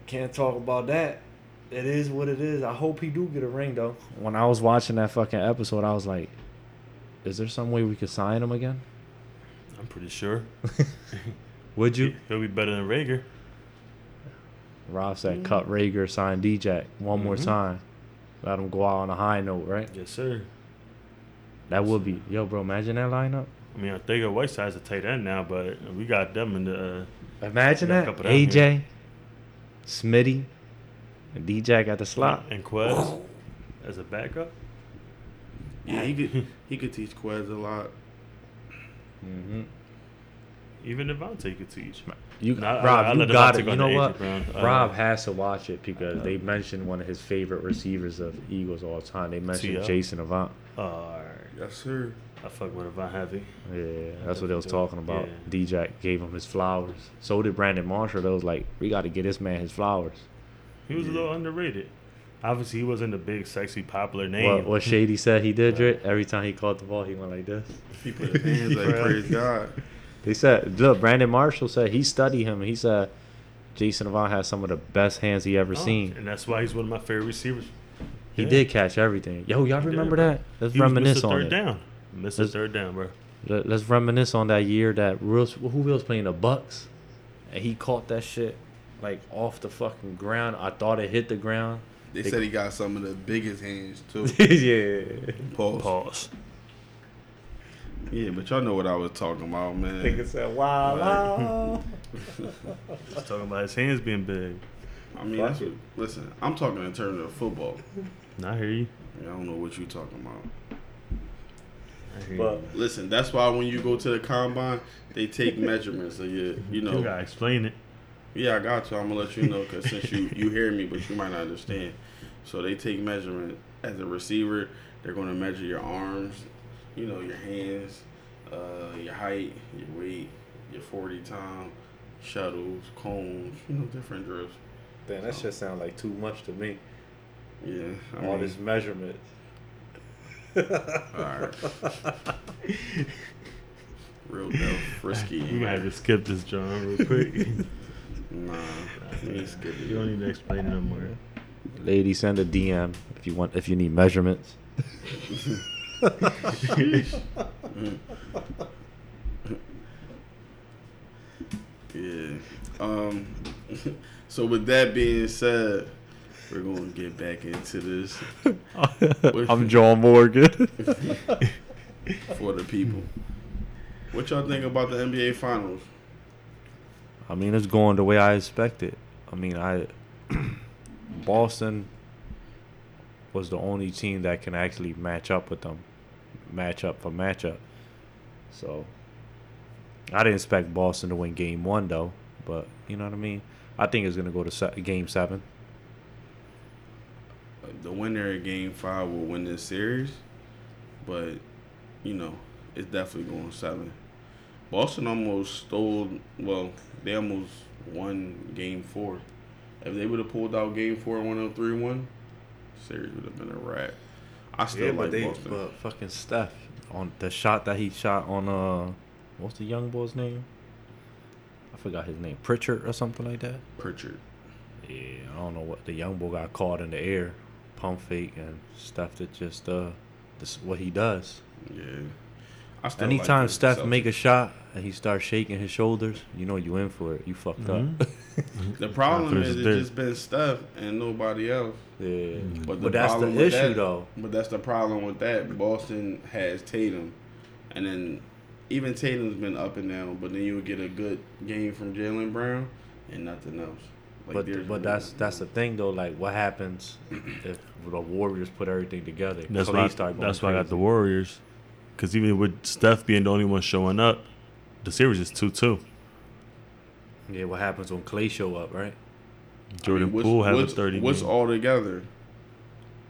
can't talk about that. It is what it is. I hope he do get a ring though. When I was watching that fucking episode, I was like, "Is there some way we could sign him again?" I'm pretty sure. Would you? He'll be better than Reagor. Rob said, "Cut Reagor, sign DJ one more Mhm. time, let him go out on a high note." Right? Yes, sir. That would be yo, bro. Imagine that lineup. I mean, I think of Whiteside's a tight end now, but we got them in the. Uh, Imagine that. couple down here. AJ, Smitty, And D Jack at the slot. And Quez as a backup. Yeah, he could he could teach Quez a lot. Mm-hmm. Even DeVonta could teach. You, Nah, I- Rob, I you got it. You know what? Uh, Rob has to watch it because they mentioned one of his favorite receivers of Eagles all time. They mentioned T.O. Jason Avant. Alright. Yes, sir. I fuck with Avant Heavy. Yeah, that's what they was talking about. Yeah. D Jack gave him his flowers. So did Brandon Marshall. They was like, we got to get this man his flowers. He was a little underrated. Obviously, he wasn't a big, sexy, popular name. What, what Shady said he did, Dre? Every time he caught the ball, he went like this. He put his hands like praise God. They said, look, Brandon Marshall said he studied him. He said Jason Avant has some of the best hands he ever Oh, seen. and that's why he's one of my favorite receivers. He Yeah. did catch everything. Yo, y'all He remember bro. that? Let's He was reminisce Mr. on third it. down. Mr. Let's- Third down, bro. Let- Let's reminisce on that year that Wills, who was playing the Bucks, and he caught that shit like off the fucking ground. I thought it hit the ground. They They- said he got some of the biggest hands too. yeah. Pause. Pause. Yeah, but y'all know what I was talking about, man. Nigga said, "Wow, wow." He's talking about his hands being big. I mean, that's what, listen, I'm talking in terms of football. I hear you. I don't know what you're talking about. I hear But Listen, that's why when you go to the combine, they take measurements of your, you you. know. You gotta explain it. Yeah, I got to. I'm gonna let you know because since you you hear me, but you might not understand. So they take measurement as a receiver. They're gonna measure your arms, you know, your hands, uh, your height, your weight, your 40 time, shuttles, cones, you know, different drills. damn, that shit sound like too much to me. Yeah, I All mean, this measurement. All right. Real dope, frisky. We might have to skip this, jawn, real quick. Nah, we ain't skipping you don't need to explain it no more. Lady, send a DM if you want if you need measurements. Yeah. Um. so with that being said, we're gonna get back into this I'm John Morgan. for the people. What y'all think about the NBA Finals? I mean, it's going the way I expected. I mean, I Boston was the only team that can actually match up with them, match up for matchup. So I didn't expect Boston to win Game One though, but you know what I mean. I think it's gonna go to se- Game Seven. The winner of Game Five will win this series, but you know it's definitely going seven. Boston almost stole. Well, they almost won Game Four. If they would have pulled out Game Four and won on three one, series would have been a wrap. I still like Boston. but fucking Steph on the shot that he shot on uh, what's the young boy's name? I forgot his name, Pritchard or something like that. Pritchard. Yeah, I don't know what the young boy got caught in the air, pump fake and stuff that just uh, this what he does. Yeah. I still Anytime like Steph make a shot and he starts shaking his shoulders, you know you in for it. You fucked Mhm. up. The problem is is it's there. just been Steph and nobody else. yeah, But, the but that's the problem with issue that- though. But that's the problem with that. Boston has Tatum, and then even Tatum's been up and down. But then you would get a good game from Jaylen Brown and nothing else. Like, But but that's that's the thing though. Like, what happens if the Warriors put everything together? That's Clay why. start going That's why I got the. Warriors. Because even with Steph being the only one showing up, the series is two two. Yeah, what happens when Clay show up, right? I mean, Jordan what's- Poole has a thirty. What's game. all together?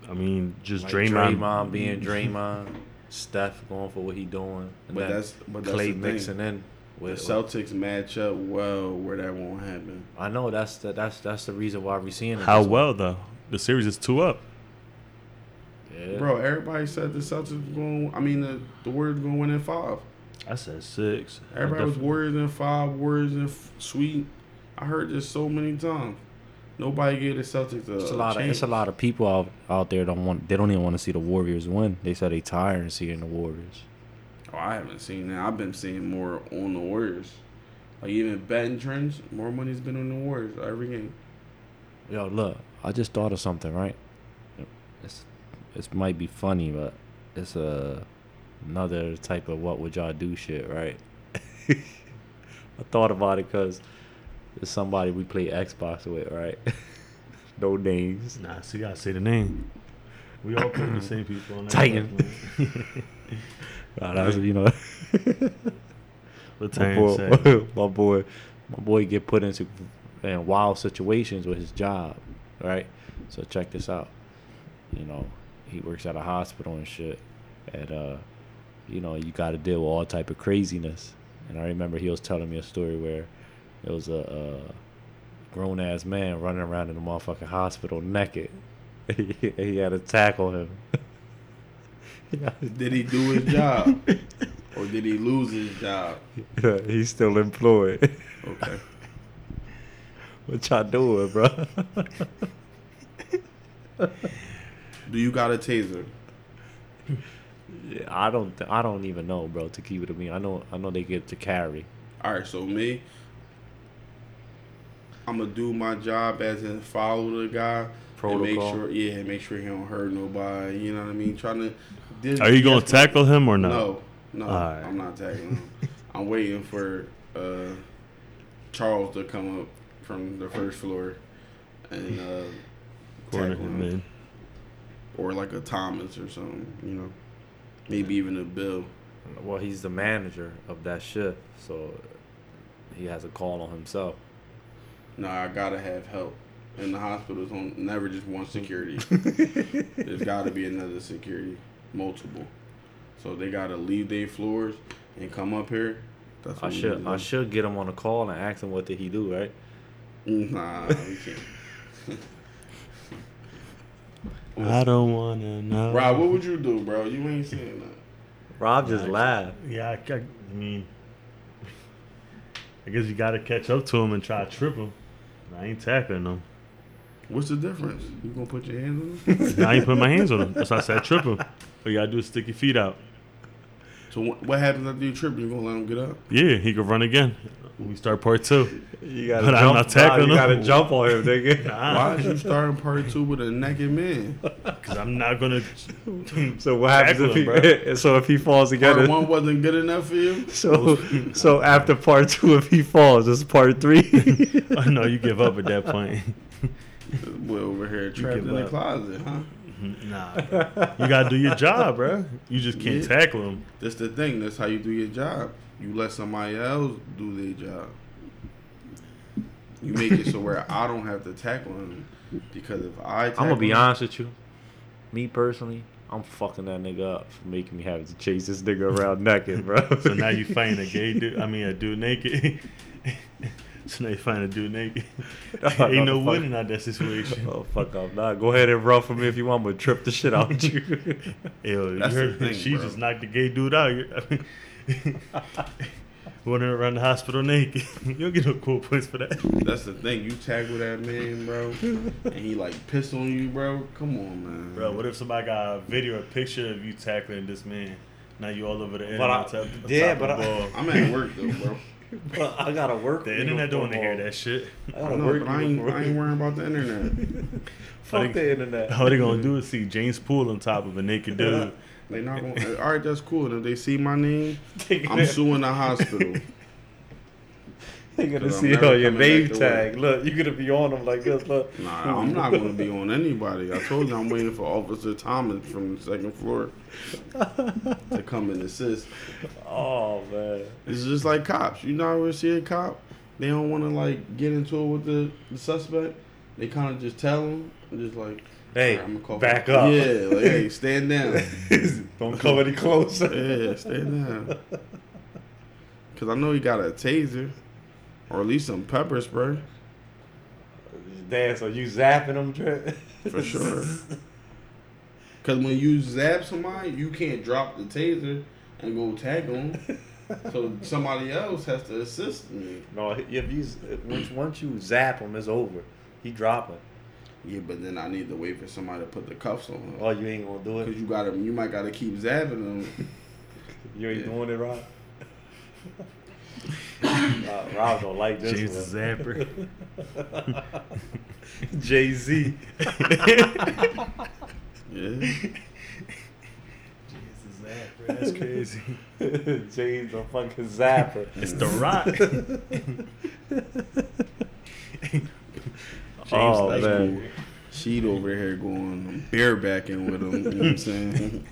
I mean, just Like Draymond. Draymond being Draymond, Steph going for what he doing, and But then that's but that's Clay the thing. mixing in. The With, Celtics match up well where that won't happen. I know that's the that's that's the reason why we're seeing it. How this way. well though? The series is two up. Yeah. Bro, everybody said the Celtics going. I mean, the the Warriors going to win in five. I said six. Everybody was def- Warriors in five, Warriors in f- sweet. I heard this so many times. Nobody gave the Celtics a, It's a lot of chance. it's a lot of people out out there don't want they don't even want to see the Warriors win. They said they tired of seeing the Warriors. Oh, I haven't seen that. I've been seeing more on the Warriors. Like even betting trends, more money's been on the Warriors every game. Yo, look, I just thought of something, right? It's it might be funny, but it's a another type of what would y'all do shit, right? I thought about it because it's somebody we play Xbox with, right? No names. Nah, so you gotta say the name. We all put the same people on that. Titan. Nah, that's you know. My boy, my boy, my boy get put into in wild situations with his job, right? So check this out. You know, he works at a hospital and shit, and uh, you know, you got to deal with all type of craziness. And I remember he was telling me a story where there was a, a grown ass man running around in the motherfucking hospital naked. he had to tackle him. Did he do his job, or did he lose his job? He's still employed. Okay. what y'all doing, bro? Do you got a taser? I don't. Th- I don't even know, bro. To keep it to me, I know. I know they get to carry. All right, so me, I'm gonna do my job as in follow the guy and make sure, yeah, make sure he don't hurt nobody. You know what I mean? Trying to. This, Are you gonna tackle him or no? No, no, Alright. I'm not tackling him. I'm waiting for uh, Charles to come up from the first floor and uh, Corner tackle him him, or like a Thomas or something. You know, maybe even a Bill. Well, he's the manager of that shift, so he has a call on himself. No, I gotta have help. In the hospitals, on never just one security. There's got to be another security, multiple. So they gotta leave their floors and come up here. That's I should. I should get him on a call and ask him what did he do, right? Mm, nah, we can't. I don't wanna know. Rob, what would you do, bro? You ain't saying that. Rob just laughed. Yeah, I, I mean, I guess you gotta catch up to him and try to trip him. I ain't tackling him. What's the difference? You gonna put your hands on him? I ain't putting my hands on him. That's why I said trip him. All you gotta do is stick your feet out. So what, what happens after you trip? You gonna let him get up? Yeah, he could run again. We start part two. You gotta But I'm jump. not tackling you him. gotta jump on him, nigga. Why is you starting part two with a naked man? Cause I'm not gonna. so what happens if Tackle he? so if he falls again, Part one wasn't good enough for you. so so after part two, if he falls, it's part three. oh, no, you give up at that point. We're over here trapped give in the up. closet, huh? Mm-hmm. nah, you gotta do your job, bro. You just can't Yeah. tackle him. That's the thing. That's how you do your job. You let somebody else do their job. You make it so where I don't have to tackle him because if I tackle I'm gonna be him, honest with you. Me personally, I'm fucking that nigga up for making me have to chase this nigga around naked, bro. So now you fighting a gay dude. I mean, a dude naked. so now you find a dude naked. Ain't no fuck. winning out that situation. Oh fuck off! Nah, go ahead and run for me if you want, but trip the shit out you. Yo, you That's the heard thing, she bro. just knocked the gay dude out. I mean, Running around the hospital naked. you don't get no cool points for that. That's the thing. You tackle that man, bro, and he like piss on you, bro. Come on, man. Bro, what if somebody got a video or picture of you tackling this man? Now you all over the internet. But I, yeah, but I, I'm at work though, bro. But I gotta work. The internet don't want to hear that shit. I I gotta know, work. I ain't, I ain't worrying about the internet. Fuck the internet. All they gonna do is see James Poole on top of a naked dude. They not gonna. All right, that's cool. And if they see my name, I'm suing the hospital. They gonna I'm see it never on your name tag. Look, you're gonna be on them like this. Look. Nah, I'm not gonna be on anybody. I told you I'm waiting for Officer Thomas from the second floor to come and assist. Oh man. It's just like cops. You know, ever see a cop? They don't want to like get into it with the, the suspect. They kind of just tell him, just like, Hey, "Alright, I'ma call back up. Yeah, like, hey, stand down. Don't come any closer. yeah, stand down. Cause I know he got a taser, or at least some pepper spray Damn, so you zapping them, Trent? for sure. Cause when you zap somebody, you can't drop the taser and go tag him. so somebody else has to assist me. No, if you once once you zap him, it's over. He dropping. Yeah, but then I need to wait for somebody to put the cuffs on him. Oh, you ain't gonna do it. Cause you gotta, you might gotta keep zapping them. You ain't Yeah. doing it, Rob. uh, Rob don't like this James the one. Zapper. Jay Z. Yeah. Zapper. That's crazy. Jay's a fucking zapper. It's the Rock. James, oh that's man. cool. Sheet over here going I'm barebacking with him. You know what I'm saying?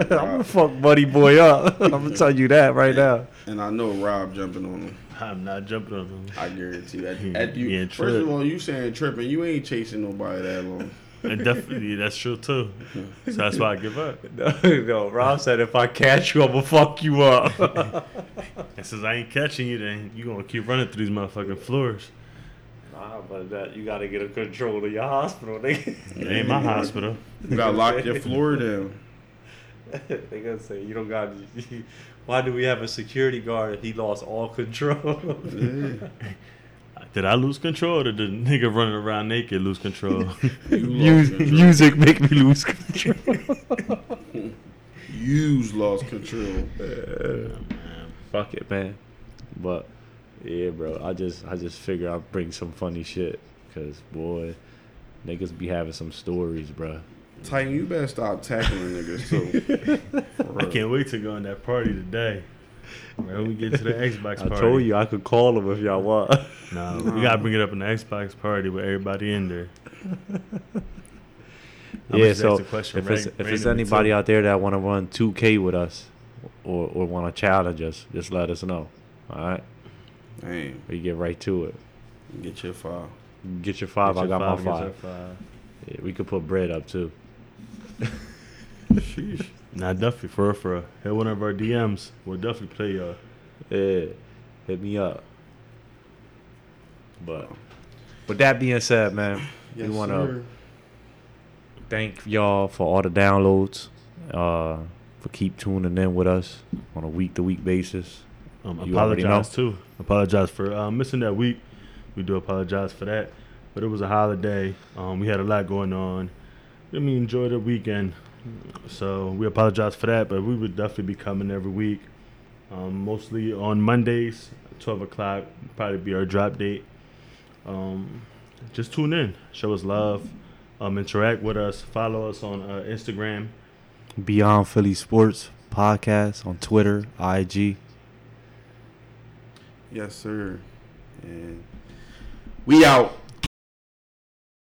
I'm gonna fuck Buddy Boy up. I'm gonna tell you that right now. And I know Rob jumping on him. I'm not jumping on him. I guarantee that. He- At you, he ain't first of all, you saying tripping, you ain't chasing nobody that long. And definitely, that's true too. So that's why I give up. No, no, Rob said if I catch you, I'm gonna fuck you up. And since I ain't catching you, then you gonna keep running through these motherfucking floors. nah, but that you gotta get a control of your hospital. Nigga. It ain't my hospital. You gotta lock your floor down. they gonna say you don't got. Why do we have a security guard if he lost all control? Yeah. Did I lose control, or did the nigga running around naked lose control? You lost music, control. music make me lose control. You's lost control. Fuck it, man. But yeah, bro, I just I just figure I'll bring some funny shit because boy, niggas be having some stories, bro. Titan, you better stop tackling niggas too. I can't wait to go on that party today. When we get to the Xbox party. I told you I could call them if y'all want. No, we gotta bring it up in the Xbox party with everybody in there. I'ma yeah, just so question if it's ran- if it's anybody too. out there that want to run 2K with us or or want to challenge us, just let us know. All right, Damn, we get right to it. get your file. Get your five. Get I your got get my five. five. Yeah, we could put bread up too. Sheesh. Nah, definitely for real, for real. Hit one of our DMs. We'll definitely play y'all. Yeah, hit me up. But with that being said, man, Yes, we want to thank y'all for all the downloads, uh, for keep tuning in with us on a week to week basis. Um, You apologize too. Apologize for uh, missing that week. We do apologize for that. But it was a holiday. Um, we had a lot going on. I mean, enjoy the weekend. So we apologize for that. But we would definitely be coming every week. Um, mostly on Mondays, 12 o'clock. Probably be our drop date. Um, just tune in. Show us love. Um, interact with us. Follow us on uh, Instagram. Beyond Philly Sports podcast on Twitter, IG. Yes, sir. And we out.